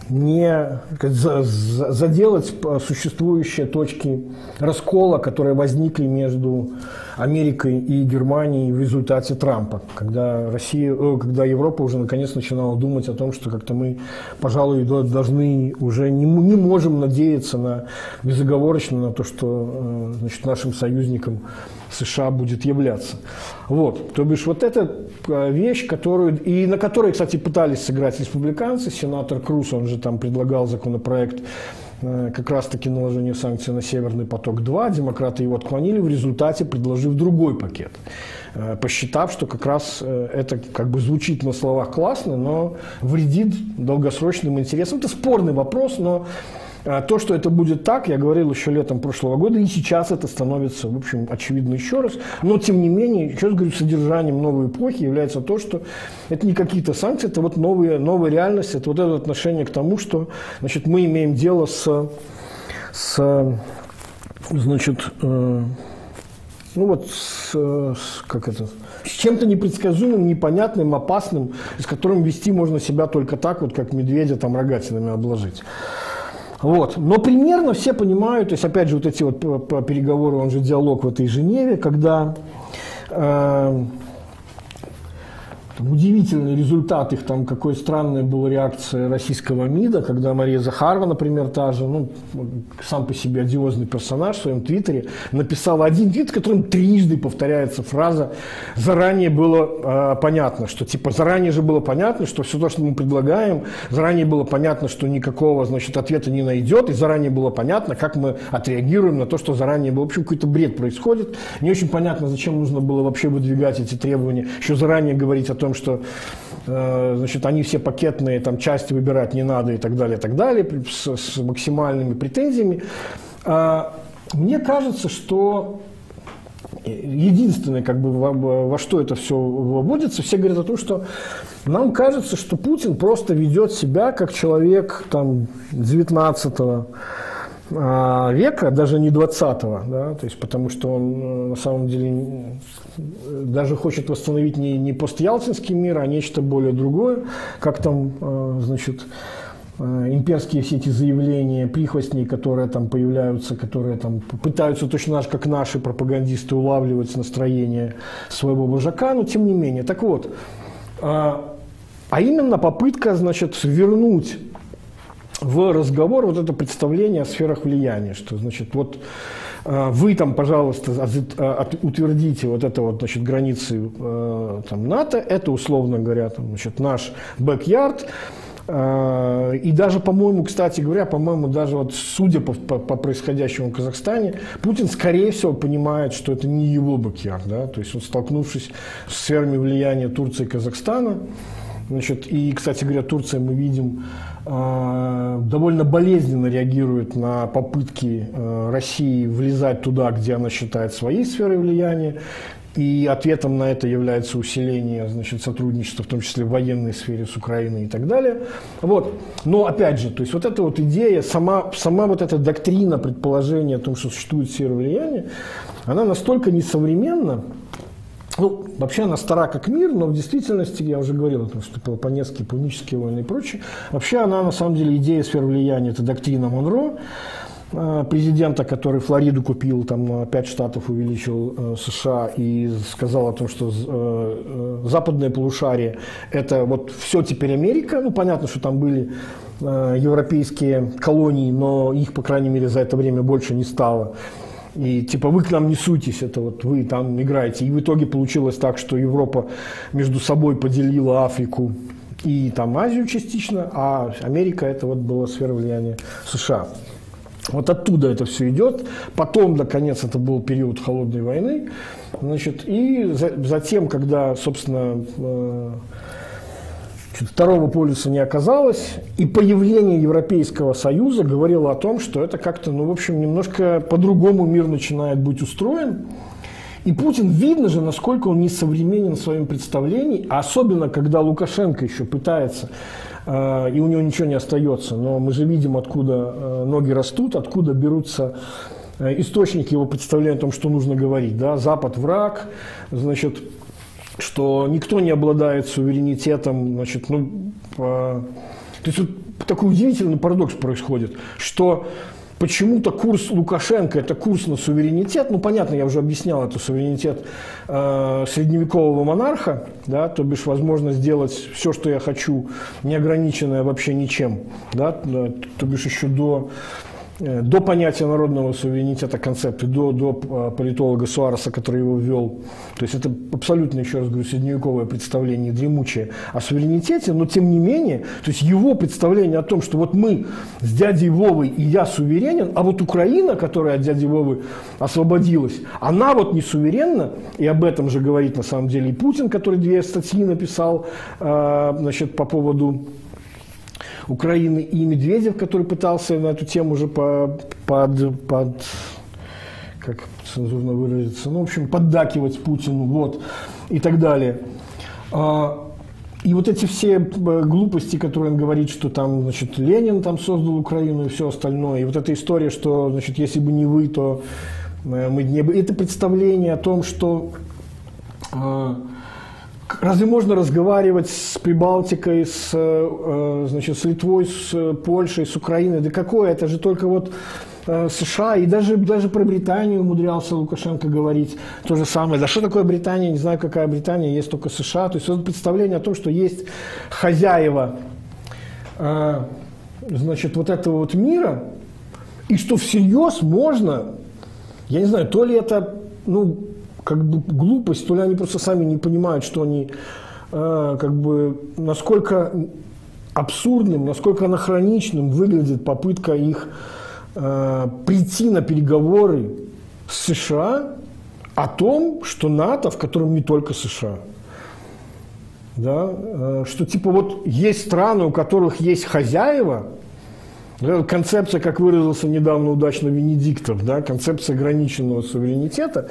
не заделать существующие точки раскола, которые возникли между Америкой и Германией в результате Трампа, когда, Россия, э, когда Европа уже наконец начинала думать о том, что как-то мы, пожалуй, должны уже не, не можем надеяться на безоговорочно на то, что э, значит, нашим союзником США будет являться. Вот. То бишь вот эта э, вещь, которую, и на которой, кстати, пытались сыграть республиканцы, сенатор Круз, он же там предлагал законопроект Э, как раз-таки наложение санкций на Северный поток-2. Демократы его отклонили, в результате предложив другой пакет, э, посчитав, что как раз это как бы звучит на словах классно, но вредит долгосрочным интересам. Это спорный вопрос, но то, что это будет так, я говорил еще летом прошлого года, и сейчас это становится, в общем, очевидно еще раз. Но, тем не менее, еще раз говорю, содержанием новой эпохи является то, что это не какие-то санкции, это вот новые, новая реальность, это вот это отношение к тому, что значит, мы имеем дело с, с значит, э, ну вот с, с, как это, с чем-то непредсказуемым, непонятным, опасным, с которым вести можно себя только так, вот как медведя там рогатинами обложить. Вот. Но примерно все понимают, то есть опять же вот эти вот переговоры, он же диалог в этой Женеве, когда э, там, удивительный результат их, там, какой странная была реакция российского МИДа, когда Мария Захарова, например, та же, ну, сам по себе одиозный персонаж в своем твиттере, написала один твит, в котором трижды повторяется фраза «заранее было э, понятно», что типа заранее же было понятно, что все то, что мы предлагаем, заранее было понятно, что никакого, значит, ответа не найдет, и заранее было понятно, как мы отреагируем на то, что заранее было. В общем, какой-то бред происходит. Не очень понятно, зачем нужно было вообще выдвигать эти требования, еще заранее говорить о том, том, что э, значит, они все пакетные, там части выбирать не надо и так далее, и так далее, с, с максимальными претензиями. А, мне кажется, что единственное, как бы, во, во что это все вводится, все говорят о том, что нам кажется, что Путин просто ведет себя как человек там, 19 а, века, даже не 20-го, да, то есть потому что он э, на самом деле даже хочет восстановить не, не постялтинский мир, а нечто более другое, как там, э, значит, имперские все эти заявления прихвостней, которые там появляются, которые там пытаются точно так же, как наши пропагандисты, улавливать настроение своего вожака, но тем не менее. Так вот, а, а именно попытка, значит, вернуть в разговор вот это представление о сферах влияния, что, значит, вот вы там, пожалуйста, а, утвердите вот это вот, значит, границы э, там, НАТО, это, условно говоря, там, значит, наш бэк-ярд, и даже, по-моему, кстати говоря, по-моему, даже вот судя по, по, по происходящему в Казахстане, Путин, скорее всего, понимает, что это не его бэк-ярд, да, то есть он, столкнувшись с сферами влияния Турции и Казахстана, значит, и, кстати говоря, Турция, мы видим, довольно болезненно реагирует на попытки э, России влезать туда, где она считает своей сферой влияния. И ответом на это является усиление значит, сотрудничества, в том числе в военной сфере с Украиной и так далее. Вот. Но опять же, то есть вот эта вот идея, сама, сама вот эта доктрина предположения о том, что существует сфера влияния, она настолько несовременна, ну, вообще она стара как мир, но в действительности, я уже говорил, это вступил по несколько пунические войны и прочее. Вообще она, на самом деле, идея сфер влияния, это доктрина Монро, э, президента, который Флориду купил, там на 5 штатов увеличил э, США и сказал о том, что э, западное полушарие – это вот все теперь Америка. Ну, понятно, что там были европейские колонии, но их, по крайней мере, за это время больше не стало. И типа вы к нам не суйтесь, это вот вы там играете. И в итоге получилось так, что Европа между собой поделила Африку и там Азию частично, а Америка это вот была сфера влияния США. Вот оттуда это все идет. Потом, наконец, это был период холодной войны. Значит, и за, затем, когда, собственно, э, Второго полюса не оказалось, и появление Европейского Союза говорило о том, что это как-то, ну, в общем, немножко по-другому мир начинает быть устроен. И Путин, видно же, насколько он несовременен в своем представлении, а особенно, когда Лукашенко еще пытается, э, и у него ничего не остается, но мы же видим, откуда э, ноги растут, откуда берутся э, источники его представления о том, что нужно говорить. Да? Запад – враг, значит, что никто не обладает суверенитетом, значит, ну, по... то есть вот такой удивительный парадокс происходит, что почему-то курс Лукашенко – это курс на суверенитет. Ну, понятно, я уже объяснял, это суверенитет э, средневекового монарха, да, то бишь возможность сделать все, что я хочу, неограниченное вообще ничем, да, то бишь еще до до понятия народного суверенитета концепты, до, до э, политолога Суареса, который его ввел. То есть это абсолютно, еще раз говорю, средневековое представление, дремучее о суверенитете, но тем не менее, то есть его представление о том, что вот мы с дядей Вовой и я суверенен, а вот Украина, которая от дяди Вовы освободилась, она вот не суверенна, и об этом же говорит на самом деле и Путин, который две статьи написал э, значит, по поводу Украины, и Медведев, который пытался на эту тему уже по, под, под как цензурно выразиться, ну, в общем, поддакивать Путину, вот, и так далее. А, и вот эти все э, глупости, которые он говорит, что там, значит, Ленин там создал Украину и все остальное, и вот эта история, что, значит, если бы не вы, то э, мы не бы... Это представление о том, что а, Разве можно разговаривать с Прибалтикой, с, э, значит, с Литвой, с Польшей, с Украиной? Да какое? Это же только вот э, США, и даже, даже про Британию умудрялся Лукашенко говорить то же самое. Да что такое Британия? Не знаю, какая Британия, есть только США. То есть это представление о том, что есть хозяева э, значит, вот этого вот мира, и что всерьез можно, я не знаю, то ли это ну, как бы глупость, то ли они просто сами не понимают, что они э, как бы насколько абсурдным, насколько анахроничным выглядит попытка их э, прийти на переговоры с США о том, что НАТО, в котором не только США, да, э, что типа вот есть страны, у которых есть хозяева, концепция, как выразился недавно удачно Венедиктов, да, концепция ограниченного суверенитета,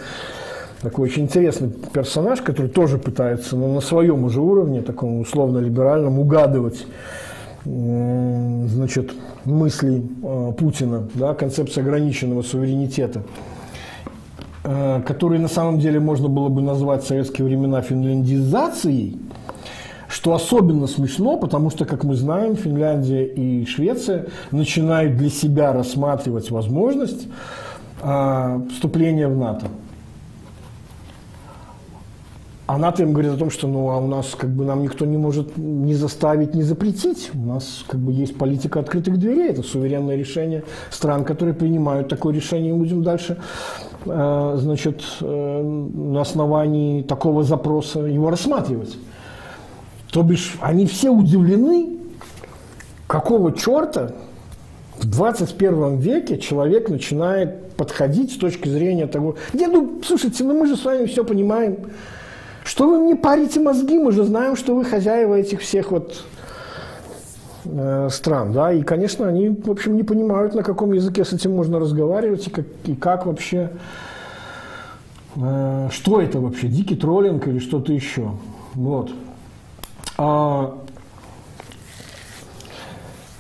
такой очень интересный персонаж, который тоже пытается ну, на своем уже уровне, таком условно-либеральном, угадывать значит, мысли э, Путина, да, концепция ограниченного суверенитета, э, который на самом деле можно было бы назвать в советские времена финляндизацией, что особенно смешно, потому что, как мы знаем, Финляндия и Швеция начинают для себя рассматривать возможность э, вступления в НАТО. А НАТО им говорит о том, что ну, а у нас как бы нам никто не может не заставить, не запретить. У нас как бы есть политика открытых дверей. Это суверенное решение стран, которые принимают такое решение. И будем дальше э, значит, э, на основании такого запроса его рассматривать. То бишь, они все удивлены, какого черта в 21 веке человек начинает подходить с точки зрения того, где, ну, слушайте, ну мы же с вами все понимаем, что вы мне парите мозги? Мы же знаем, что вы хозяева этих всех вот э, стран, да, и, конечно, они, в общем, не понимают, на каком языке с этим можно разговаривать и как, и как вообще, э, что это вообще, дикий троллинг или что-то еще, вот. А,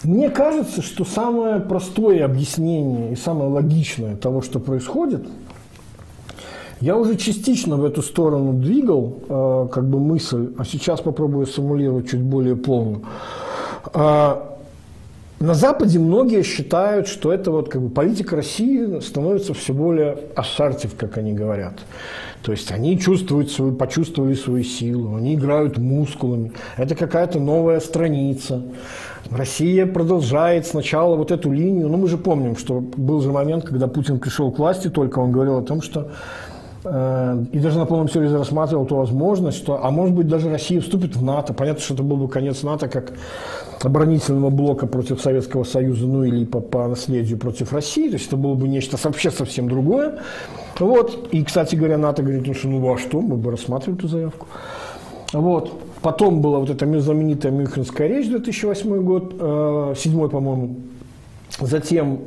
мне кажется, что самое простое объяснение и самое логичное того, что происходит – я уже частично в эту сторону двигал, э, как бы мысль, а сейчас попробую симулировать чуть более полную. Э, на Западе многие считают, что это вот как бы политика России становится все более ассертив, как они говорят. То есть они чувствуют свою, почувствовали свою силу, они играют мускулами. Это какая-то новая страница. Россия продолжает сначала вот эту линию. Ну, мы же помним, что был же момент, когда Путин пришел к власти, только он говорил о том, что и даже на полном серьезе рассматривал ту возможность, что, а может быть, даже Россия вступит в НАТО. Понятно, что это был бы конец НАТО как оборонительного блока против Советского Союза, ну или по, по наследию против России. То есть это было бы нечто вообще совсем другое. Вот. И, кстати говоря, НАТО говорит, ну что, ну а что, мы бы рассматривали эту заявку. Вот. Потом была вот эта знаменитая Мюнхенская речь 2008 год, э, седьмой, по-моему. Затем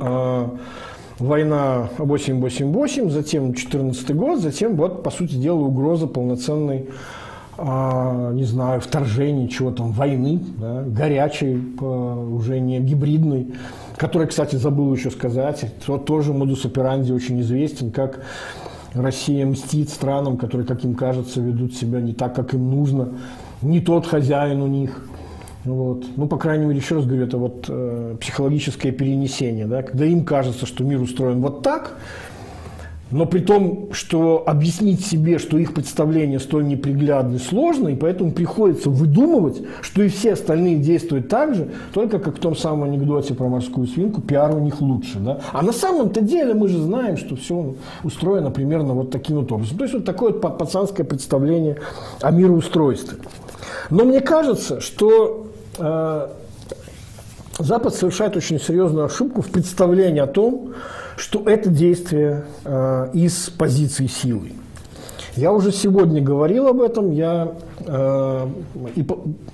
война 888, затем 2014 год, затем вот, по сути дела, угроза полноценной, а, не знаю, вторжения, чего там, войны, да, горячей, уже не гибридной, которая, кстати, забыл еще сказать, то, тоже модус операнди очень известен, как Россия мстит странам, которые, как им кажется, ведут себя не так, как им нужно, не тот хозяин у них – вот. Ну, по крайней мере, еще раз говорю, это вот э, психологическое перенесение, да, когда им кажется, что мир устроен вот так, но при том, что объяснить себе, что их представление столь неприглядно и сложно, и поэтому приходится выдумывать, что и все остальные действуют так же, только как в том самом анекдоте про морскую свинку, пиар у них лучше. Да? А на самом-то деле мы же знаем, что все устроено примерно вот таким вот образом. То есть вот такое вот пацанское представление о мироустройстве. Но мне кажется, что Запад совершает очень серьезную ошибку в представлении о том, что это действие э, из позиции силы. Я уже сегодня говорил об этом, я э, и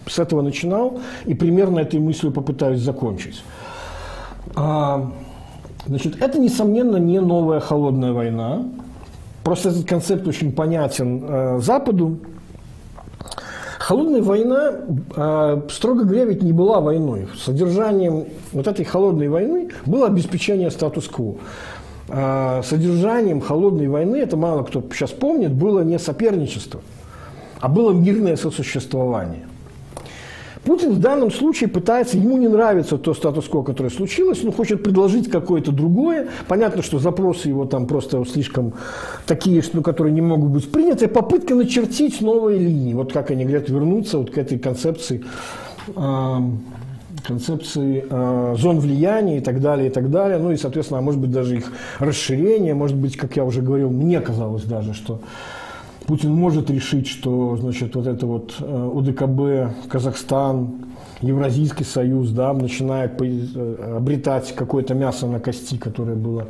с этого начинал, и примерно этой мыслью попытаюсь закончить. А, значит, это, несомненно, не новая холодная война. Просто этот концепт очень понятен э, Западу. Холодная война, а, строго говоря, ведь не была войной. Содержанием вот этой холодной войны было обеспечение статус-кво. А, содержанием холодной войны, это мало кто сейчас помнит, было не соперничество, а было мирное сосуществование – Путин в данном случае пытается, ему не нравится то статус-кво, которое случилось, но хочет предложить какое-то другое. Понятно, что запросы его там просто слишком такие, что, ну, которые не могут быть приняты. Попытка начертить новые линии. Вот как они говорят, вернуться вот к этой концепции э, концепции э, зон влияния и так далее, и так далее. Ну и, соответственно, а может быть, даже их расширение. Может быть, как я уже говорил, мне казалось даже, что Путин может решить, что значит, вот это вот э, ОДКБ, Казахстан, Евразийский союз да, начинает э, обретать какое-то мясо на кости, которое было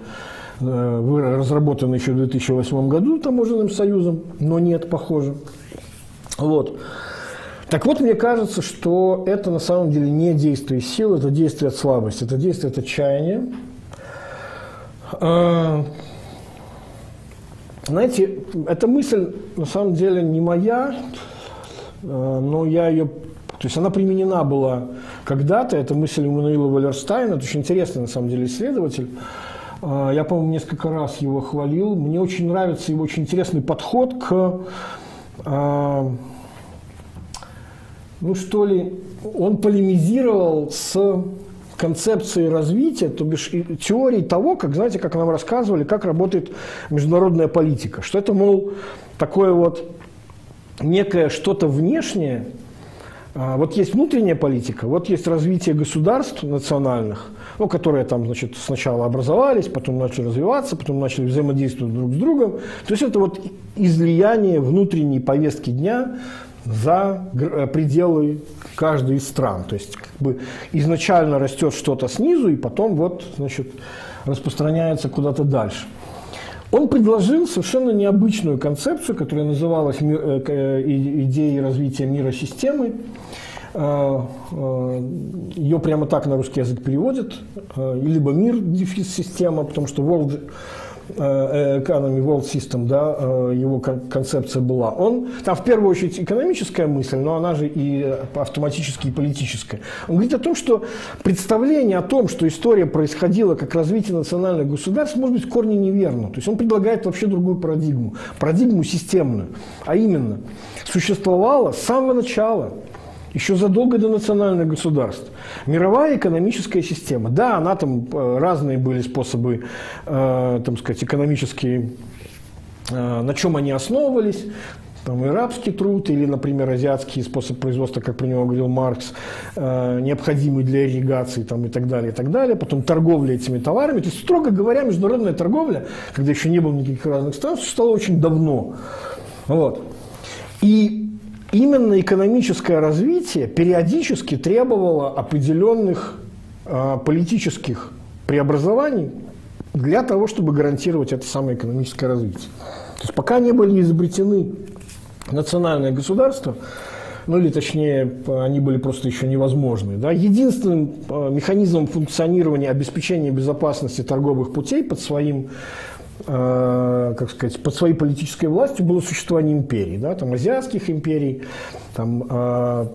э, разработано еще в 2008 году таможенным союзом, но нет, похоже. Вот. Так вот, мне кажется, что это на самом деле не действие силы, это действие от слабости, это действие от отчаяния. Знаете, эта мысль на самом деле не моя, э, но я ее... То есть она применена была когда-то, это мысль Эммануила Валерстайна, это очень интересный на самом деле исследователь. Э, я, по-моему, несколько раз его хвалил. Мне очень нравится его очень интересный подход к, э, ну что ли, он полемизировал с концепцией развития, то бишь теорией того, как, знаете, как нам рассказывали, как работает международная политика. Что это, мол, такое вот некое что-то внешнее, а, вот есть внутренняя политика, вот есть развитие государств национальных, ну, которые там, значит, сначала образовались, потом начали развиваться, потом начали взаимодействовать друг с другом. То есть это вот излияние внутренней повестки дня за э, пределы каждой из стран. То есть как бы изначально растет что-то снизу, и потом вот, значит, распространяется куда-то дальше. Он предложил совершенно необычную концепцию, которая называлась э, э, идеей развития мира системы. Ее прямо так на русский язык переводят. Либо мир дефис система, потому что world Economy World System, да, э, его концепция была, он, там в первую очередь экономическая мысль, но она же и автоматически и политическая. Он говорит о том, что представление о том, что история происходила как развитие национальных государств, может быть в корне неверно. То есть он предлагает вообще другую парадигму, парадигму системную, а именно существовало с самого начала еще задолго до национальных государств. Мировая экономическая система. Да, она там э, разные были способы, э, там сказать, экономические, э, на чем они основывались. Там и рабский труд, или, например, азиатский способ производства, как про него говорил Маркс, э, необходимый для ирригации там, и так далее, и так далее. Потом торговля этими товарами. То есть, строго говоря, международная торговля, когда еще не было никаких разных стран, существовала очень давно. Вот. И именно экономическое развитие периодически требовало определенных э, политических преобразований для того, чтобы гарантировать это самое экономическое развитие. То есть пока не были изобретены национальные государства, ну или точнее, они были просто еще невозможны. Да? Единственным а, механизмом функционирования обеспечения безопасности торговых путей под своим э, как сказать, под своей политической властью было существование империй, да, там азиатских империй, там э,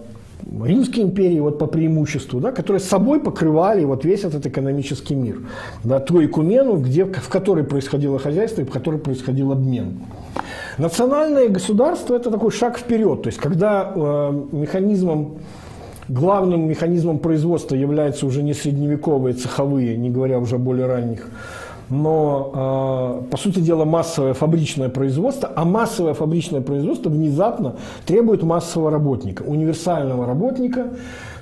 Римской империи вот по преимуществу, да, которые с собой покрывали вот весь этот экономический мир, да, ту экумену, где, в которой происходило хозяйство и в которой происходил обмен. Национальное государство – это такой шаг вперед, то есть когда э, механизмом главным механизмом производства являются уже не средневековые цеховые, не говоря уже о более ранних но, а, по сути дела, массовое фабричное производство, а массовое фабричное производство внезапно требует массового работника, универсального работника,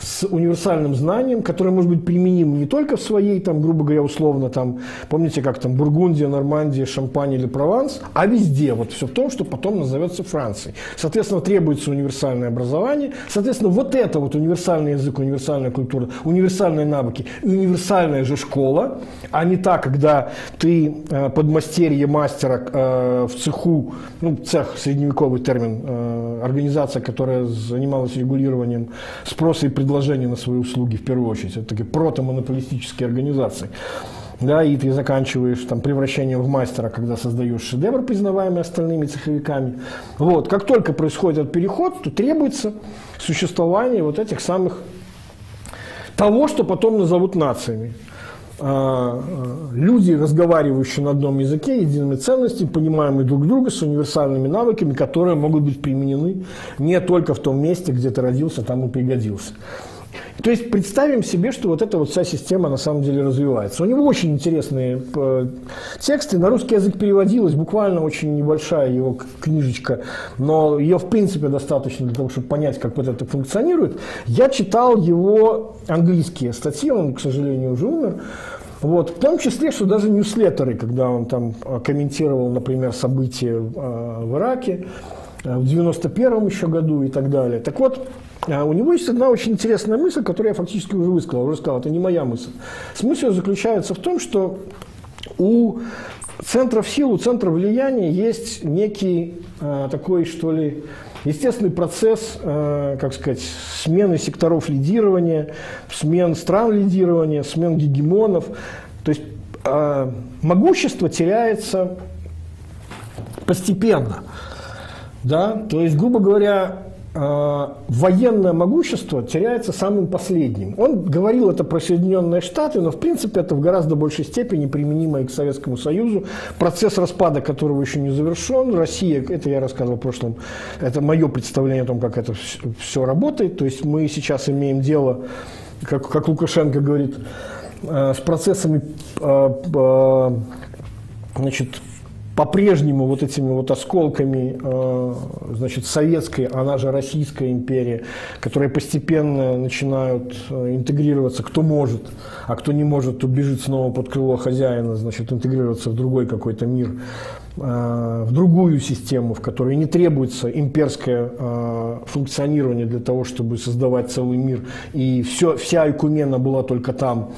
с универсальным знанием, которое может быть применимо не только в своей, там, грубо говоря, условно, там, помните, как там Бургундия, Нормандия, Шампань или Прованс, а везде, вот все в том, что потом назовется Францией. Соответственно, требуется универсальное образование, соответственно, вот это вот универсальный язык, универсальная культура, универсальные навыки универсальная же школа, а не та, когда ты э, подмастерье мастера э, в цеху, ну, цех, средневековый термин, э, организация, которая занималась регулированием спроса и предложения предложения на свои услуги в первую очередь. Это такие протомонополистические организации. Да, и ты заканчиваешь там, превращением в мастера, когда создаешь шедевр, признаваемый остальными цеховиками. Вот. Как только происходит этот переход, то требуется существование вот этих самых того, что потом назовут нациями. А, люди, разговаривающие на одном языке, едиными ценностями, понимаемые друг друга, с универсальными навыками, которые могут быть применены не только в том месте, где ты родился, там и пригодился. То есть представим себе, что вот эта вот вся система на самом деле развивается. У него очень интересные э, тексты. На русский язык переводилась буквально очень небольшая его книжечка, но ее в принципе достаточно для того, чтобы понять, как вот это функционирует. Я читал его английские статьи, он, к сожалению, уже умер. Вот, в том числе, что даже ньюслеттеры, когда он там э, комментировал, например, события э, в Ираке, в 91 еще году и так далее. Так вот, у него есть одна очень интересная мысль, которую я фактически уже высказал. Уже сказал, это не моя мысль. Смысл заключается в том, что у центров сил, у центров влияния есть некий э, такой, что ли, естественный процесс, э, как сказать, смены секторов лидирования, смен стран лидирования, смен гегемонов. То есть э, могущество теряется постепенно. Да? То есть, грубо говоря, военное могущество теряется самым последним. Он говорил это про Соединенные Штаты, но в принципе это в гораздо большей степени применимо и к Советскому Союзу. Процесс распада которого еще не завершен. Россия, это я рассказывал в прошлом, это мое представление о том, как это все работает. То есть мы сейчас имеем дело, как, как Лукашенко говорит, э, с процессами э, значит, по-прежнему вот этими вот осколками э, значит, советской, она же Российская империя, которые постепенно начинают э, интегрироваться, кто может, а кто не может, то бежит снова под крыло хозяина, значит, интегрироваться в другой какой-то мир, э, в другую систему, в которой не требуется имперское функционирование для того, чтобы создавать целый мир, и все, вся Айкумена была только там,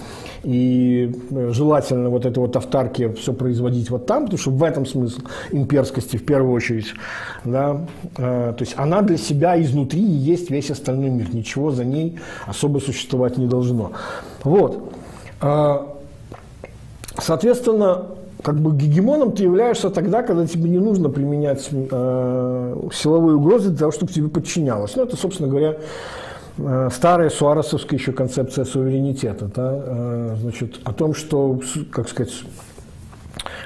и э, желательно вот это вот автарки все производить вот там, потому что в этом смысл имперскости в первую очередь. Да? Э, то есть она для себя изнутри и есть весь остальной мир. Ничего за ней особо существовать не должно. Вот. Э, соответственно, как бы гегемоном ты являешься тогда, когда тебе не нужно применять э, силовые угрозы для того, чтобы тебе подчинялось. Ну, это, собственно говоря, старая суаресовская еще концепция суверенитета, да, э, значит, о том, что, как сказать,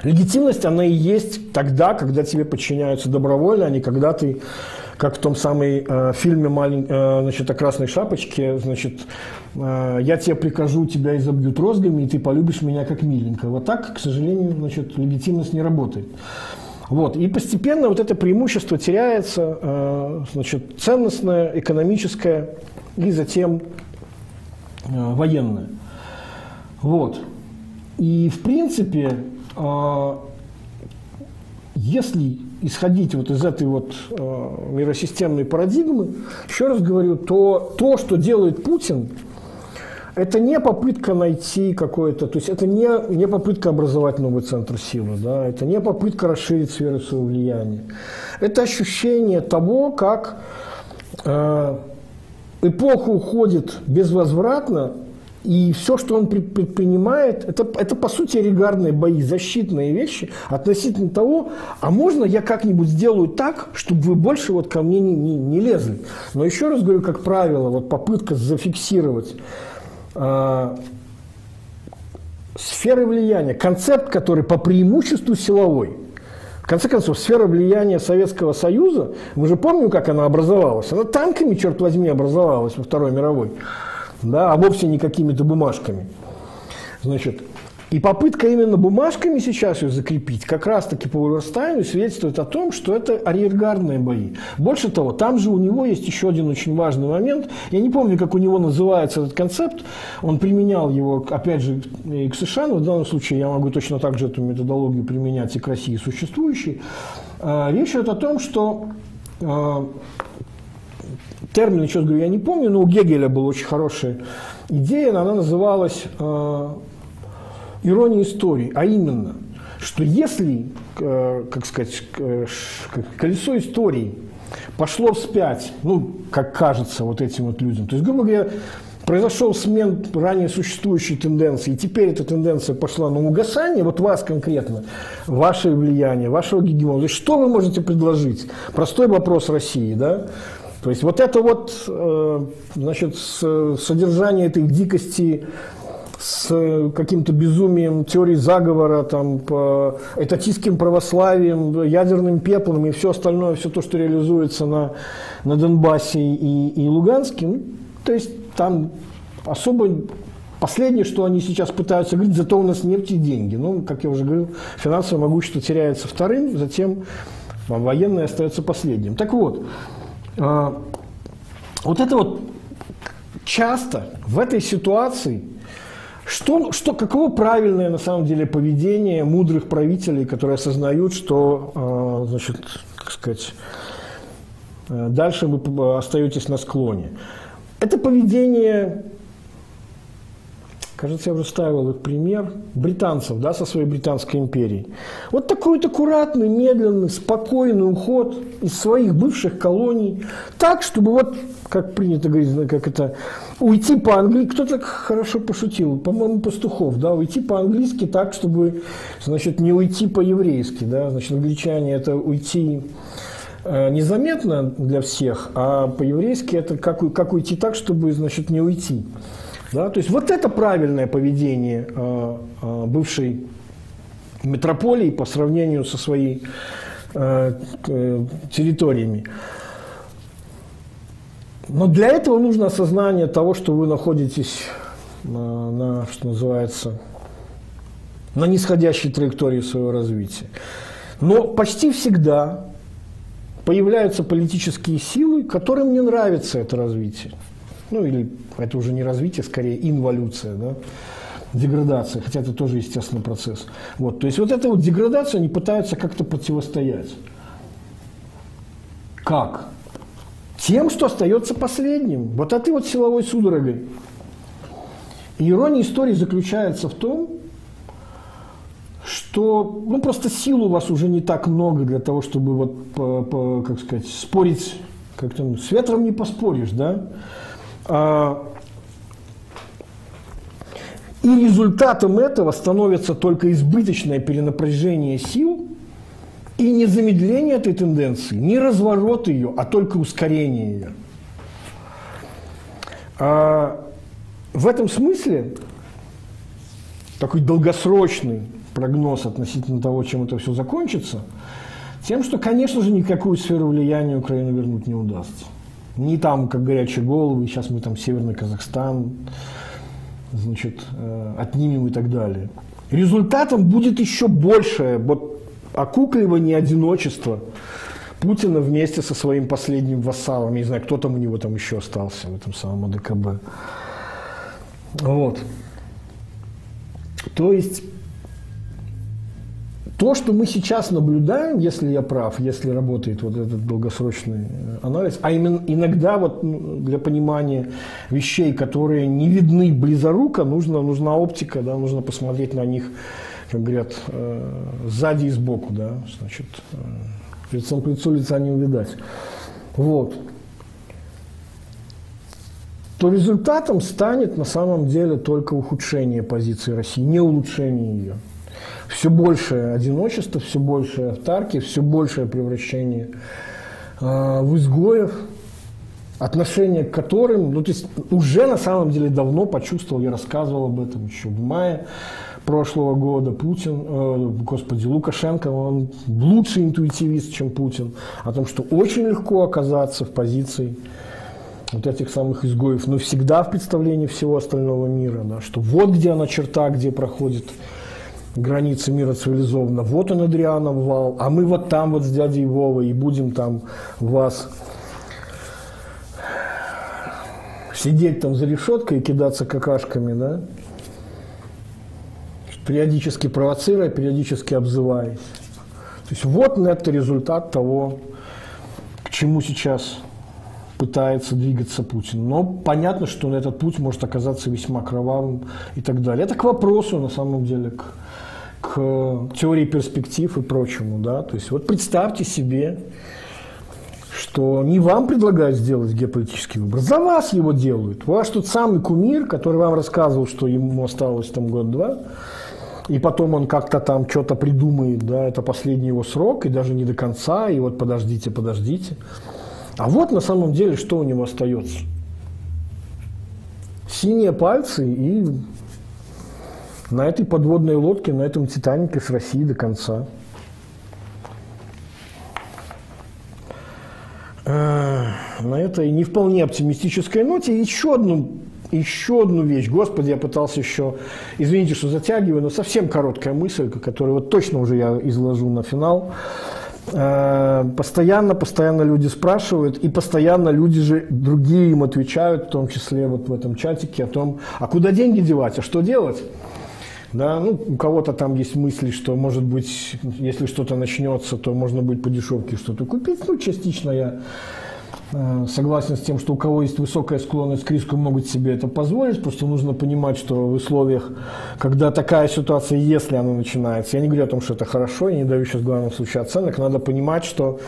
легитимность, она и есть тогда, когда тебе подчиняются добровольно, а не когда ты, как в том самом э, фильме малень, э, значит, о красной шапочке, значит, э, я тебе прикажу, тебя изобьют розгами, и ты полюбишь меня как миленько. Вот так, к сожалению, значит, легитимность не работает. Вот. И постепенно вот это преимущество теряется, э, значит, ценностное, экономическое, и затем э, военное. Вот. И в принципе, э, если исходить вот из этой вот миросистемной парадигмы, еще раз говорю, то то, что делает Путин, это не попытка найти какое-то, то есть это не, не попытка образовать новый центр силы, да, это не попытка расширить сферу своего влияния. Это ощущение того, как э, эпоха уходит безвозвратно, и все, что он предпринимает, это, это по сути регардные бои, защитные вещи относительно того, а можно я как-нибудь сделаю так, чтобы вы больше вот ко мне не, не, не лезли. Но еще раз говорю, как правило, вот попытка зафиксировать сферы влияния, концепт, который по преимуществу силовой – в конце концов, сфера влияния Советского Союза, мы же помним, как она образовалась. Она танками, черт возьми, образовалась во Второй мировой, да, а вовсе не какими-то бумажками. Значит, и попытка именно бумажками сейчас ее закрепить, как раз-таки по Уверстайну свидетельствует о том, что это арьергардные бои. Больше того, там же у него есть еще один очень важный момент. Я не помню, как у него называется этот концепт. Он применял его, опять же, и к США, но в данном случае я могу точно так же эту методологию применять и к России существующей. А, речь идет о том, что а, термин, еще говорю, я не помню, но у Гегеля была очень хорошая идея, она называлась а, ирония истории, а именно, что если, э, как сказать, э, колесо истории пошло вспять, ну, как кажется вот этим вот людям, то есть, грубо говоря, произошел смен ранее существующей тенденции, и теперь эта тенденция пошла на угасание, вот вас конкретно, ваше влияние, вашего гегемона, что вы можете предложить? Простой вопрос России, да? То есть вот это вот, э, значит, содержание этой дикости с каким-то безумием теории заговора, там, по этатистским православием, ядерным пеплом и все остальное, все то, что реализуется на, на Донбассе и, и Луганске. Ну, то есть там особо Последнее, что они сейчас пытаются говорить, зато у нас нефть и деньги. Ну, как я уже говорил, финансовое могущество теряется вторым, затем военное остается последним. Так вот, а, вот это вот часто в этой ситуации что, что, каково правильное на самом деле поведение мудрых правителей, которые осознают, что, э, значит, как сказать, э, дальше вы остаетесь на склоне. Это поведение Кажется, я уже ставил их пример британцев да, со своей британской империей. Вот такой вот аккуратный, медленный, спокойный уход из своих бывших колоний, так, чтобы вот, как принято говорить, как это, уйти по-английски, кто так хорошо пошутил, по-моему, Пастухов, да, уйти по-английски так, чтобы, значит, не уйти по-еврейски, да, значит, англичане это уйти э, незаметно для всех, а по-еврейски это как, как уйти так, чтобы, значит, не уйти. Да? То есть вот это правильное поведение э, э, бывшей метрополии по сравнению со своей э, территориями. Но для этого нужно осознание того, что вы находитесь на, на что называется, на нисходящей траектории своего развития. Но почти всегда появляются политические силы, которым не нравится это развитие. Ну или это уже не развитие, скорее инволюция, да? деградация, хотя это тоже естественный процесс. Вот, то есть вот эта вот деградация они пытаются как-то противостоять. Как? Тем, что остается последним. Вот этой вот силовой судорогой. Ирония истории заключается в том, что ну, просто сил у вас уже не так много для того, чтобы вот, по, по, как сказать, спорить, как там, с ветром не поспоришь, да? А, и результатом этого становится только избыточное перенапряжение сил и не замедление этой тенденции, не разворот ее, а только ускорение ее. А, в этом смысле такой долгосрочный прогноз относительно того, чем это все закончится, тем, что, конечно же, никакую сферу влияния Украины вернуть не удастся. Не там, как горячие головы, сейчас мы там Северный Казахстан, значит, э, отнимем и так далее. Результатом будет еще большее вот, окукливание одиночества Путина вместе со своим последним вассалом. Я не знаю, кто там у него там еще остался в этом самом АДКБ. Вот. То есть то, что мы сейчас наблюдаем, если я прав, если работает вот этот долгосрочный э, анализ, а именно иногда вот для понимания вещей, которые не видны близоруко, нужна, нужна оптика, да, нужно посмотреть на них, как говорят, э, сзади и сбоку, да, значит, э, лицом к лицу лица не увидать. Вот то результатом станет на самом деле только ухудшение позиции России, не улучшение ее. Все большее одиночество, все большее автарки, все большее превращение э, в изгоев, отношение к которым, ну, то есть уже на самом деле давно почувствовал, я рассказывал об этом еще в мае прошлого года, Путин, э, господи, Лукашенко, он лучший интуитивист, чем Путин, о том, что очень легко оказаться в позиции вот этих самых изгоев, но всегда в представлении всего остального мира, да, что вот где она черта, где проходит границы мира цивилизованно, вот он Адрианов вал, а мы вот там вот с дядей Вовой и будем там вас сидеть там за решеткой и кидаться какашками, да, периодически провоцируя, периодически обзываясь. То есть вот это результат того, к чему сейчас пытается двигаться Путин. Но понятно, что этот путь может оказаться весьма кровавым и так далее. Это к вопросу, на самом деле, к, к теории перспектив и прочему. Да? То есть вот представьте себе, что не вам предлагают сделать геополитический выбор, за вас его делают. Ваш тот самый кумир, который вам рассказывал, что ему осталось там год-два, и потом он как-то там что-то придумает, да, это последний его срок, и даже не до конца, и вот подождите, подождите. А вот на самом деле, что у него остается. Синие пальцы и на этой подводной лодке, на этом Титанике с Россией до конца. Э, на этой не вполне оптимистической ноте еще одну, еще одну вещь. Господи, я пытался еще, извините, что затягиваю, но совсем короткая мысль, которую вот точно уже я изложу на финал. Э, постоянно, постоянно люди спрашивают, и постоянно люди же другие им отвечают, в том числе вот в этом чатике, о том, а куда деньги девать, а что делать? Да, ну, у кого-то там есть мысли, что, может быть, если что-то начнется, то можно будет по дешевке что-то купить. Ну, частично я Э, согласен с тем, что у кого есть высокая склонность к риску, могут себе это позволить. Просто нужно понимать, что в условиях, когда такая ситуация, если она начинается, я не говорю о том, что это хорошо, я не даю сейчас в главном оценок, надо понимать, что,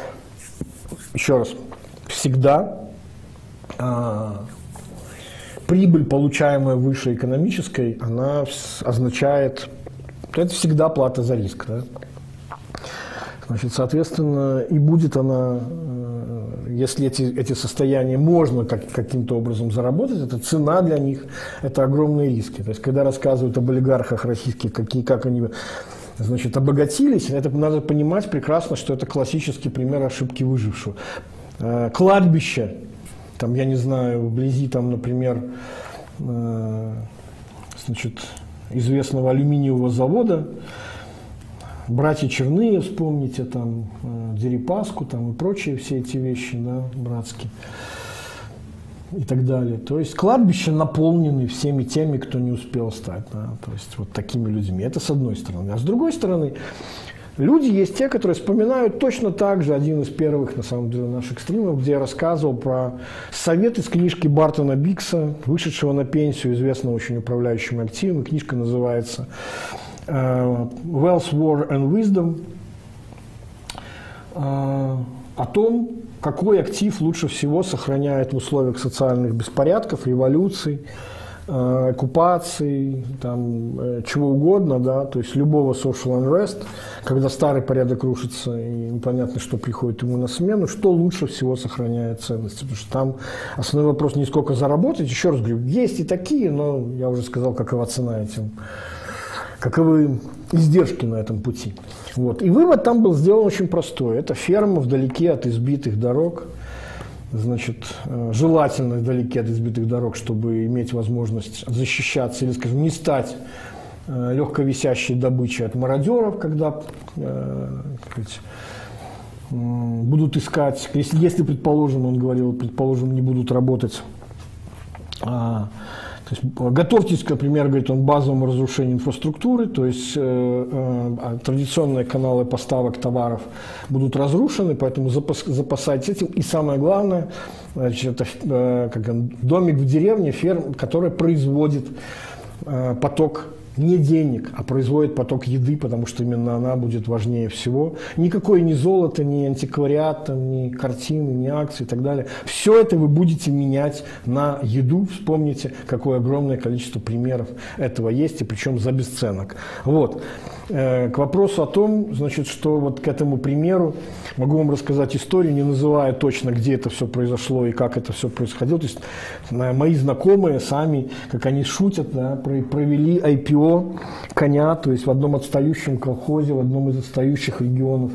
еще раз, всегда а, прибыль, получаемая выше экономической, она означает, это всегда плата за риск. Да? Значит, соответственно, и будет она, э, если эти, эти состояния можно как, каким-то образом заработать, это цена для них, это огромные риски. То есть, когда рассказывают об олигархах российских, какие, как они значит, обогатились, это надо понимать прекрасно, что это классический пример ошибки выжившего. Э, кладбище, там, я не знаю, вблизи, там, например, э, значит, известного алюминиевого завода, братья Черные, вспомните, там, э, Дерипаску, там и прочие все эти вещи, да, братские и так далее. То есть кладбище наполнены всеми теми, кто не успел стать, да, то есть вот такими людьми. Это с одной стороны. А с другой стороны, люди есть те, которые вспоминают точно так же, один из первых, на самом деле, наших стримов, где я рассказывал про совет из книжки Бартона Бикса, вышедшего на пенсию, известного очень управляющим активом. Книжка называется Э, Wealth, War and Wisdom э, о том, какой актив лучше всего сохраняет в условиях социальных беспорядков, революций, оккупаций, там, чего угодно, да, то есть любого social unrest, когда старый порядок рушится и непонятно, что приходит ему на смену, что лучше всего сохраняет ценности. Потому что там основной вопрос не сколько заработать, еще раз говорю, есть и такие, но я уже сказал, какова цена этим каковы издержки на этом пути. Вот. И вывод там был сделан очень простой. Это ферма вдалеке от избитых дорог, значит, э, желательно вдалеке от избитых дорог, чтобы иметь возможность защищаться или, скажем, не стать э, легковисящей добычей от мародеров, когда э, сказать, будут искать, если, если, предположим, он говорил, предположим, не будут работать а, то есть готовьтесь, например, говорит он, базовому разрушению инфраструктуры, то есть э, э, а традиционные каналы поставок товаров будут разрушены, поэтому запас, запасайтесь этим. И самое главное, значит, это э, как, домик в деревне, ферм, который производит э, поток не денег, а производит поток еды, потому что именно она будет важнее всего. Никакое ни золото, ни антиквариат, там, ни картины, ни акции и так далее. Все это вы будете менять на еду. Вспомните, какое огромное количество примеров этого есть, и причем за бесценок. Вот. Э, к вопросу о том, значит, что вот к этому примеру могу вам рассказать историю, не называя точно, где это все произошло и как это все происходило. То есть э, мои знакомые сами, как они шутят, да, провели IPO коня, то есть в одном отстающем колхозе, в одном из отстающих регионов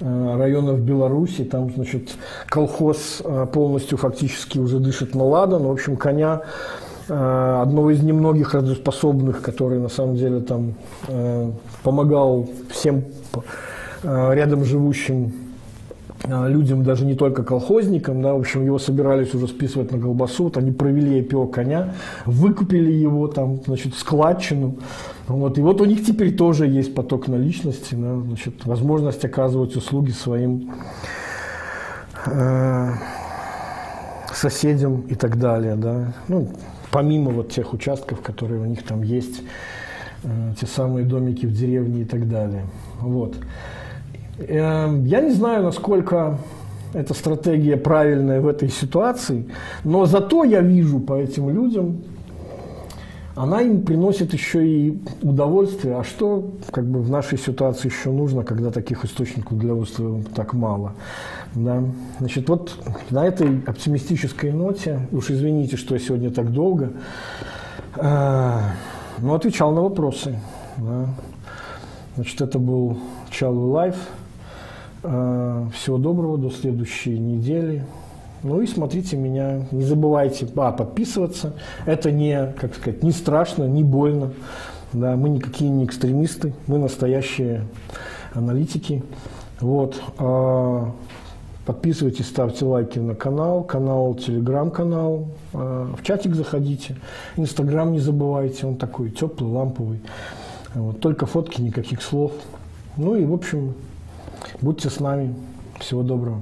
э, районов Беларуси. Там, значит, колхоз полностью фактически уже дышит на ладан. В общем, коня Э, одного из немногих радиоспособных, который на самом деле там э, помогал всем э, рядом живущим людям, даже не только колхозникам, да, в общем, его собирались уже списывать на колбасу, вот они провели IPO коня, выкупили его там, значит, складчину, вот, и вот у них теперь тоже есть поток наличности, да, значит, возможность оказывать услуги своим э, соседям и так далее, да, ну, помимо вот тех участков, которые у них там есть, э, те самые домики в деревне и так далее. Вот. Э, я не знаю, насколько эта стратегия правильная в этой ситуации, но зато я вижу по этим людям, она им приносит еще и удовольствие. А что как бы в нашей ситуации еще нужно, когда таких источников для удовольствия так мало? Да. Значит, вот на этой оптимистической ноте, уж извините, что я сегодня так долго, э, но отвечал на вопросы. Да. Значит, это был Чалый LIVE. Э, всего доброго, до следующей недели. Ну и смотрите меня, не забывайте а, подписываться. Это не, как сказать, не страшно, не больно. Да, мы никакие не экстремисты, мы настоящие аналитики. Вот. А, подписывайтесь, ставьте лайки на канал, канал, телеграм-канал. А, в чатик заходите. Инстаграм не забывайте, он такой теплый, ламповый. Вот, только фотки, никаких слов. Ну и, в общем, будьте с нами. Всего доброго.